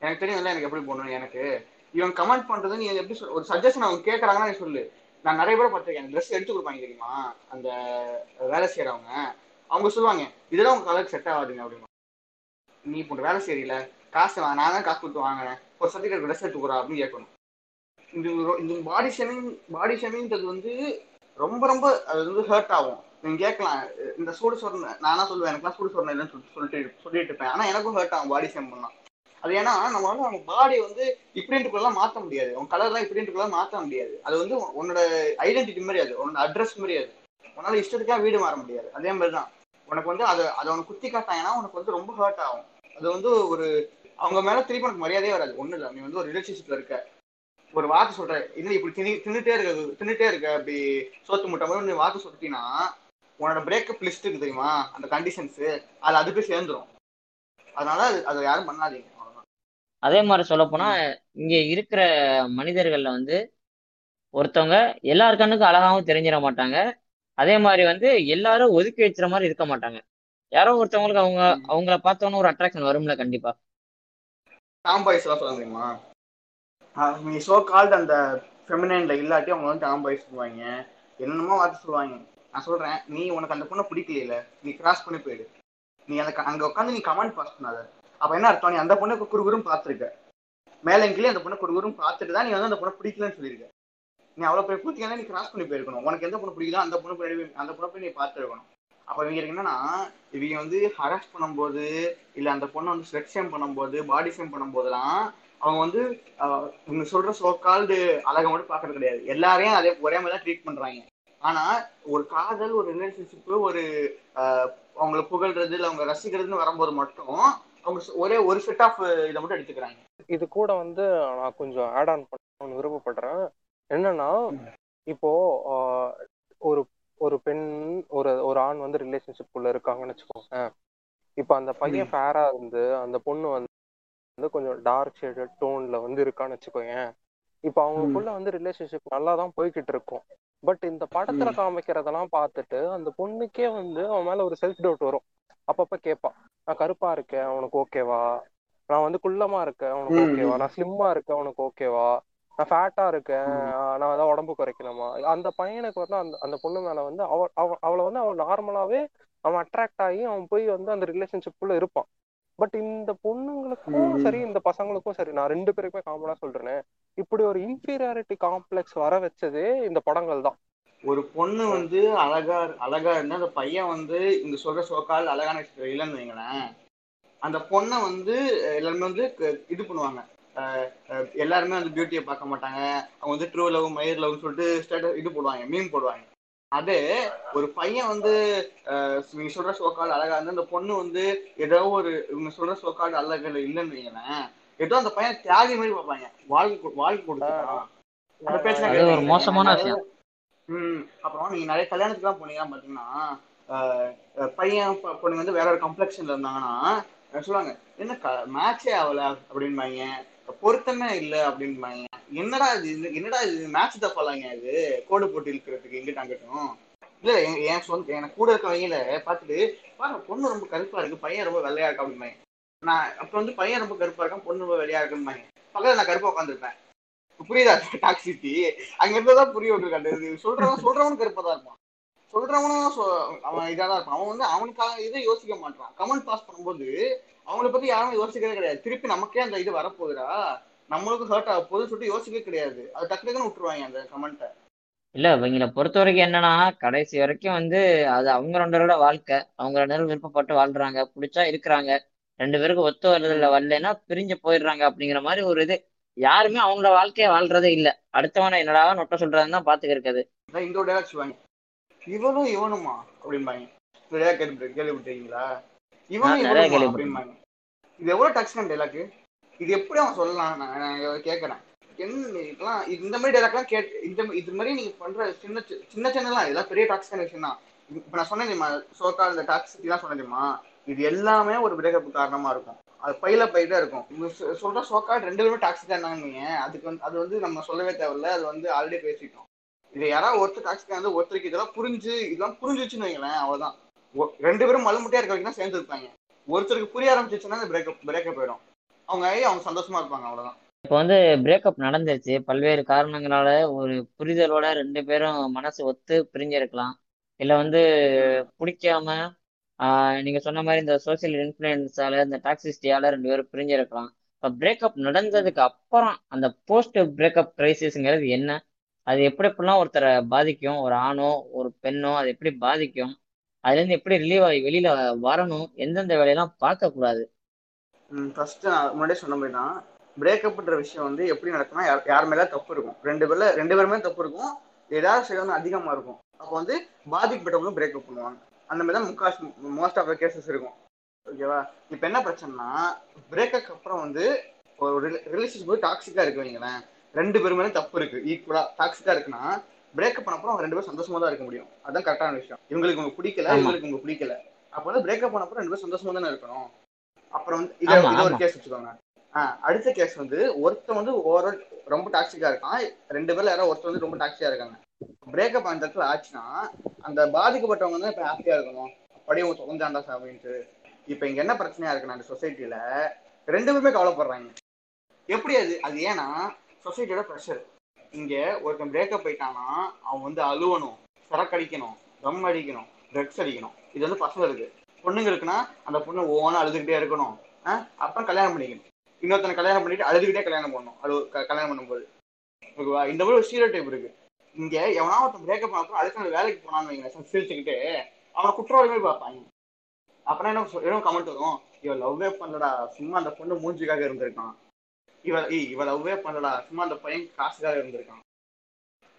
எனக்கு தெரியும் இல்லை எனக்கு எப்படி போடணும் எனக்கு. இவன் கமெண்ட் பண்றது நீ எப்படி சொல் ஒரு சஜஷன் அவங்க கேட்கறாங்கன்னா நீ சொல்லு. நான் நிறைய பேர் பார்த்துருக்கேன். ட்ரெஸ் எடுத்து கொடுப்பாங்க தெரியுமா? அந்த வேலை செய்யறவங்க. அவங்க சொல்லுவாங்க இதெல்லாம் உங்க கலருக்கு செட் ஆகாதுங்க அப்படின்னு நீ இப்போ வேலை செய்யல காசு நான் தான் காசு கொடுத்து வாங்கினேன் ஒரு சர்டிஃபிகேட் ட்ரெஸ் எடுத்துக்கிறா அப்படின்னு கேட்கணும். இந்த இந்த பாடி ஷேமிங் பாடி ஷேமிங்கிறது வந்து ரொம்ப ரொம்ப அது வந்து ஹர்ட் ஆகும். நீங்க கேட்கலாம் இந்த சூடு சொன்ன நானா சொல்லுவேன் எனக்குலாம் சூடு சொரணை இல்லைன்னு சொல்லிட்டு சொல்லிட்டு இருப்பேன். ஆனா எனக்கும் ஹர்ட் ஆகும் பாடி ஷேம் பண்ணலாம் அது ஏன்னா நம்மளால அவங்க பாடி வந்து இப்படின்ட்டுக்குள்ளலாம் மாற்ற முடியாது. உன் கலர்லாம் இப்படின்ட்டுக்குள்ள மாத்த முடியாது. அது வந்து உன்னோட ஐடென்டிட்டி மாதிரி அது உன்னோட அட்ரஸ் மாதிரி அது. உன்னால இஷ்டத்துக்காக வீடு மாற முடியாது. அதே மாதிரி தான் உனக்கு வந்து அதை அதை உனக்கு குத்தி காட்டாங்கன்னா உனக்கு வந்து ரொம்ப ஹர்ட் ஆகும். அது வந்து ஒரு அவங்க மேல திருப்பி உனக்கு மரியாதையே வராது. ஒண்ணு இல்லை. நீ வந்து ஒரு ரிலேஷன்ஷிப்ல இருக்க. ஒரு வார்த்தை சொல்ற இல்லை இப்படி திணி தின்னுட்டே இருக்க தின்னுட்டே இருக்க அப்படி சோத்து முட்டை மாதிரி நீ வார்த்தை சொல்லிட்டீங்கன்னா உன்னோட பிரேக்கப் லிஸ்ட் இருக்கு தெரியுமா? அந்த கண்டிஷன்ஸ் அது அதுக்கு சேர்ந்துரும். அதனால அது- அதை யாரும் பண்ணாதீங்க. அதே மாதிரி சொல்லப் போனா இங்க இருக்கிற மனிதர்கள்ல வந்து ஒருத்தவங்க எல்லார் கண்ணுக்கும் அழகாவும் தெரிஞ்சிட மாட்டாங்க. அதே மாதிரி வந்து எல்லாரும் ஒதுக்கி வச்சுற மாதிரி இருக்க மாட்டாங்க. யாரோ ஒருத்தவங்களுக்கு அவங்க அவங்கள பார்த்தோன்னு ஒரு அட்ராக்ஷன் வரும்ல கண்டிப்பா. டாம் பாய்ஸ் எல்லாம் சொல்ல முடியுமா நீ சோ கால்ட் அந்த ஃபெமினைன்ல இல்லாட்டி அவங்க வந்து டாம் பாய்ஸ் சொல்லுவாங்க. என்னென்னமோ வார்த்தை சொல்லுவாங்க. நான் சொல்றேன் நீ உனக்கு அந்த பொண்ணை பிடிக்கல நீ கிராஸ் பண்ணி போயிடு. நீ அந்த அங்க உட்காந்து நீ கமெண்ட் பாஸ் பண்ணாத. அப்ப என்ன அர்த்தம்? நீ அந்த பொண்ணை குறுகுறும் பார்த்துருக்க. மேல அந்த பொண்ணை குறுகுறும் பார்த்துட்டு தான் நீ வந்து அந்த பொண்ணை பிடிக்கலன்னு சொல்லியிருக்க நீ அவ்வளோ பேர் பூத்திங்கன்னா நீ கிராஸ் பண்ணி போயிருக்கணும். உனக்கு எந்த பொண்ணு பிடிக்குதோ அந்த பொண்ணு போய் அந்த பொண்ணை போய் நீ பார்த்துருக்கணும். அப்ப இவங்க என்னன்னா இவங்க வந்து ஹராஸ் பண்ணும்போது இல்ல அந்த பொண்ணை வந்து ஸ்வெட் ஷேம் பண்ணும்போது பாடி ஷேம் பண்ணும்போதெல்லாம் அவங்க வந்து இவங்க சொல்ற சோக்கால்டு அழகை மட்டும் பாக்குறது கிடையாது. எல்லாரையும் அதே ஒரே மாதிரி தான் ட்ரீட் பண்றாங்க. ஆனா ஒரு காதல் ஒரு ரிலேஷன்ஷிப் ஒரு அவங்கள புகழ்றது இல்ல அவங்க ரசிக்கிறதுன்னு வரும்போது மட்டும் அவங்க ஒரே ஒரு செட் ஆஃப் இதை மட்டும் எடுத்துக்கிறாங்க. இது கூட வந்து நான் கொஞ்சம் ஆட் ஆன் பண்ணணும்னு விருப்பப்படுறேன். என்னன்னா இப்போ ஒரு ஒரு பெண் ஒரு ஒரு ஆண் வந்து ரிலேஷன்ஷிப் குள்ள இருக்காங்கன்னு வச்சுக்கோங்க இப்போ அந்த பையன் ஃபேரா இருந்து அந்த பொண்ணு வந்து கொஞ்சம் டார்க் ஷேடட் டோன்ல வந்து இருக்கான்னு வச்சுக்கோங்க இப்போ அவங்களுக்குள்ள வந்து ரிலேஷன்ஷிப் நல்லா தான் போய்கிட்டு இருக்கும். பட் இந்த படத்துல காமிக்கிறதெல்லாம் பார்த்துட்டு அந்த பொண்ணுக்கே வந்து அவன் மேல ஒரு செல்ஃப் டவுட் வரும். அப்பப்ப கேட்பா நான் கருப்பா இருக்கேன் உனக்கு ஓகேவா நான் வந்து குள்ளமா இருக்கேன் ம், ஓகேவா. நான் ஸ்லிம்மா இருக்கேன் உனக்கு ஓகேவா நான் ஃபேட்டா இருக்கேன். நான் ஏதாவது உடம்பு குறைக்கணுமா? அந்த பையனுக்கு வந்து அந்த அந்த பொண்ணு மேல வந்து அவ அவ- அவளை வந்து அவன் நார்மலாவே அவன் அட்ராக்ட் ஆகி அவன் போய் வந்து அந்த ரிலேஷன்ஷிப் குள்ள இருப்பான். பட் இந்த பொண்ணுங்களுக்கும். சரி இந்த பசங்களுக்கும் சரி நான் ரெண்டு பேருக்குமே காமனா சொல்றேனே. இப்படி ஒரு இன்ஃபீரியாரிட்டி காம்ப்ளெக்ஸ் வர வச்சதே இந்த படங்கள் தான். ஒரு பொண்ணு வந்து அழகா அழகா இருந்தா அந்த பையன் வந்து இந்த சொல்ற சோக்கால் அழகான இல்லைன்னு வைங்களேன். அந்த பொண்ணை வந்து எல்லாருமே வந்து இது பண்ணுவாங்க. எல்லாருமே வந்து பியூட்டியை பார்க்க மாட்டாங்க. அவங்க வந்து ட்ரூ லவ் மயிர் லவ்னு சொல்லிட்டு ஸ்டேட்டஸ் இது போடுவாங்க மீன் போடுவாங்க. அதே ஒரு பையன் வந்து அஹ், நீங்க சொல்ற சோக்கால் அழகா இருந்தா அந்த பொண்ணு வந்து ஏதோ ஒரு இவங்க சொல்ற சோக்கால் அழகு இல்லைன்னு வைங்களேன் ஏதோ அந்த பையன் தியாகி மாதிரி பார்ப்பாங்க. வாழ்க்கை வாழ்க்கை கொடுத்துட்டான். அந்த ஒரு மோசமான விஷயம். ம் அப்புறம் நீங்க நிறைய கல்யாணத்துக்குலாம் போனீங்கன்னா பாத்தீங்கன்னா பையன் பொ- பொண்ணுங்க வந்து வேற ஒரு கம்ப்ளெக்ஷன்ல இருந்தாங்கன்னா சொல்லுவாங்க என்ன மேட்சே ஆகல அப்படின்பாங்க. பொருத்தமே இல்லை அப்படின்பாங்க என்னடா இது என்னடா இது மேட்ச் தப்பாலாங்க இது? கோடு போட்டு இழுக்கிறதுக்கு எங்கிட்ட அங்கிட்டும். இல்ல என் என் சொந்த எனக்கு கூட இருக்கவங்கள பாத்துட்டு பாருங்க பொண்ணு ரொம்ப கருப்பா இருக்கு பையன் ரொம்ப வெள்ளையா இருக்கு அப்படிம்பாங்க. நான் அப்ப வந்து பையன் ரொம்ப கருப்பா இருக்கான் பொண்ணு ரொம்ப வெள்ளையா இருக்கும்பாங்க. பக்கத்துல நான் கருப்பா உட்காந்துருப்பேன் புரியுதா டாக்ஸிட்டி அங்க இருந்ததான் புரிய விட்டுருக்காண்டு சொல்றவன் சொல்றவனும் கருப்பா தான் இருப்பான். சொல்றவனும் அவன் இதாதான் இருப்பான். அவன் வந்து அவனுக்காக இதை யோசிக்க மாட்டான். கமெண்ட் பாஸ் பண்ணும்போது அவங்கள பத்தி யாரும் யோசிக்கிறதே கிடையாது. திருப்பி நமக்கே அந்த இது வரப்போகுதுடா. நம்மளுக்கும் ஹர்ட் ஆக போகுதுன்னு சொல்லிட்டு யோசிக்கவே கிடையாது. அது டக்கு டக்குன்னு விட்டுருவாங்க அந்த கமெண்ட்டை இல்ல இவங்களை பொறுத்த வரைக்கும் என்னன்னா கடைசி வரைக்கும் வந்து அது அவங்க ரெண்டு பேரோட வாழ்க்கை. அவங்க ரெண்டு பேரும் விருப்பப்பட்டு வாழ்றாங்க. பிடிச்சா இருக்கிறாங்க. ரெண்டு பேருக்கும் ஒத்து வர்றதுல. வரலைன்னா பிரிஞ்சு போயிடுறாங்க அப்படிங்கிற மாதிரி ஒரு இது. யாருமே அவங்களோட வாழ்க்கைய வாழ்றதே இல்ல. அடுத்தவனை என்னடா நொட்ட சொல்றதுன்னு தான் பாத்துக்க இருக்குது. இந்த இவனும் இவனுமா? அப்படிம்பாங்க. கேள்விப்பட்டீங்களா கேள்விப்பட்டிருக்கேன். அப்படிம்பாங்க. இது எவ்வளவு டக்ஸ்டன் டேலாக்கு இது எப்படி அவன் சொல்லலாம்? நான் கேட்கறேன் என்ன இதெல்லாம் இது- இந்த மாதிரி டேலாக்லாம் கேட்டு இந்த இது மாதிரி நீங்க பண்ற சின்ன சின்ன சின்னலாம் இதெல்லாம் பெரிய டாக்ஸிக்கான விஷயம் தான் இப்ப நான் சொன்னேன் தெரியுமா சோக்கா இந்த டாக்ஸிக் எல்லாம் சொன்னேன் தெரியுமா? இது எல்லாமே ஒரு பிரேக்கப் காரணமா இருக்கும். அது பையில பையில இருக்கும். இவங்க சொல்ற சோக்கா ரெண்டு பேருமே டாக்ஸிக்கா இருந்தாங்க அதுக்கு வந்து அது வந்து நம்ம சொல்லவே தேவையில்ல. அது வந்து ஆல்ரெடி பேசிட்டோம். இது யாராவது ஒருத்தர் டாக்ஸிக்கா வந்து ஒருத்தருக்கு இதெல்லாம் புரிஞ்சு இதெல்லாம் புரிஞ்சிச்சுன்னு வைங்களேன் அவ்வளவுதான். ரெண்டு பேரும் மலமுட்டையா இருக்க வரைக்கும் தான் சேர்ந்து இருப்பாங்க ஒருத்தருக்கு புரிய ஆரம்பிச்சிச்சுன்னா அந்த பிரேக்கப் பிரேக்கப் போயிடும். அவங்க ஆகி அவங்க சந்தோஷமா இருப்பாங்க அவ்வளவுதான். இப்போ வந்து பிரேக்கப் நடந்துருச்சு. பல்வேறு காரணங்களால ஒரு புரிதலோட ரெண்டு பேரும் மனசு ஒத்து பிரிஞ்சிருக்கலாம். இல்ல வந்து பிடிக்காம நீங்க சொன்ன மாதிரி இந்த சோசியல் இன்ஃபுளுன்ஸால இந்த டாக்ஸிஸ்டியால ரெண்டு பேரும் பிரிஞ்சிருக்கலாம். இப்போ பிரேக்கப் நடந்ததுக்கு அப்புறம் அந்த போஸ்ட் பிரேக்கப் கிரைசிஸ்ங்கிறது என்ன? அது எப்படி எப்படிலாம் ஒருத்தரை பாதிக்கும்? ஒரு ஆணோ ஒரு பெண்ணோ அது எப்படி பாதிக்கும்? அதுல இருந்து எப்படி ரிலீவ் ஆகி வெளியில வரணும் எந்தெந்த வேலையெல்லாம் பார்க்க கூடாது ஃபர்ஸ்ட் நான் முன்னாடியே சொன்ன மாதிரி தான் பிரேக்கப்ன்ற விஷயம் வந்து எப்படி நடக்கும்னா யார் யார் மேல தப்பு இருக்கும். ரெண்டு பேர்ல ரெண்டு பேருமே தப்பு இருக்கும். ஏதாவது சில வந்து அதிகமா இருக்கும். அப்போ வந்து பாதிக்கப்பட்டவங்களும் பிரேக்கப் பண்ணுவாங்க. அந்த மாதிரி தான் முக்காஸ் மோஸ்ட் ஆஃப் த கேசஸ் இருக்கும். ஓகேவா இப்போ என்ன பிரச்சனைனா பிரேக்கப் அப்புறம் வந்து ஒரு ரிலேஷன்ஷிப் டாக்ஸிக்கா இருக்கு வைங்களேன். ரெண்டு பேருமே தப்பு இருக்கு ஈக்குவலா டாக்ஸிக்கா இருக்குன்னா பிரேக்கப் பண்ண அப்புறம் அவங்க ரெண்டு பேரும் சந்தோஷமா தான் இருக்க முடியும். அதான் கரெக்டான விஷயம். இவங்களுக்கு உங்களுக்கு பிடிக்கல இவங்களுக்கு உங்களுக்கு பிடிக்கல. அப்போ வந்து பிரேக்கப் பண்ண அப்புறம் ரெண்டு பேரும் சந்தோஷமா தானே இருக்கணும். அப்புறம் வந்து இதை இதை ஒரு கேஸ் வச்சுக்கோங்க. அடுத்த கேஸ் வந்து ஒருத்தன் வந்து ஓவரால் ரொம்ப டாக்ஸிக்கா இருக்கான். ரெண்டு பேர்ல யாரோ ஒருத்தர் வந்து ரொம்ப டாக்ஸிக்கா இருக்காங்க. பிரேக்கப் அந்த இடத்துல ஆச்சுன்னா அந்த பாதிக்கப்பட்டவங்க தான் இப்ப ஹாப்பியா இருக்கணும். அப்படியே தொலைஞ்சாண்டா அப்படின்ட்டு இப்ப இங்க என்ன பிரச்சனையா இருக்குன்னா அந்த சொசைட்டில ரெண்டு பேருமே கவலைப்படுறாங்க. எப்படி அது? அது ஏன்னா சொசைட்டியோட ப்ரெஷர் இங்க ஒருத்தன் பிரேக்கப் போயிட்டான்னா அவன் வந்து அழுவணும் சரக்கு அடிக்கணும் ரம் அடிக்கணும் ட்ரக்ஸ் அடிக்கணும். இது வந்து பசங்களுக்கு பொண்ணுங்களுக்குன்னா அந்த பொண்ணு ஓனா அழுதுகிட்டே இருக்கணும். அப்புறம் கல்யாணம் பண்ணிக்கணும். இன்னொருத்தனை கல்யாணம் பண்ணிட்டு அழுதுகிட்டே கல்யாணம் பண்ணணும். அழு கல்யாணம் பண்ணும்போது. ஓகேவா? இந்த மாதிரி ஒரு ஸ்டீரியோ டைப் இருக்கு. இங்க எவனா ஒருத்தன் பிரேக்கப் பண்ணப்போ அடுத்த நாள் வேலைக்கு போனான்னு வைங்க சிரிச்சுக்கிட்டு அவனை குற்றவாளி மாதிரி பார்ப்பாங்க. அப்புறம் என்ன என்ன கமெண்ட் வரும்? இவன் லவ்வே பண்ணலடா. சும்மா அந்த பொண்ணு மூஞ்சிக்காக இருந்திருக்கான். இவ ஏய் இவ லவ்வே பண்ணலடா. சும்மா அந்த பையன் காசுக்காக இருந்திருக்கான்.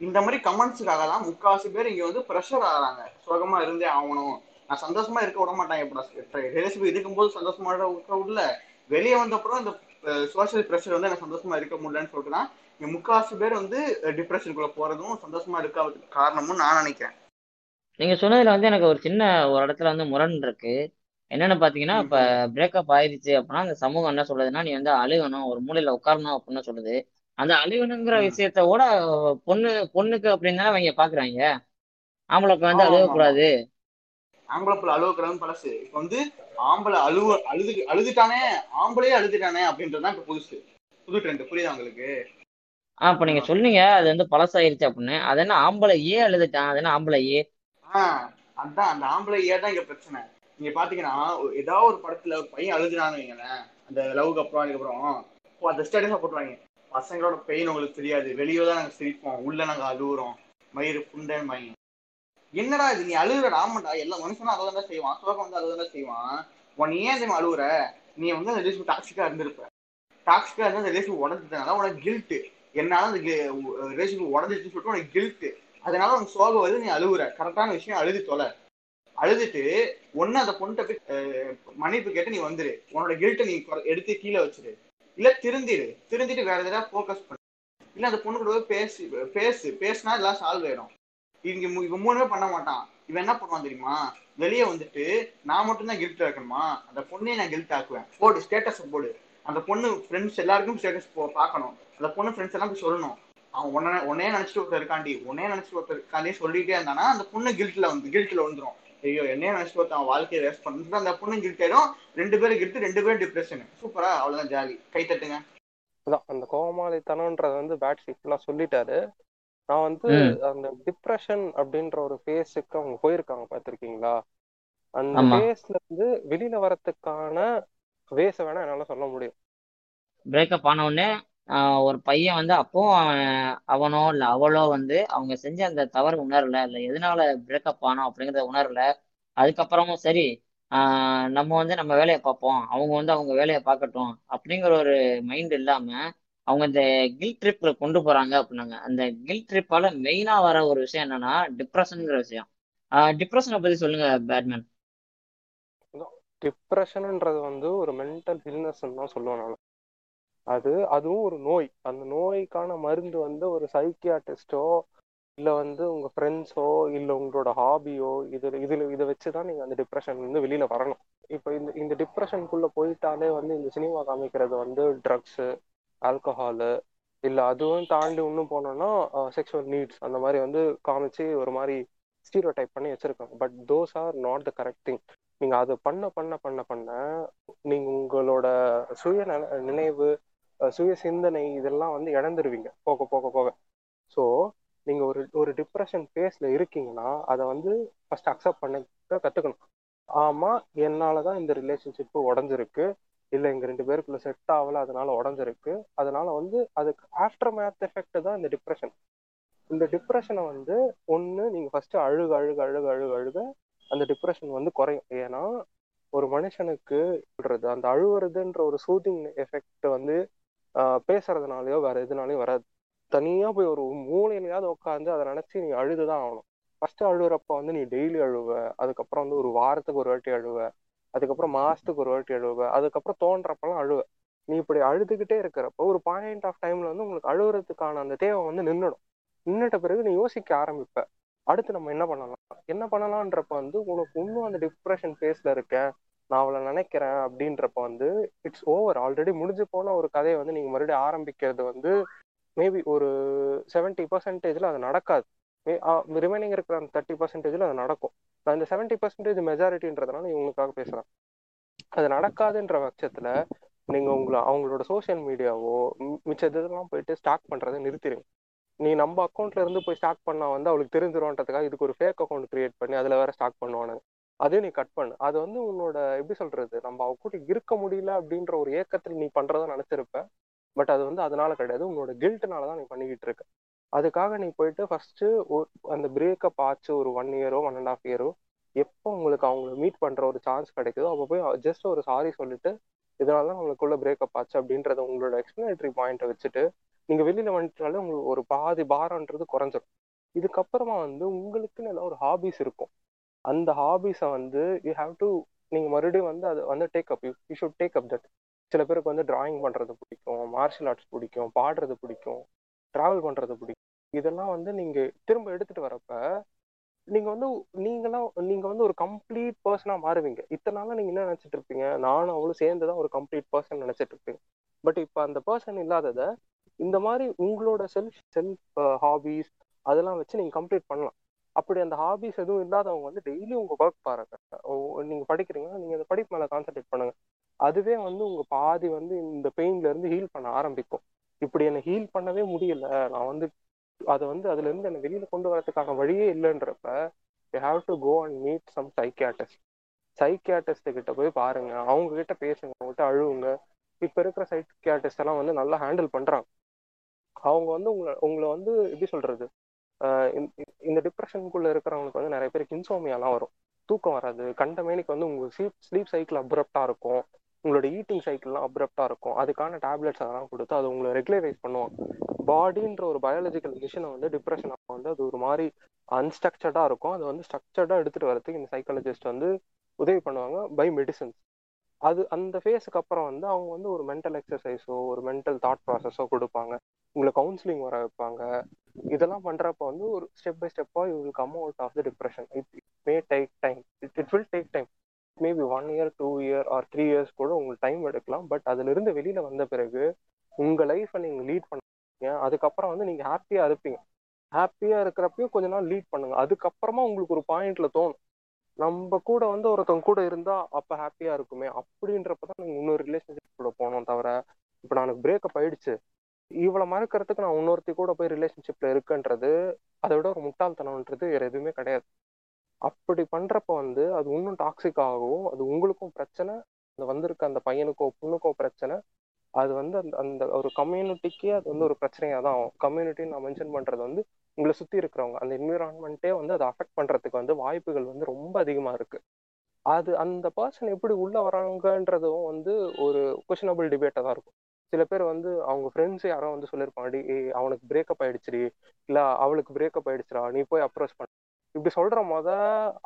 இந்த மாதிரி கமெண்ட்ஸுக்காக தான் முக்காசு பேர் இங்க வந்து ப்ரெஷர் ஆகிறாங்க. சோகமா இருந்தே ஆகணும். நான் சந்தோஷமா இருக்க விட மாட்டேன் இப்போ ரிலேஷன்ஷிப் இருக்கும்போது சந்தோஷமா இருக்க விடல. வெளியே வந்த அப்புறம் இந்த சோசியல் ப்ரெஷர் வந்து எனக்கு சந்தோஷமா இருக்க முடியலன்னு சொல்லிட்டு தான் இங்க முக்காசு பேர் வந்து டிப்ரெஷனுக்குள்ள போறதும் சந்தோஷமா இருக்காததுக்கு காரணமும் நான் நினைக்கிறேன். நீங்க சொன்னதுல வந்து எனக்கு ஒரு சின்ன ஒரு இடத்துல வந்து முரண் இருக்கு. என்னன்னு பாத்தீங்கன்னா இப்ப பிரேக்கப் ஆயிடுச்சு அப்படின்னா அந்த சமூகம் என்ன சொல்லுதுன்னா நீ வந்து அழுகணும் ஒரு மூலையில உட்காரணும் அப்படின்னு சொல்லுது. அந்த அழுகணுங்கிற கூட பொண்ணு பொண்ணுக்கு அப்படின்னு தானே அவங்க பாக்குறாங்க. ஆம்பளைக்கு வந்து அழுகக்கூடாது. ஆம்பளை புள்ள அழுவக்கூடாதுன்னு பழசு. இப்ப வந்து ஆம்பளை அழுவ அழுது அழுதுட்டானே ஆம்பளையே அழுதுட்டானே அப்படின்றதுதான் இப்ப புதுசு. புது ட்ரெண்ட் புரியுதா உங்களுக்கு? ஆஹ் இப்ப நீங்க. சொன்னீங்க அது வந்து பழசாயிருச்சு அப்படின்னு. அது என்ன ஆம்பளை ஏன் அழுதுட்டான் அது என்ன ஆம்பளை ஏ ஆஹ் அதான். அந்த ஆம்பளை ஏன் தான் இங்க பிரச்சனை. நீங்க பாத்தீங்கன்னா ஏதாவது ஒரு படத்துல ஒரு பையன் அழுதுனான்னு வைங்களேன் அந்த லவ்க்கு அப்புறம் அதுக்கப்புறம் அந்த ஸ்டேட்டஸா போட்டுருவாங்க. பசங்களோட பெயின் உங்களுக்கு தெரியாது. வெளியே தான் நாங்க சிரிப்போம். உள்ள நாங்க அழுகுறோம் மயிறு புண்டன் மயிர் என்னடா இது? நீ அழுகுற ஆமாண்டா எல்லா மனுஷனும் அதை தான் செய்வான். சோகம் வந்து அதை தான் செய்வான். உன் ஏன் தெரியுமா அழுகுற நீ வந்து அந்த ரிலேஷன் டாக்ஸிக்கா இருந்திருப்ப. டாக்ஸிக்கா இருந்தா அந்த ரிலேஷன் உடஞ்சதுனால உனக்கு கில்ட்டு என்னால அந்த ரிலேஷன் உடஞ்சிச்சுன்னு சொல்லிட்டு உனக்கு கில்ட்டு அதனால உனக்கு சோகம் வருது நீ அழுகுற கரெக்டான விஷயம் அழுது தொலை. அழுதுட்டு ஒன்னு அந்த பொண்ணு போய் மன்னிப்பு கேட்டு நீ வந்துரு. உன்னோட கில்ட்டை நீ குறை- எடுத்து கீழே வச்சிரு. இல்ல திருந்திடு திருந்திட்டு வேற எதாவது ஃபோக்கஸ் பண்ணு. இல்ல அந்த பொண்ணு கூட பேசு பேசு. பேசினா எல்லாம் சால்வ் ஆயிடும். இங்க இவன் மூணுமே பண்ண மாட்டான். இவன் என்ன பண்ணுவான் தெரியுமா? வெளியே வந்துட்டு நான் மட்டும் தான் கில்ட் ஆக்கணுமா? அந்த பொண்ணே நான் கில்ட் ஆக்குவேன். போடு ஸ்டேட்டஸ் போடு. அந்த பொண்ணு ஃப்ரெண்ட்ஸ் எல்லாருக்கும் ஸ்டேட்டஸ் பார்க்கணும். அந்த பொண்ணு ஃப்ரெண்ட்ஸ் எல்லாம் போய் சொல்லணும். அவன் உன்ன உன்னையே நினைச்சிட்டு ஒருத்தர் இருக்காண்டி உன்னே நினைச்சிட்டு ஒருத்தர் இருக்காண்டி சொல்லிட்டே இருந்தானா அந்த பொண்ணு கில்ட்ல வந்து கில்ட்ல வந்துடும் ஐயோ என்னைய நினைச்சிட்டு ஒருத்தன் வாழ்க்கையை வேஸ்ட் பண்ணிட்டு அந்த பொண்ணு கில்ட் ஆயிடும். ரெண்டு பேரும் கில்ட் ரெண்டு பேரும் டிப்ரெஷன் சூப்பரா அவ்வளவுதான் ஜாலி கை தட்டுங்க. அதான் அந்த கோமாளித்தனம்ன்றத வந்து பேட் ஃபுல்லா சொல்லிட்டாரு. நான் வந்து அந்த டிப்ரெஷன் அப்படின்ற ஒரு ஃபேஸுக்கு அவங்க போயிருக்காங்க பார்த்திருக்கீங்களா? அந்த ஃபேஸ்ல இருந்து வெளியில வரதுக்கான வேஸ வேணா என்னால சொல்ல முடியும். பிரேக்கப் ஆன உடனே ஒரு பையன் வந்து அப்போ அவனோ இல்லை அவளோ வந்து அவங்க செஞ்ச அந்த தவறு உணரல இல்லை எதனால பிரேக்கப் ஆனோம் அப்படிங்கறத உணரல. அதுக்கப்புறமும் சரி நம்ம வந்து நம்ம வேலையை பார்ப்போம் அவங்க வந்து அவங்க வேலையை பார்க்கட்டும் அப்படிங்கிற ஒரு மைண்ட் இல்லாம அவங்க இந்த கில் ட்ரிப்ல கொண்டு போறாங்க அப்படின்னாங்க. அந்த கில் ட்ரிப்பால மெயினா வர ஒரு விஷயம் என்னன்னா டிப்ரெஷனுங்கிற விஷயம். டிப்ரெஷனை பத்தி சொல்லுங்க பேட்மேன் டிப்ரெஷன்ன்றது வந்து ஒரு மென்டல் இல்னஸ் தான் சொல்லுவேன் நான். அது அதுவும் ஒரு நோய். அந்த நோய்க்கான மருந்து வந்து ஒரு சைக்கியாட்டிஸ்டோ இல்லை வந்து உங்கள் ஃப்ரெண்ட்ஸோ இல்லை உங்களோட ஹாபியோ இதில் இதில் இதை வச்சு தான் நீங்கள் அந்த டிப்ரெஷன் வந்து வெளியில் வரணும். இப்போ இந்த இந்த டிப்ரெஷனுக்குள்ளே போயிட்டாலே வந்து இந்த சினிமா காமிக்கிறது வந்து ட்ரக்ஸு ஆல்கஹாலு இல்லை அதுவும் தாண்டி இன்னும் போனோம்னா செக்ஷுவல் நீட்ஸ் அந்த மாதிரி வந்து காமிச்சு ஒரு மாதிரி ஸ்டீரோ டைப் பண்ணி வச்சிருக்காங்க. But those are not the correct thing நீங்கள் அதை பண்ண பண்ண பண்ண பண்ண நீங்கள் உங்களோட சுய நினைவு சுய சிந்தனை இதெல்லாம் வந்து இழந்துருவீங்க. போக போக போக. ஸோ நீங்க ஒரு ஒரு டிப்ரெஷன் ஃபேஸ்ல இருக்கீங்கன்னா அதை வந்து ஃபர்ஸ்ட் அக்செப்ட் பண்ண கத்துக்கணும். ஆமா என்னாலதான் இந்த ரிலேஷன்ஷிப்பு உடஞ்சிருக்கு. இல்லை எங்க ரெண்டு பேருக்குள்ள செட் ஆகல அதனால உடஞ்சிருக்கு. அதனால வந்து அதுக்கு ஆஃப்டர் மேத் எஃபெக்ட் தான் இந்த டிப்ரெஷன் இந்த டிப்ரெஷனை வந்து ஒன்று நீங்கள் ஃபஸ்ட்டு அழுக அழுக அழுக அழுக அழுக அந்த டிப்ரெஷன் வந்து குறையும். ஏன்னா ஒரு மனுஷனுக்கு சொல்றது அந்த அழுவுறதுன்ற ஒரு சூதிங் எஃபெக்ட் வந்து பேசுறதுனாலயோ வேற எதுனாலயோ வராது. தனியா போய் ஒரு மூலையிலையாவது உட்காந்து அதை நினைச்சு நீ அழுதுதான் ஆகணும். ஃபர்ஸ்ட் அழுகுறப்ப வந்து நீ டெய்லி அழுவ அதுக்கப்புறம் வந்து ஒரு வாரத்துக்கு ஒரு வாட்டி அழுவ அதுக்கப்புறம் மாசத்துக்கு ஒரு வாட்டி அழுவ அதுக்கப்புறம் தோன்றப்பெல்லாம் அழுவ. நீ இப்படி அழுதுகிட்டே இருக்கிறப்ப ஒரு பாயிண்ட் ஆஃப் டைம்ல வந்து உங்களுக்கு அழுகுறதுக்கான அந்த தேவை வந்து நின்றுடும் நின்றுட்ட பிறகு நீ யோசிக்க ஆரம்பிப்ப. அடுத்து நம்ம என்ன பண்ணலாம்? என்ன பண்ணலாம்ன்றப்ப வந்து உனக்கு இன்னும் அந்த டிப்ரெஷன் ஃபேஸ்ல இருக்க நான் அவளை நினைக்கிறேன் அப்படின்றப்ப வந்து இட்ஸ் ஓவர் ஆல்ரெடி முடிஞ்சு போன ஒரு கதையை வந்து நீங்க மறுபடியும் ஆரம்பிக்கிறது வந்து மேபி ஒரு செவன்டி பர்சன்டேஜ்ல அது நடக்காது. ரிமைனிங் இருக்கிற அந்த தேர்ட்டி பர்சன்டேஜ்ல அது நடக்கும். நான் இந்த செவன்டி பர்சன்டேஜ் மெஜாரிட்டின்றதுனால இவங்களுக்காக பேசுறேன். அது நடக்காதுன்ற பட்சத்துல நீங்க உங்களை அவங்களோட சோசியல் மீடியாவோ மிச்ச இதெல்லாம் போயிட்டு ஸ்டாக் பண்றதை நிறுத்திடுங்க நீ நம்ம அக்கௌண்ட்ல இருந்து போய் ஸ்டாக் பண்ணா வந்து அவளுக்கு தெரிஞ்சிருவான்றதுக்காக இதுக்கு ஒரு ஃபேக் அக்கௌண்ட் கிரியேட் பண்ணி அதுல வேற ஸ்டாக் பண்ணுவானுங்க. அதையும் நீ கட் பண்ணு. அது வந்து உன்னோட எப்படி சொல்றது நம்ம அவ கூட இருக்க முடியல அப்படின்ற ஒரு ஏக்கத்தில் நீ பண்றதா நினைச்சிருப்ப. பட் அது வந்து அதனால கிடையாது. உன்னோட கில்ட்னால தான் நீ பண்ணிக்கிட்டு இருக்க. அதுக்காக நீ போயிட்டு ஃபர்ஸ்ட் அந்த பிரேக்கப் ஆச்சு ஒரு ஒன் இயரோ ஒன் அண்ட் ஆஃப் இயரோ எப்போ உங்களுக்கு அவங்கள மீட் பண்ற ஒரு சான்ஸ் கிடைக்குதோ அப்போ போய் ஜஸ்ட் ஒரு சாரி சொல்லிட்டு இதனால தான் உங்களுக்குள்ள பிரேக்கப் ஆச்சு அப்படின்றத உங்களோட எக்ஸ்பிளனேட்டரி பாயிண்ட்டை வச்சுட்டு நீங்க வெளியில வந்துட்டாலே உங்களுக்கு ஒரு பாதி பாரம்ன்றது குறைஞ்சிடும் இதுக்கப்புறமா வந்து உங்களுக்குன்னு எல்லாம் ஒரு ஹாபிஸ் இருக்கும். அந்த ஹாபிஸை வந்து யூ ஹாவ் டு நீங்கள் மறுபடியும் வந்து அதை வந்து take up you should take up that சில பேருக்கு வந்து டிராயிங் பண்ணுறது பிடிக்கும் மார்ஷியல் ஆர்ட்ஸ் பிடிக்கும் பாடுறது பிடிக்கும் ட்ராவல் பண்ணுறது பிடிக்கும். இதெல்லாம் வந்து நீங்கள் திரும்ப எடுத்துகிட்டு வரப்ப நீங்கள் வந்து நீங்களாம் நீங்கள் வந்து ஒரு கம்ப்ளீட் பர்சனாக மாறுவீங்க. இத்தனை நாளாக நீங்கள் என்ன நினச்சிட்டு இருப்பீங்க? நானும் அவளும் சேர்ந்து தான் ஒரு கம்ப்ளீட் பர்சன் நினச்சிட்டு இருப்பீங்க பட் இப்போ அந்த பர்சன் இல்லாததை இந்த மாதிரி உங்களோட செல்ஃப் செல்ஃப் ஹாபீஸ் அதெல்லாம் வச்சு நீங்கள் கம்ப்ளீட் பண்ணலாம். அப்படி அந்த ஹாபிஸ் எதுவும் இல்லாதவங்க வந்து டெய்லி உங்க ஒர்க் பாருங்க. நீங்க படிக்கிறீங்கன்னா நீங்க அந்த படிப்பு மேல கான்சென்ட்ரேட் பண்ணுங்க. அதுவே வந்து உங்க பாதி வந்து இந்த பெயின்ல இருந்து ஹீல் பண்ண ஆரம்பிக்கும். இப்படி என்னை ஹீல் பண்ணவே முடியல. நான் வந்து அதை வந்து அதுல இருந்து என்னை வெளியில கொண்டு வரதுக்கான வழியே இல்லைன்றப்ப you have to go and meet some psychiatrist psychiatrist கிட்ட போய் பாருங்க. அவங்க கிட்ட பேசுங்க. அவங்ககிட்ட அழுவுங்க. இப்ப இருக்கிற சைக்கியாட்டிஸ்ட் எல்லாம் வந்து நல்லா ஹேண்டில் பண்றாங்க. அவங்க வந்து உங்களை உங்களை வந்து எப்படி சொல்றது? இந்த டிப்ரெஷனுக்குள்ள இருக்கிறவங்களுக்கு வந்து நிறைய பேருக்கு இன்சோமியாலாம் வரும். தூக்கம் வராது. கண்டமேனிக்கு வந்து உங்க ஸ்லீப் ஸ்லீப் சைக்கிள் அப்ரப்டா இருக்கும். உங்களோட ஈட்டிங் சைக்கிள்லாம் அப்ரப்டா இருக்கும். அதுக்கான டேப்லெட்ஸ் அதெல்லாம் கொடுத்து அது உங்களை ரெகுலரைஸ் பண்ணுவாங்க. பாடின்ற ஒரு பயாலஜிக்கல் மிஷினை வந்து டிப்ரெஷன் வந்து அது ஒரு மாதிரி அன்ஸ்ட்ரக்சர்டா இருக்கும். அதை வந்து ஸ்ட்ரக்சர்டா எடுத்துட்டு வரதுக்கு இந்த சைக்காலஜிஸ்ட் வந்து உதவி பண்ணுவாங்க பை மெடிசன்ஸ் அது அந்த ஃபேஸுக்கு அப்புறம் வந்து அவங்க வந்து ஒரு மென்டல் எக்ஸசைஸோ ஒரு மென்டல் தாட் ப்ராசஸோ கொடுப்பாங்க. உங்களை கவுன்சிலிங் வர வைப்பாங்க. இதெல்லாம் பண்ணுறப்ப வந்து ஒரு ஸ்டெப் பை ஸ்டெப்பாக you will come out of the depression it may take time it it will take time maybe one year two year or three years கூட உங்களுக்கு டைம் எடுக்கலாம். பட் அதுலேருந்து வெளியில் வந்த பிறகு உங்கள் லைஃப்பை நீங்கள் லீட் பண்ணுவீங்க அதுக்கப்புறம் வந்து நீங்கள் ஹாப்பியாக இருப்பீங்க. ஹாப்பியாக இருக்கிறப்பையும் கொஞ்ச நாள் லீட் பண்ணுங்க. அதுக்கப்புறமா உங்களுக்கு ஒரு பாயிண்ட்ல தோணும். நம்ம கூட வந்து ஒருத்தவங்க கூட இருந்தா அப்ப ஹாப்பியா இருக்குமே. அப்படின்றப்பதான் நீங்க இன்னொரு ரிலேஷன்ஷிப் கூட போனோம் தவிர இப்ப நான் பிரேக்கப் ஆயிடுச்சு. இவளை மறக்கிறதுக்கு நான் இன்னொருத்தி கூட போய் ரிலேஷன்ஷிப்ல இருக்குன்றது அதை விட ஒரு முட்டாள்தனம்ன்றது வேற எதுவுமே கிடையாது. அப்படி பண்றப்ப வந்து அது இன்னும் டாக்ஸிக் ஆகும் அது உங்களுக்கும் பிரச்சனை அந்த வந்திருக்க அந்த பையனுக்கோ பொண்ணுக்கோ பிரச்சனை அது வந்து அந்த அந்த ஒரு கம்யூனிட்டிக்கே அது வந்து ஒரு பிரச்சனையாக தான் ஆகும் கம்யூனிட்டின்னு நான் மென்ஷன் பண்றது வந்து உங்களை சுத்தி இருக்கிறவங்க அந்த என்விரான்மெண்ட்டே வந்து அதை அஃபெக்ட் பண்றதுக்கு வந்து வாய்ப்புகள் வந்து ரொம்ப அதிகமா இருக்கு. அது அந்த பர்சன் எப்படி உள்ள வராங்கன்றதும் வந்து ஒரு கொஷனபிள் டிபேட்டா தான் இருக்கும். சில பேர் வந்து அவங்க ஃப்ரெண்ட்ஸ் யாரோ வந்து சொல்லியிருப்பாங்க "டேய், அவனுக்கு பிரேக்கப் ஆயிடுச்சுடி. இல்ல அவளுக்கு பிரேக்கப் ஆயிடுச்சுடா. நீ போய் அப்ரோச் பண்ண. இப்படி சொல்ற முத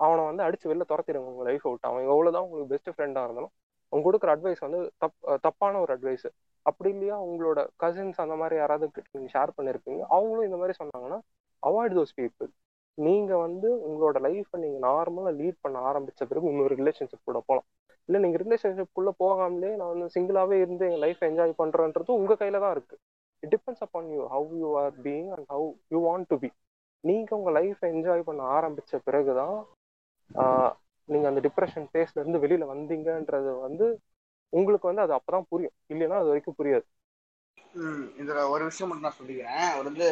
அவனை வந்து அடிச்சு வெளில துரத்திடுங்க உங்க லைஃப் விட்டு. அவன் எவ்வளவுதான் உங்களுக்கு பெஸ்ட் ஃப்ரெண்டா இருந்தாலும் அவங்க கொடுக்குற அட்வைஸ் வந்து தப் தப்பான ஒரு அட்வைஸ் அப்படி இல்லையா உங்களோட கசின்ஸ் அந்த மாதிரி யாராவது கிட்ட ஷேர் பண்ணிருப்பீங்க அவங்களும் இந்த மாதிரி சொன்னாங்கன்னா அவாய்ட் தோஸ் பீப்புள் நீங்க வந்து உங்களோட லைஃப்பை நீங்க நார்மலா லீட் பண்ண ஆரம்பிச்ச பிறகு இன்னொரு ரிலேஷன்ஷிப் கூட போகலாம் இல்ல நீங்க ரிலேஷன்ஷிப் குள்ள போகாமலே நான் வந்து சிங்கிளாவே இருந்து என் லைஃப் என்ஜாய் பண்றேன்றது உங்க கையில தான் இருக்கு. It depends upon you how you are being and how you want to be நீங்க உங்க லைஃப் என்ஜாய் பண்ண ஆரம்பிச்ச பிறகுதான் ஆஹ், நீங்க அந்த டிப்ரெஷன் ஃபேஸ்ல இருந்து வெளியில வந்தீங்கன்றது வந்து உங்களுக்கு வந்து அது அப்பதான் புரியும். இல்லைன்னா அது வரைக்கும் புரியாது. இதுல ஒரு விஷயம் மட்டும் நான் சொல்லிக்கிறேன். அவர் வந்து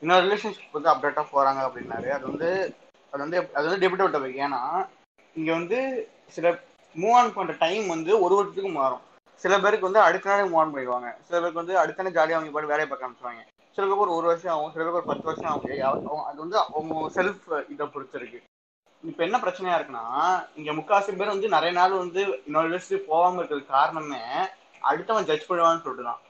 இன்னொரு ரிலேஷன்ஷிப் வந்து அப்டேட்டாக போறாங்க அப்படின்னாரு. அது வந்து அது வந்து அது வந்து டெபிட் டாபிக் ஏன்னா இங்கே வந்து சில மூவ் ஆன் பண்ற டைம் வந்து ஒரு வருஷத்துக்கு மாறும். சில பேருக்கு வந்து அடுத்த நாளே மூவ் ஆன் பண்ணிடுவாங்க. சில பேருக்கு வந்து அடுத்த நாள் ஜாலியாக அவங்க பாட்டு வேலையை பார்க்க ஆரம்பிச்சுவாங்க சில பேருக்கு ஒரு ஒரு வருஷம் ஆகும் சில பேருக்கு ஒரு பத்து வருஷம் ஆகும். அவங்க- அது வந்து அவங்க செல்ஃப் இதை பொறுத்திருக்கு. இப்போ இப்ப என்ன பிரச்சனையா இருக்குன்னா இங்க முக்காசி பேர் வந்து நிறைய நாள் வந்து இன்னொரு ரிலேஷன்ஷிப் போகாம இருக்கிறது காரணமே அடுத்தவன் ஜட்ஜ் பண்ணுவான்னு சொல்லிட்டு தான்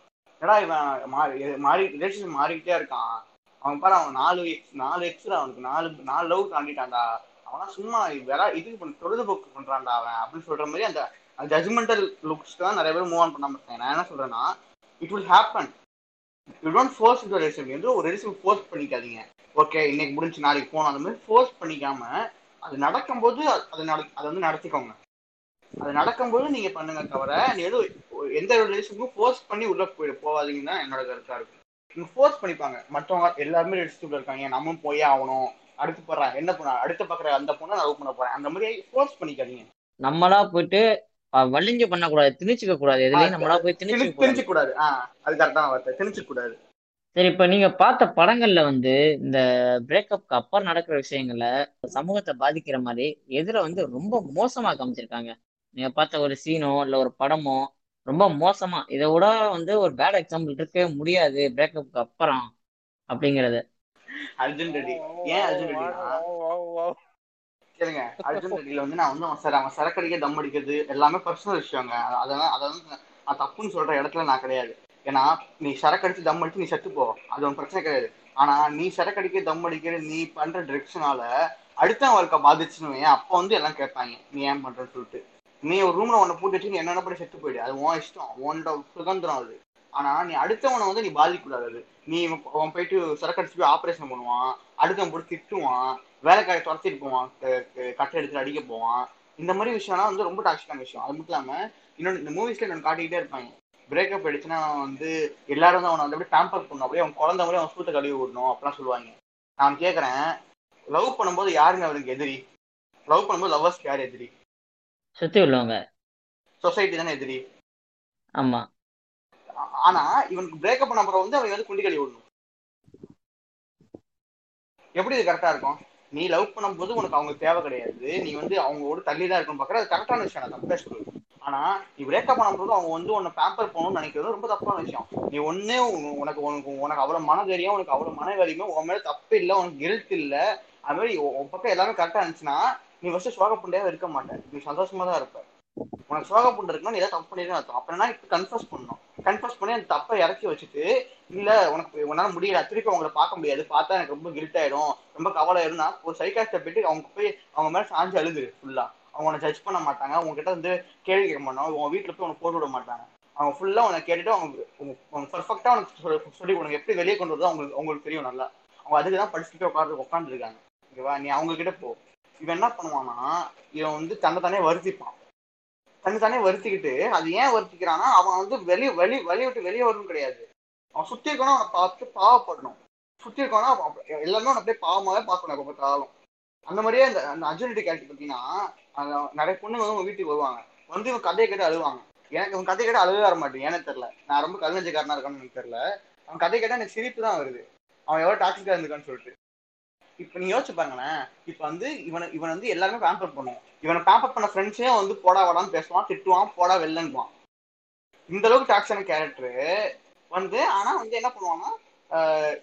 ஏடா இவன் மாறி மாறி ரிலேஷன்ஷிப் மாறிக்கிட்டே இருக்கான். அவன் பாரு அவன் நாலு நாலு எக்ஸ்ட்ரா அவனுக்கு நாலு நாலு லவ் தாண்டிட்டான்டா. அவனா சும்மா வேற இது பண்ண பொழுதுபோக்கு பண்றான்டா அவன் அப்படின்னு சொல்ற மாதிரி அந்த ஜட்மெண்டல் லுக்ஸ் தான் நிறைய பேர் மூவ் ஆன் பண்ணாம இருக்காங்க. நான் என்ன சொல்றேன்னா it will happen you don't force இந்த ரிலேஷன் வந்து ஒரு ரிலேஷன் ஃபோர்ஸ் பண்ணிக்காதீங்க. ஓகே இன்னைக்கு முடிஞ்சு நாளைக்கு போகணும். அந்த மாதிரி ஃபோர்ஸ் பண்ணிக்காம அது நடக்கும்போது அது- நட அதை வந்து நடத்திக்கோங்க. அது நடக்கும்போது நீங்க பண்ணுங்க தவிர நீ எதுவும் எந்த ரிலேஷனுக்கும் ஃபோர்ஸ் பண்ணி உள்ள போய் போகாதீங்கன்னு தான் என்னோட கருத்தா இருக்கும் ஃபோர்ஸ் பண்ணிப்பாங்க. மற்றவங்க எல்லாருமே ரிலேஷன்ஷிப்ல இருக்காங்க. நம்மளும் போயே ஆகணும். அடுத்து போடுறேன் என்ன பண்ண? அடுத்து பாக்குற அந்த பொண்ணை லவ் பண்ண போறேன். அந்த மாதிரி ஃபோர்ஸ் பண்ணிக்காதீங்க. நம்மளா போயிட்டு வலிஞ்சு பண்ணக்கூடாது திணிச்சுக்க கூடாது. எதுலயும் நம்மளா போய் கூடாது திணிச்சு கூடாது. ஆஹ் அது கரெக்டான வார்த்தை. திணிச்சு கூடாது. சரி இப்ப நீங்க பார்த்த படங்கள்ல வந்து இந்த பிரேக்கப்க்கு அப்புறம் நடக்கிற விஷயங்கள்ல சமூகத்தை பாதிக்கிற மாதிரி எதிர வந்து ரொம்ப மோசமா காமிச்சிருக்காங்க. நீங்க பார்த்த ஒரு சீனோ இல்ல ஒரு படமோ ரொம்ப மோசமா. இதை விட வந்து ஒரு பேட் எக்ஸாம்பிள் இருக்கவே முடியாது பிரேக்கப்க்கு அப்புறம் அப்படிங்கறது. அர்ஜுன் ரெட்டி. ஏன் அர்ஜுன் ரெட்டினா? கேளுங்க அர்ஜுன் ரெட்டியில வந்து நான் வந்து அவன் சர அவன் சரக்கடிக்க தம் அடிக்கிறது எல்லாமே பர்சனல் விஷயங்க. அத- அதெல்லாம் அதை வந்து நான் தப்புன்னு சொல்ற இடத்துல நான் கிடையாது. ஏன்னா நீ சரக்கு அடிச்சு தம் அடிச்சு நீ செத்து போ. அது ஒரு பிரச்சனை கிடையாது. ஆனா நீ சரக்கு அடிக்க தம் அடிக்கிற நீ பண்ற டிரெக்ஷனால அடுத்த வாழ்க்கை பாதிச்சுன்னு அப்போ வந்து எல்லாம் கேட்பாங்க நீ ஏன் பண்றன்னு சொல்லிட்டு. நீ ஒரு ரூம்ல உன்னை போட்டு வச்சு நீ என்னென்ன பண்ணி செத்து போயிடு. அது உன் இஷ்டம். உன்னோட சுதந்திரம் அது. ஆனா நீ அடுத்தவனை வந்து நீ பாதிக்கக்கூடாது அது. நீ அவன் போயிட்டு சரக்கடிச்சு போய் ஆப்ரேஷன் பண்ணுவான். அடுத்தவன் போட்டு திட்டுவான். வேலைக்காரை துரத்திட்டு போவான். க- கட்டை எடுத்து அடிக்க போவான். இந்த மாதிரி விஷயம்லாம் வந்து ரொம்ப டாக்ஸிக்கான விஷயம். அது மட்டும் இல்லாம இன்னொன்று இந்த மூவிஸ்ல இன்னொன்று காட்டிக்கிட்டே இருப்பாங்க. பிரேக்கப் ஆயிடுச்சுன்னா வந்து எல்லாரும் வந்து அவனை வந்து அப்படியே டேம்பர் பண்ணணும். அப்படியே அவன் குழந்த மாதிரி அவன் சூத்த கழுவி விடணும். அப்படிலாம் சொல்லுவாங்க. நான் கேட்குறேன் லவ் பண்ணும்போது யாருங்க அவருக்கு எதிரி? லவ் பண்ணும்போது லவ்வர்ஸ்க்கு யார் எதிரி? சுத்தி உள்ளவங்க. சொசைட்டி தானே எதிரி? ஆமா. ஆனா இவனுக்கு பிரேக்கப் பண்ண அப்புறம் வந்து அவன் வந்து குண்டி கழுவி விடணும். எப்படி இது கரெக்டா இருக்கும்? நீ லவ் பண்ணும்போது உனக்கு அவங்க தேவை கிடையாது. நீ வந்து அவங்களோட தள்ளி தான் இருக்கணும் பாக்குற அது கரெக்டான விஷயம் தப்பே சொல்லு ஆனா நீ பிரேக்கப் பண்ணும்போது அவங்க வந்து உன்னை பேம்பர் பண்ணணும்னு நினைக்கிறது ரொம்ப தப்பான விஷயம். நீ உன- உனக்கு உனக்கு உனக்கு அவ்வளவு மன தைரியம் உனக்கு அவ்வளவு மன வலிமை உன் மேல தப்பு இல்லை உனக்கு கில்ட் இல்ல. அது மாதிரி உன் பக்கம் எல்லாமே கரெக்டா இருந்துச்சுன்னா நீ ஃபர்ஸ்ட் சோகப்புண்டையா இருக்க மாட்டேன். நீ சந்தோஷமா தான் இருப்ப. உனக்கு சோகப்புண்டு இருக்குன்னா நீ ஏதாவது தப்பு பண்ணிருக்கேன் அர்த்தம். அப்படின்னா இப்ப கன்ஃபர்ஸ் பண்ணணும். கன்ஃபர்ஸ் பண்ணி அந்த தப்பை இறக்கி வச்சுட்டு இல்ல உனக்கு உன்னால முடியல திருப்பி அவங்கள பார்க்க முடியாது. பார்த்தா எனக்கு ரொம்ப கில்ட் ஆயிடும். ரொம்ப கவலை ஆயிடும்னா ஒரு சைக்காஸ்ட போயிட்டு அவங்க போய் அவங்க மேல சாஞ்சு அழுது ஃபுல்லா அவங்க உன்னை ஜட்ஜ் பண்ண மாட்டாங்க. உங்ககிட்ட வந்து கேள்வி கேட்க மாட்டாங்க. உன் வீட்டுல போய் உனக்கு போட்டு விட மாட்டாங்க. அவங்க ஃபுல்லா உனக்கு கேட்டுட்டு அவங்க அவங்க பர்ஃபெக்டா உனக்கு சொல்லி- சொல்லி உனக்கு எப்படி வெளியே கொண்டு வரதோ அவங்களுக்கு அவங்களுக்கு தெரியும் நல்லா. அவங்க அதுக்கு தான் படிச்சுட்டு உட்காந்து உட்காந்துருக்காங்க ஓகேவா? நீ அவங்க கிட்ட போ. இவன் என்ன பண்ணுவான்னா இவன் வந்து தன்னை தானே வருத்திப்பான். தன்னை தானே வருத்திக்கிட்டு அது ஏன் வருத்திக்கிறான்னா அவன் வந்து வெளியே வெளி வெளிய விட்டு வெளியே வரணும் கிடையாது. அவன் சுத்தி இருக்கணும் அவனை பார்த்து பாவப்படணும். சுத்தி இருக்கணும் எல்லாமே அவனை அப்படியே பாவமாவே பார்க்கணும் அப்போ பார்த்தாலும். அந்த மாதிரியே அந்த அந்த அர்ஜுனிட்டி கேரக்டர் பார்த்தீங்கன்னா அந்த நிறைய பொண்ணுங்க வந்து உங்க வீட்டுக்கு வருவாங்க. வந்து இவன் கதையை கேட்டு அழுவாங்க. எனக்கு இவன் கதை கேட்டு அழுவே வர மாட்டேன் ஏன்னு தெரியல. நான் ரொம்ப கல்வெஞ்சக்காரனா இருக்கான்னு எனக்கு தெரியல. அவன் கதை கேட்டால் எனக்கு சிரிப்பு தான் வருது. அவன் எவ்வளோ டாக்ஸிக்காக இருந்திருக்கான்னு சொல்லிட்டு. இப்ப நீ யோசிச்சு பாருங்களேன். இப்ப வந்து இவனை இவன் வந்து எல்லாருமே பேம்பர் பண்ணுவோம் இவனை பேம்பர் பண்ண ஃப்ரெண்ட்ஸே வந்து போடா வாடான்னு பேசுவான் திட்டுவான் போடா வெள்ளன்பான் இந்த அளவுக்கு டாக்ஸான கேரக்டரு வந்து ஆனா வந்து என்ன பண்ணுவான்னா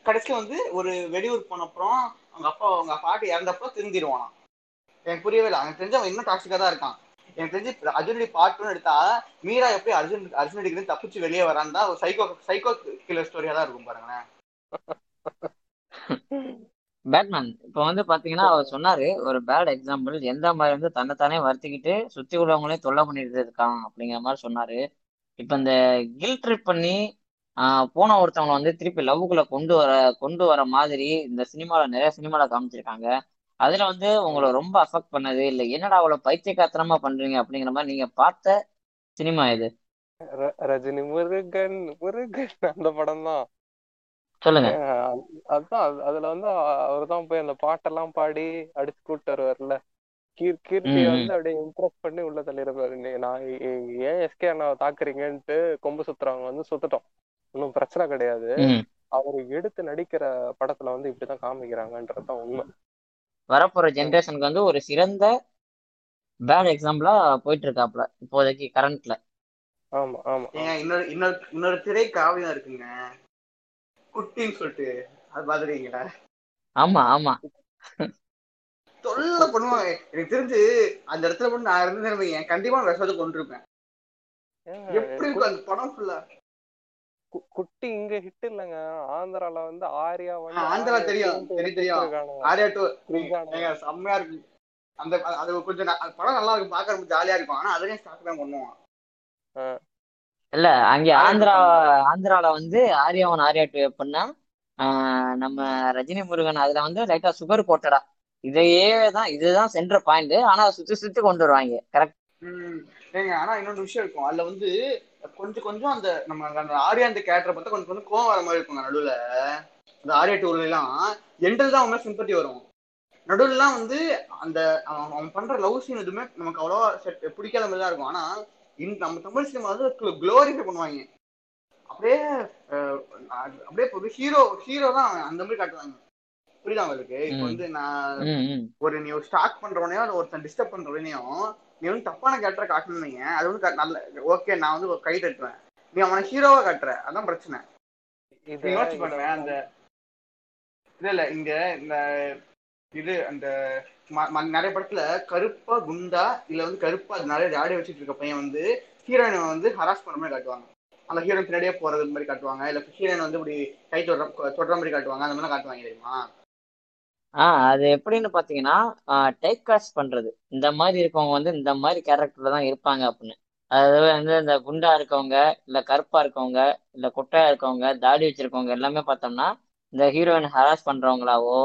கடைசியில் வந்து ஒரு வெளியூர் போன அப்புறம் அவங்க அப்பா அவங்க பாட்டி இறந்தப்போ திருந்திடுவானா எனக்கு புரியவே இல்லை. எனக்கு தெரிஞ்சு அவன் இன்னும் டாக்ஸிக்காக தான் இருக்கான். எனக்கு தெரிஞ்சு அர்ஜுனடி பாட்டுன்னு எடுத்தா மீரா எப்படி அர்ஜுன் அர்ஜுன் அடிக்கிறது தப்பிச்சு வெளியே வரான்னு தான் ஒரு சைக்கோ சைக்கோ கில்லர் ஸ்டோரியா தான் இருக்கும் பாருங்களேன். பேட்மேன் இப்போ வந்து பாத்தீங்கன்னா அவர் சொன்னாரு ஒரு பேட் எக்ஸாம்பிள் எந்த மாதிரி வந்து தன்னைத்தானே வருத்திக்கிட்டு சுத்தி உள்ளவங்களையும் தொல்லை பண்ணிட்டு இருக்கான் அப்படிங்கிற மாதிரி சொன்னாரு. இப்போ இந்த கில் ட்ரிப் பண்ணி போன ஒருத்தவங்களை வந்து திருப்பி லவ்வுக்குள்ள கொண்டு வர கொண்டு வர மாதிரி இந்த சினிமால நிறைய சினிமால காமிச்சிருக்காங்க. அதுல வந்து உங்களை ரொம்ப அஃபெக்ட் பண்ணது இல்ல என்னடா அவ்வளவு பைத்தியக்காரத்தனமா பண்றீங்க அப்படிங்கிற மாதிரி நீங்க பார்த்த சினிமா இது ர- ரஜினி முருகன் முருகன் அந்த படம் தான் சொல்லுங்க. அதான் அது- அதுல வந்து அவர் தான் போய் அந்த பாட்டெல்லாம் பாடி அடிச்சு கூட்டு வருவார்ல கீர் கீர்த்தியை. வந்து அப்படியே இம்ப்ரெஸ் பண்ணி உள்ள தள்ளிடுவாரு நீ- நான் ஏ- ஏன் எஸ்கே அண்ணாவை தாக்குறீங்கன்ட்டு கொம்பு சுத்துறவங்க வந்து சுத்தட்டும். ஒன்றும் பிரச்சனை கிடையாது. அவர் எடுத்து நடிக்கிற படத்துல வந்து இப்படிதான் காமிக்கிறாங்கன்றதுதான் உண்மை. வரப்போற ஜென்ரேஷனுக்கு வந்து ஒரு சிறந்த பேட் எக்ஸாம்பிளா போயிட்டு இருக்காப்ல இப்போதைக்கு கரண்ட்ல ஆமா ஆமா இன்னொரு இன்னொரு இன்னொரு திரை காவியம் இருக்குங்க. குட்டின்னு சொல்லிட்டு அது பாத்துருக்கீங்களா ஆமா ஆமா. தொல்லை பண்ணுவாங்க. எனக்கு தெரிஞ்சு அந்த இடத்துல மட்டும் நான் இருந்தேன் கண்டிப்பா நான் விஷத்தை கொண்டிருப்பேன் எப்படி இருக்கும் அந்த படம் ஃபுல்லா கு- குட்டி இங்க ஹிட் இல்லைங்க. ஆந்திரால வந்து ஆர்யா வந்து ஆந்திரா தெரியும், தெரியும், தெரியும். ஆர்யா டூ செம்மையா இருக்கு. அந்த அது கொஞ்சம் படம் நல்லா இருக்கும் பார்க்க ரொம்ப ஜாலியா இருக்கும். ஆனா அதுலயும் ஸ்டார்ட் தான் பண்ணுவான் இல்ல அங்க ஆந்திரா ஆந்திரால வந்து ஆர்யா ஒன் ஆர்யா டூ எப்படின்னா நம்ம ரஜினி முருகன் அதுல வந்து லைட்டா சுகர் கோட்டடா இதையே தான் இதுதான் சென்ற பாயிண்ட் ஆனா சுத்தி சுத்தி கொண்டு வருவாங்க. கரெக்ட் ஆனா இன்னொரு விஷயம் இருக்கும். அதுல வந்து கொஞ்சம் கொஞ்சம் அந்த நம்ம அந்த ஆர்யா அந்த கேரக்டரை பார்த்தா கொஞ்சம் கொஞ்சம் கோவம் வர மாதிரி இருக்குங்க நடுவுல. இந்த ஆர்யா டூர்ல எல்லாம் எண்டில் தான் உண்மை சிம்பத்தி வரும். நடுவுலலாம் வந்து அந்த அவன் அவன் பண்ற லவ் சீன் எதுவுமே நமக்கு அவ்வளோவா செட் பிடிக்காத மாதிரி தான் இருக்கும். ஆனா இந்த நம்ம தமிழ் சினிமா வந்து க்ளோரிஃபை பண்ணுவாங்க. அப்படியே அப்படியே ஒரு ஹீரோ ஹீரோ தான் அந்த மாதிரி காட்டுவாங்க. புரியுதா உங்களுக்கு? இப்போ. வந்து நான் ஒரு நீ ஒரு ஸ்டார்ட் பண்றவனையோ இல்லை ஒருத்தன் டிஸ்டர்ப் பண்றவனையும் நீ வந்து தப்பான கேரக்டரை காட்டணும்னீங்க அது வந்து நல்ல ஓகே நான் வந்து ஒரு கை தட்டுவேன். நீ அவனை ஹீரோவா காட்டுற. அதான் பிரச்சனை. யோசிச்சு பாருங்க அந்த இல்ல இல்ல இங்க இந்த இது அந்த நிறைய படத்துல கருப்பா குண்டா இல்ல வந்து கருப்பா நிறைய ஜாடி வச்சுட்டு இருக்க பையன் வந்து ஹீரோயினை வந்து ஹராஸ் பண்ற மாதிரி காட்டுவாங்க. அந்த ஹீரோயின் பின்னாடியே போறது மாதிரி காட்டுவாங்க. இல்ல ஹீரோயின் வந்து இப்படி கை தொடுற தொடுற மாதிரி காட்டுவாங்க. அந்த மாதிரி காட்டுவாங்க தெரியுமா? ஆஹ் அது எப்படின்னு பாத்தீங்கன்னா டைப் காஸ்ட் பண்றது. இந்த மாதிரி இருக்கவங்க வந்து இந்த மாதிரி கேரக்டர்ல தான் இருப்பாங்க அப்படின்னு. அதாவது வந்து இந்த குண்டா இருக்கவங்க இல்ல கருப்பா இருக்கவங்க இல்ல கொட்டையா இருக்கவங்க தாடி வச்சிருக்கவங்க எல்லாமே பார்த்தோம்னா இந்த ஹீரோயின் ஹராஸ் பண்றவங்களாவோ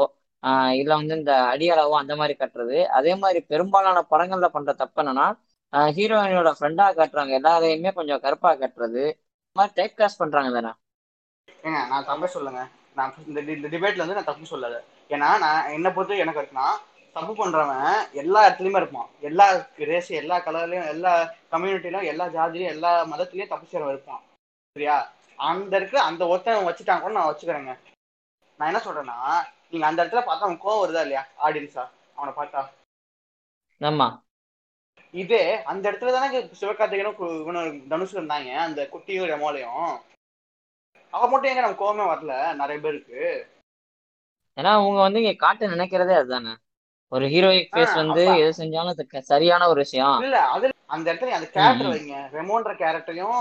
ஆஹ் இல்ல வந்து இந்த அடியளவோ அந்த மாதிரி கட்டுறது. அதே மாதிரி பெரும்பாலான படங்கள்ல பண்ற தப்பு என்னன்னா ஹீரோயினோட ஃப்ரெண்டா காட்டுறாங்க. எல்லாரையுமே கொஞ்சம் கருப்பா கட்டுறது. மாதிரி டைப் காஸ்ட் பண்றாங்க தானே? ஏங்க நான் தப்பே சொல்லுங்க. நான் இந்த டிபேட்ல வந்து நான் தப்பு சொல்லல. ஏன்னா நான் என்ன பொறுத்து எனக்கு இருக்குன்னா தப்பு பண்றவன் எல்லா இடத்துலயுமே இருப்பான். எல்லா ரேஸ் எல்லா கலர்லயும் எல்லா கம்யூனிட்டிலும் எல்லா ஜாதிலையும் எல்லா மதத்திலயும் தப்பு செய்யறவன் இருப்பான். சரியா? அந்த இருக்கிற அந்த ஒருத்தன் வச்சுட்டாங்க கூட நான் வச்சுக்கிறேங்க. நான் என்ன சொல்றேன்னா நீங்க அந்த இடத்துல பார்த்தா அவன் கோவம் வருதா இல்லையா? ஆடியன்ஸா அவனை பார்த்தா. ஆமா. இதே அந்த இடத்துல தானே சிவகார்த்திகனும் தனுஷ் இருந்தாங்க. அந்த குட்டியும் ரெமோலையும் அவன் மட்டும் எங்க நம்ம கோவமே வரல? நிறைய பேருக்கு. ஏன்னா அவங்க வந்து இங்க காட்ட நினைக்கிறதே அதுதானே. ஒரு ஹீரோயிக் ஃபேஸ் வந்து எது செஞ்சாலும் அது சரியான ஒரு விஷயம். இல்ல அது அந்த இடத்துல அந்த கேரக்டர். வைங்க. ரெமோன்ற கேரக்டரையும்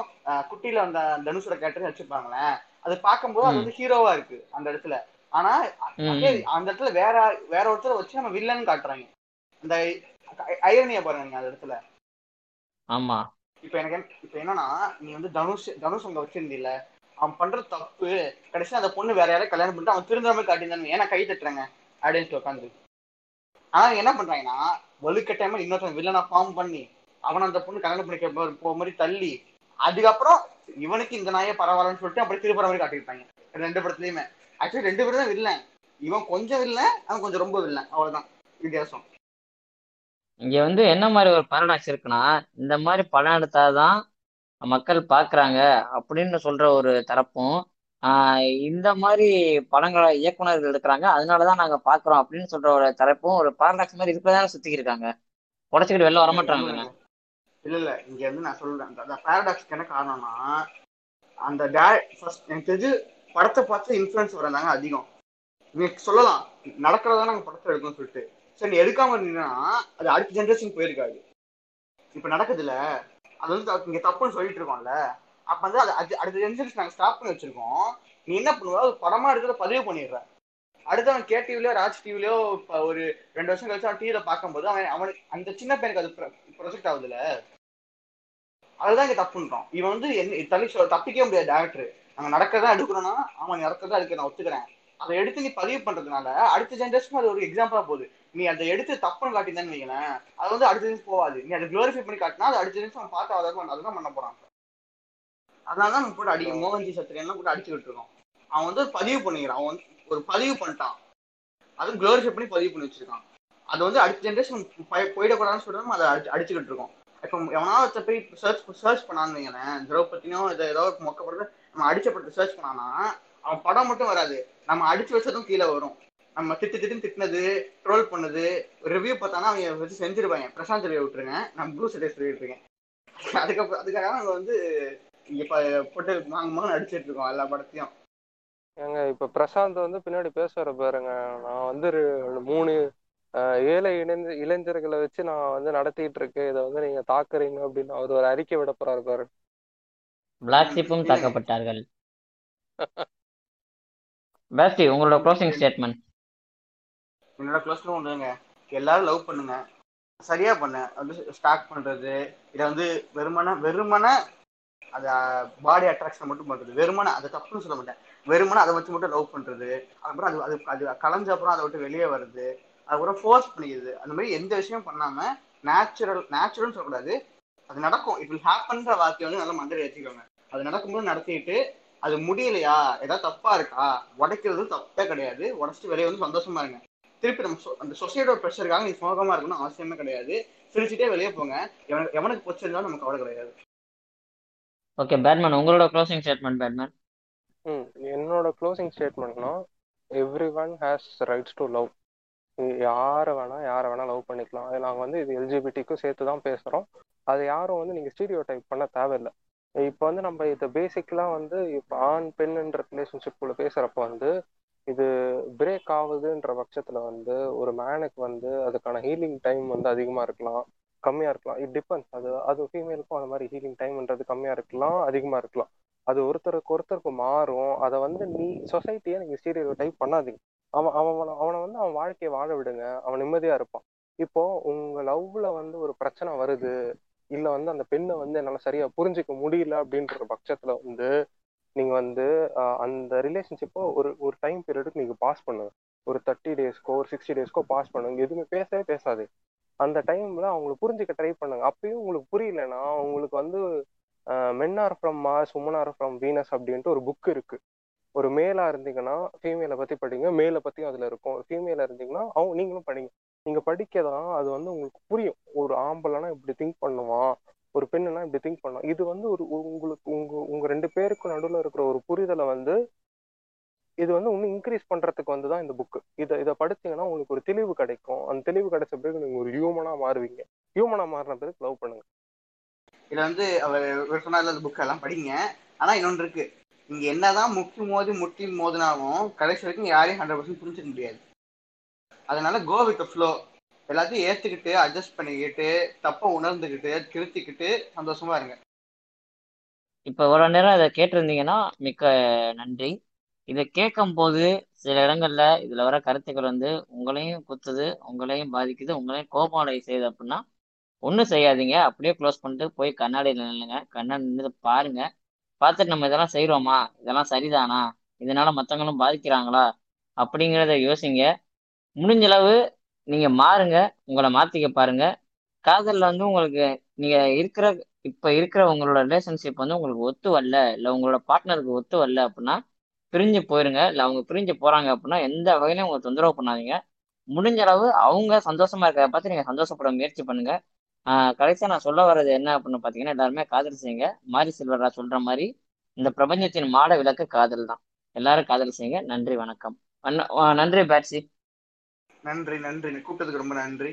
குட்டியில அந்த தனுஷோட கேரக்டரையும் வச்சிருப்பாங்களேன் அது பார்க்கும்போது அது. வந்து ஹீரோவா இருக்கு அந்த இடத்துல. ஆனா. அந்த இடத்துல வேற வேற ஒருத்தரை வச்சு நம்ம வில்லன் காட்டுறாங்க. அந்த ஐரனிய பாருங்க அந்த இடத்துல. ஆமா. இப்ப எனக்கு இப்ப என்னன்னா நீ வந்து தனுஷ் தனுஷ் அங்க வச்சிருந்தீல அவன் பண்ற தப்பு கடைசியா அந்த பொண்ணு வேற யாரையும் கல்யாணம் பண்ணிட்டு அவன் திருந்த மாதிரி காட்டியிருந்தானு ஏன்னா கை தட்டுறாங்க? ஆடியன்ஸ் உட்காந்து ஆனா என்ன பண்றாங்கன்னா வலுக்கட்டாயமா இன்னொருத்தன் வில்லனா ஃபார்ம் பண்ணி அவன் அந்த பொண்ணு கல்யாணம் பண்ணிக்க போற மாதிரி தள்ளி அதுக்கப்புறம் இவனுக்கு இந்த நாயே பரவாயில்லன்னு சொல்லிட்டு அப்படி திருப்புற மாதிரி காட்டியிருப்பாங்க. ரெண்டு படத்துலயுமே. ஆக்சுவலி ரெண்டு பேரும் தான் வில்லன் இவன் கொஞ்சம் வில்லன் அவன் கொஞ்சம் ரொம்ப வில்லன் அவ்வளவுதான். வித்தியாசம். இங்க வந்து என்ன மாதிரி ஒரு பாரடாக்ஸ் இருக்குன்னா இந்த மாதிரி படம் எடுத்தாதான் மக்கள் பாக்குறாங்க அப்படின்னு சொல்ற ஒரு தரப்பும் இந்த மாதிரி படங்களை இயக்குனர்கள் எடுக்கிறாங்க. அதனாலதான் நாங்க பாக்குறோம் அப்படின்னு சொல்ற ஒரு தரப்பும் ஒரு பாரடாக்ஸ் மாதிரி இருக்கதான் சுத்தி இருக்காங்க உடச்சுக்கிட்டு வெளில வர மாட்டாங்க தானே இல்ல இல்ல. இங்க வந்து நான் சொல்றேன். அந்த பேரடாக்ஸ்க்கு என்ன காரணம்னா அந்த எனக்கு தெரிஞ்சு படத்தை பார்த்து இன்ஃப்ளூயன்ஸ் வரந்தாங்க அதிகம். நீ சொல்லலாம் நடக்கிறதா நாங்க படத்தை எடுக்கணும்னு சொல்லிட்டு. சரி நீ எடுக்காம இருந்தீங்கன்னா அது அடுத்த ஜென்ரேஷன் போயிருக்காது. இப்ப நடக்குதுல்ல அது வந்து த- இங்க தப்புன்னு சொல்லிட்டு இருக்கோம்ல அப்ப வந்து அது அடுத்த ஜென்ரேஷன் நாங்க ஸ்டாப் பண்ணி வச்சிருக்கோம். நீ என்ன பண்ணுவ? அது படமா எடுக்கிறத பதிவு பண்ணிடுற. அடுத்தவன் கே டிவிலயோ ராஜ் டிவிலயோ ஒரு ரெண்டு வருஷம் கழிச்சு அவன் டிவியில் பார்க்கும்போது அவன் அவனுக்கு அந்த சின்ன பையனுக்கு அது ப்ரொஜெக்ட் ஆகுதுல்ல. அதுதான் இங்க தப்புன்றோம் இவன் வந்து என்ன தள்ளி சொல் தப்பிக்கவே முடியாது டேரக்டர் நாங்க நடக்கிறதா எடுக்கிறோம்னா அவன் நடக்கிறதா எடுக்க நான் ஒத்துக்கிறேன். அதை எடுத்து நீ பதிவு பண்றதுனால அடுத்த ஜென்ரேஷன் அது ஒரு எக்ஸாம்பிளா போகுது. நீ அதை எடுத்து தப்புன்னு காட்டியிருந்தேன்னு வைங்களேன் அது வந்து அடுத்த ஜென்ரேஷன் போகாது நீ அதை க்ளோரிஃபை பண்ணி காட்டினா அது அடுத்த ஜென்ரேஷன் அவன் பார்த்து அதை அதுதான் பண்ண போறான். அதனால தான் நம்ம போட்டு அடிக்க மோகன்ஜி சத்திரியெல்லாம் போட்டு அடிச்சுக்கிட்டு இருக்கோம். அவன் வந்து பதிவு பண்ணிக்கிறான். அவன் வந்து ஒரு பதிவு பண்ணிட்டான். அது க்ளோரிஃபை பண்ணி பதிவு பண்ணி வச்சிருக்கான். அது வந்து அடுத்த ஜென்ரேஷன் போயிடக்கூடாதுன்னு சொல்லிட்டு நம்ம அதை அடி அடிச்சுக்கிட்டு இருக்கோம். இப்போ எவனாவது போய் சர்ச் சர்ச் பண்ணான்னு வைங்களேன் திரௌபதியும் இதை ஏதோ ஒரு மொக்க படத்தை நம்ம அடிச்ச படத்தை சர்ச் பண்ணானா அவன் படம் மட்டும் வராது. நம்ம அடிச்சு வச்சதும் கீழே வரும். நம்ம திட்டு திட்டு திட்டினது ட்ரோல் பண்ணது ரிவ்யூ பார்த்தானா அவங்க வச்சு செஞ்சிருப்பாங்க பிரசாந்த் ரிவ்யூ விட்டுருங்க. நான் ப்ளூ சட்டேஸ் ரிவ்யூ விட்டுருக்கேன். அதுக்கப்புறம் அதுக்காக நாங்க வந்து இங்கே போட்டு மாங்க மாங்க அடிச்சிட்டு இருக்கோம் எல்லா படத்தையும். ஏங்க இப்ப பிரசாந்த் வந்து பின்னாடி பேசுற பாருங்க. நான் வந்து ஒரு மூணு ஏழை இளைஞ இளைஞர்களை வச்சு நான் வந்து நடத்திட்டு இருக்கேன் இதை வந்து நீங்க தாக்குறீங்க அப்படின்னு அவர் ஒரு அறிக்கை விட போறாரு பாரு. பிளாக் ஷிப்பும் தாக்கப்பட்டார்கள். பேஸ்டி உங்களோட க்ளோசிங் ஸ்டேட்மெண்ட் என்னோட க்ளோஸ்ல ஒண்ணுங்க எல்லாரும் லவ் பண்ணுங்க. சரியா பண்ண. வந்து ஸ்டார்ட் பண்றது. இதை வந்து வெறுமன வெறுமன அது பாடி அட்ராக்ஷன் மட்டும் பண்றது. வெறுமன அதை தப்புன்னு சொல்ல மாட்டேன். வெறுமன அதை வச்சு மட்டும் லவ் பண்றது. அப்புறம் அது அது அது கலைஞ்ச அப்புறம் அதை விட்டு வெளியே வருது அதுக்கப்புறம் ஃபோர்ஸ் பண்ணிக்கிறது அந்த மாதிரி எந்த விஷயம் பண்ணாம நேச்சுரல் நேச்சுரல்னு சொல்லக்கூடாது. அது நடக்கும். இட் வில் ஹேப்பன்ற வார்த்தையை வந்து நல்லா மண்டல ஏற்றிக்கோங்க அது நடக்கும்போது நடத்திட்டு அது முடியலையா? ஏதாவது தப்பா இருக்கா? உடைக்கிறது தப்பே கிடையாது. உடச்சிட்டு வெளியே வந்து சந்தோஷமா இருங்க. திருப்பி நம்ம சொ- அந்த சொசைட்டியோட ப்ரெஷருக்காக நீ சோகமா இருக்கணும் அவசியமே கிடையாது. சிரிச்சுட்டே வெளியே போங்க. எவனுக்கு எவனுக்கு பிடிச்சிருந்தாலும் நமக்கு கவலை கிடையாது. ஓகே பேட்மேன் உங்களோட க்ளோசிங் ஸ்டேட்மெண்ட் பேட்மேன் ம் என்னோட closing ஸ்டேட்மெண்ட்னா everyone has rights to love யாரை வேணா யாரை வேணா லவ் பண்ணிக்கலாம். அது நாங்கள் வந்து இது எல்ஜிபிடிக்கும் சேர்த்து தான் பேசுகிறோம் அது யாரும் வந்து நீங்கள் ஸ்டீரியோ டைப் பண்ண தேவையில்லை. இப்போ வந்து நம்ம இதை பேசிக்கெலாம் வந்து இப்போ ஆண் பெண்ணுன்ற ரிலேஷன்ஷிப்புக்குள்ள பேசுகிறப்ப வந்து இது பிரேக் ஆகுதுன்ற பட்சத்தில் வந்து ஒரு மேனுக்கு வந்து அதுக்கான ஹீலிங் டைம் வந்து அதிகமாக இருக்கலாம் கம்மியாக இருக்கலாம். இட் டிபெண்ட்ஸ் அது அது ஃபீமேலுக்கும் அந்த மாதிரி ஹீலிங் டைம்ன்றது கம்மியாக இருக்கலாம் அதிகமாக இருக்கலாம். அது ஒருத்தருக்கு ஒருத்தருக்கு மாறும். அதை வந்து நீ சொசைட்டியை நீங்கள் ஸ்டீரியோ டைப் பண்ணாதீங்க. அவன் அவன் அவனை வந்து அவன் வாழ்க்கையை வாழ விடுங்க. அவன் நிம்மதியா இருப்பான். இப்போ உங்க லவ்ல வந்து ஒரு பிரச்சனை வருது. இல்ல வந்து அந்த பெண்ணை வந்து என்னால சரியா புரிஞ்சுக்க முடியல அப்படின்ற பட்சத்துல வந்து நீங்க வந்து அந்த ரிலேஷன்ஷிப்போ ஒரு ஒரு டைம் பீரியடுக்கு நீங்க பாஸ் பண்ணுங்க. ஒரு தேர்ட்டி டேஸ்க்கோ ஒரு சிக்ஸ்டி டேஸ்க்கோ பாஸ் பண்ணுங்க. எதுவுமே பேசவே பேசாது. அந்த டைம்ல அவங்களை புரிஞ்சுக்க ட்ரை பண்ணுங்க. அப்பயும் உங்களுக்கு புரியலன்னா உங்களுக்கு வந்து men are from Mars women are from Venus அப்படின்ட்டு ஒரு புக் இருக்கு. ஒரு மேலா இருந்தீங்கன்னா ஃபீமேலை பத்தி படிங்க. மேலை பத்தியும் அதுல இருக்கும். ஒரு ஃபீமேலா இருந்தீங்கன்னா அவங்க நீங்களும் படிங்க. நீங்க படிக்கதான் அது வந்து உங்களுக்கு புரியும். ஒரு ஆம்பளைனா இப்படி திங்க் பண்ணுவான். ஒரு பெண்ணுனா இப்படி திங்க் பண்ணும் இது வந்து ஒரு உங்களுக்கு உங்க உங்க ரெண்டு பேருக்கு நடுவில் இருக்கிற ஒரு புரிதலை வந்து இது வந்து இன்னும் இன்க்ரீஸ் பண்றதுக்கு வந்து தான் இந்த புக்கு இதை இதை படிச்சீங்கன்னா உங்களுக்கு ஒரு தெளிவு கிடைக்கும். அந்த தெளிவு கிடைச்ச பிறகு நீங்க ஒரு ஹியூமனா மாறுவீங்க. ஹியூமனா மாறின பிறகு லவ் பண்ணுங்க. இதுல வந்து அவர் சொன்னால புக் எல்லாம் படிங்க. ஆனா இன்னொன்று இருக்கு. இங்க என்னதான் முக்கி மோதி முட்டி மோதினாலும் கடைசி வரைக்கும் யாரையும் ஹண்ட்ரட் பர்சன்ட் புரிஞ்சுக்க முடியாது. அதனால கோ வித் ஃப்ளோ எல்லாத்தையும் ஏத்துக்கிட்டு அட்ஜஸ்ட் பண்ணிக்கிட்டு தப்ப உணர்ந்துக்கிட்டு திருத்திக்கிட்டு சந்தோஷமா இருங்க. இப்போ இவ்வளவு நேரம் இதை கேட்டிருந்தீங்கன்னா மிக்க நன்றி. இதை கேட்கும் போது சில இடங்கள்ல இதுல வர கருத்துக்கள் வந்து உங்களையும் குத்துது உங்களையும் பாதிக்குது உங்களையும் கோபாலை செய்யுது அப்படின்னா ஒன்றும் செய்யாதீங்க. அப்படியே க்ளோஸ் பண்ணிட்டு போய் கண்ணாடியில் நில்லுங்க. கண்ணாடி நின்று பாருங்க. பார்த்துட்டு நம்ம இதெல்லாம் செய்கிறோமா இதெல்லாம் சரிதானா? இதனால மற்றவங்களும் பாதிக்கிறாங்களா? அப்படிங்கிறத யோசிங்க. முடிஞ்ச அளவு நீங்க மாறுங்க. உங்களை மாத்திக்க பாருங்க. காதல்ல வந்து உங்களுக்கு நீங்க இருக்கிற இப்ப இருக்கிற உங்களோட ரிலேஷன்ஷிப் வந்து உங்களுக்கு ஒத்து வரல இல்ல உங்களோட பார்ட்னருக்கு ஒத்து வரல அப்படின்னா பிரிஞ்சு போயிருங்க. இல்ல அவங்க பிரிஞ்சு போறாங்க அப்படின்னா எந்த வகையிலும் உங்களை தொந்தரவு பண்ணாதீங்க. முடிஞ்ச அளவு அவங்க சந்தோஷமா இருக்கிறத பார்த்து நீங்க சந்தோஷப்பட முயற்சி பண்ணுங்க. கடைசியா நான் சொல்ல வர்றது என்ன அப்படின்னு பாத்தீங்கன்னா எல்லாருமே காதல் செய்யுங்க. மாரி செல்வரா சொல்ற மாதிரி இந்த பிரபஞ்சத்தின் மாட விளக்கு காதல் தான். எல்லாரும் காதல் செய்யுங்க. நன்றி வணக்கம். நன்றி பேட்சி நன்றி நன்றி. கூப்பிட்டதுக்கு ரொம்ப நன்றி.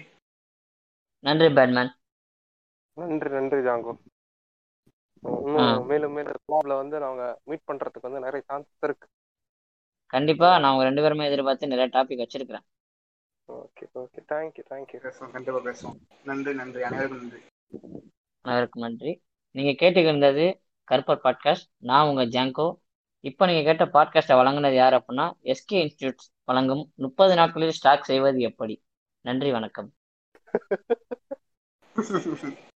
நன்றி பேட்மேன். நன்றி நன்றி ஜாங்கோ. இன்னும் மேலும் மேலும் வந்து நாங்க மீட் பண்றதுக்கு வந்து நிறைய சான்சஸ் இருக்கு. கண்டிப்பா. நான் உங்க ரெண்டு பேருமே எதிர்பார்த்து நிறைய டாபிக் வச்சிருக்கிறேன். Okay okay. தேங்க்யூ தேங்க்யூ பேசுவோம். கண்டிப்பா பேசுவோம். நன்றி நன்றி. அனைவருக்கும் நன்றி. அனைவருக்கும் நன்றி. நீங்க கேட்டுக்கிருந்தது கருப்பர் பாட்காஸ்ட் நான் உங்க ஜாங்கோ இப்போ நீங்க கேட்ட பாட்காஸ்ட்டை வழங்குனது யார் அப்படின்னா எஸ்கே இன்ஸ்டியூட் வழங்கும் முப்பது நாட்களில் ஸ்டாக் செய்வது எப்படி? நன்றி வணக்கம்.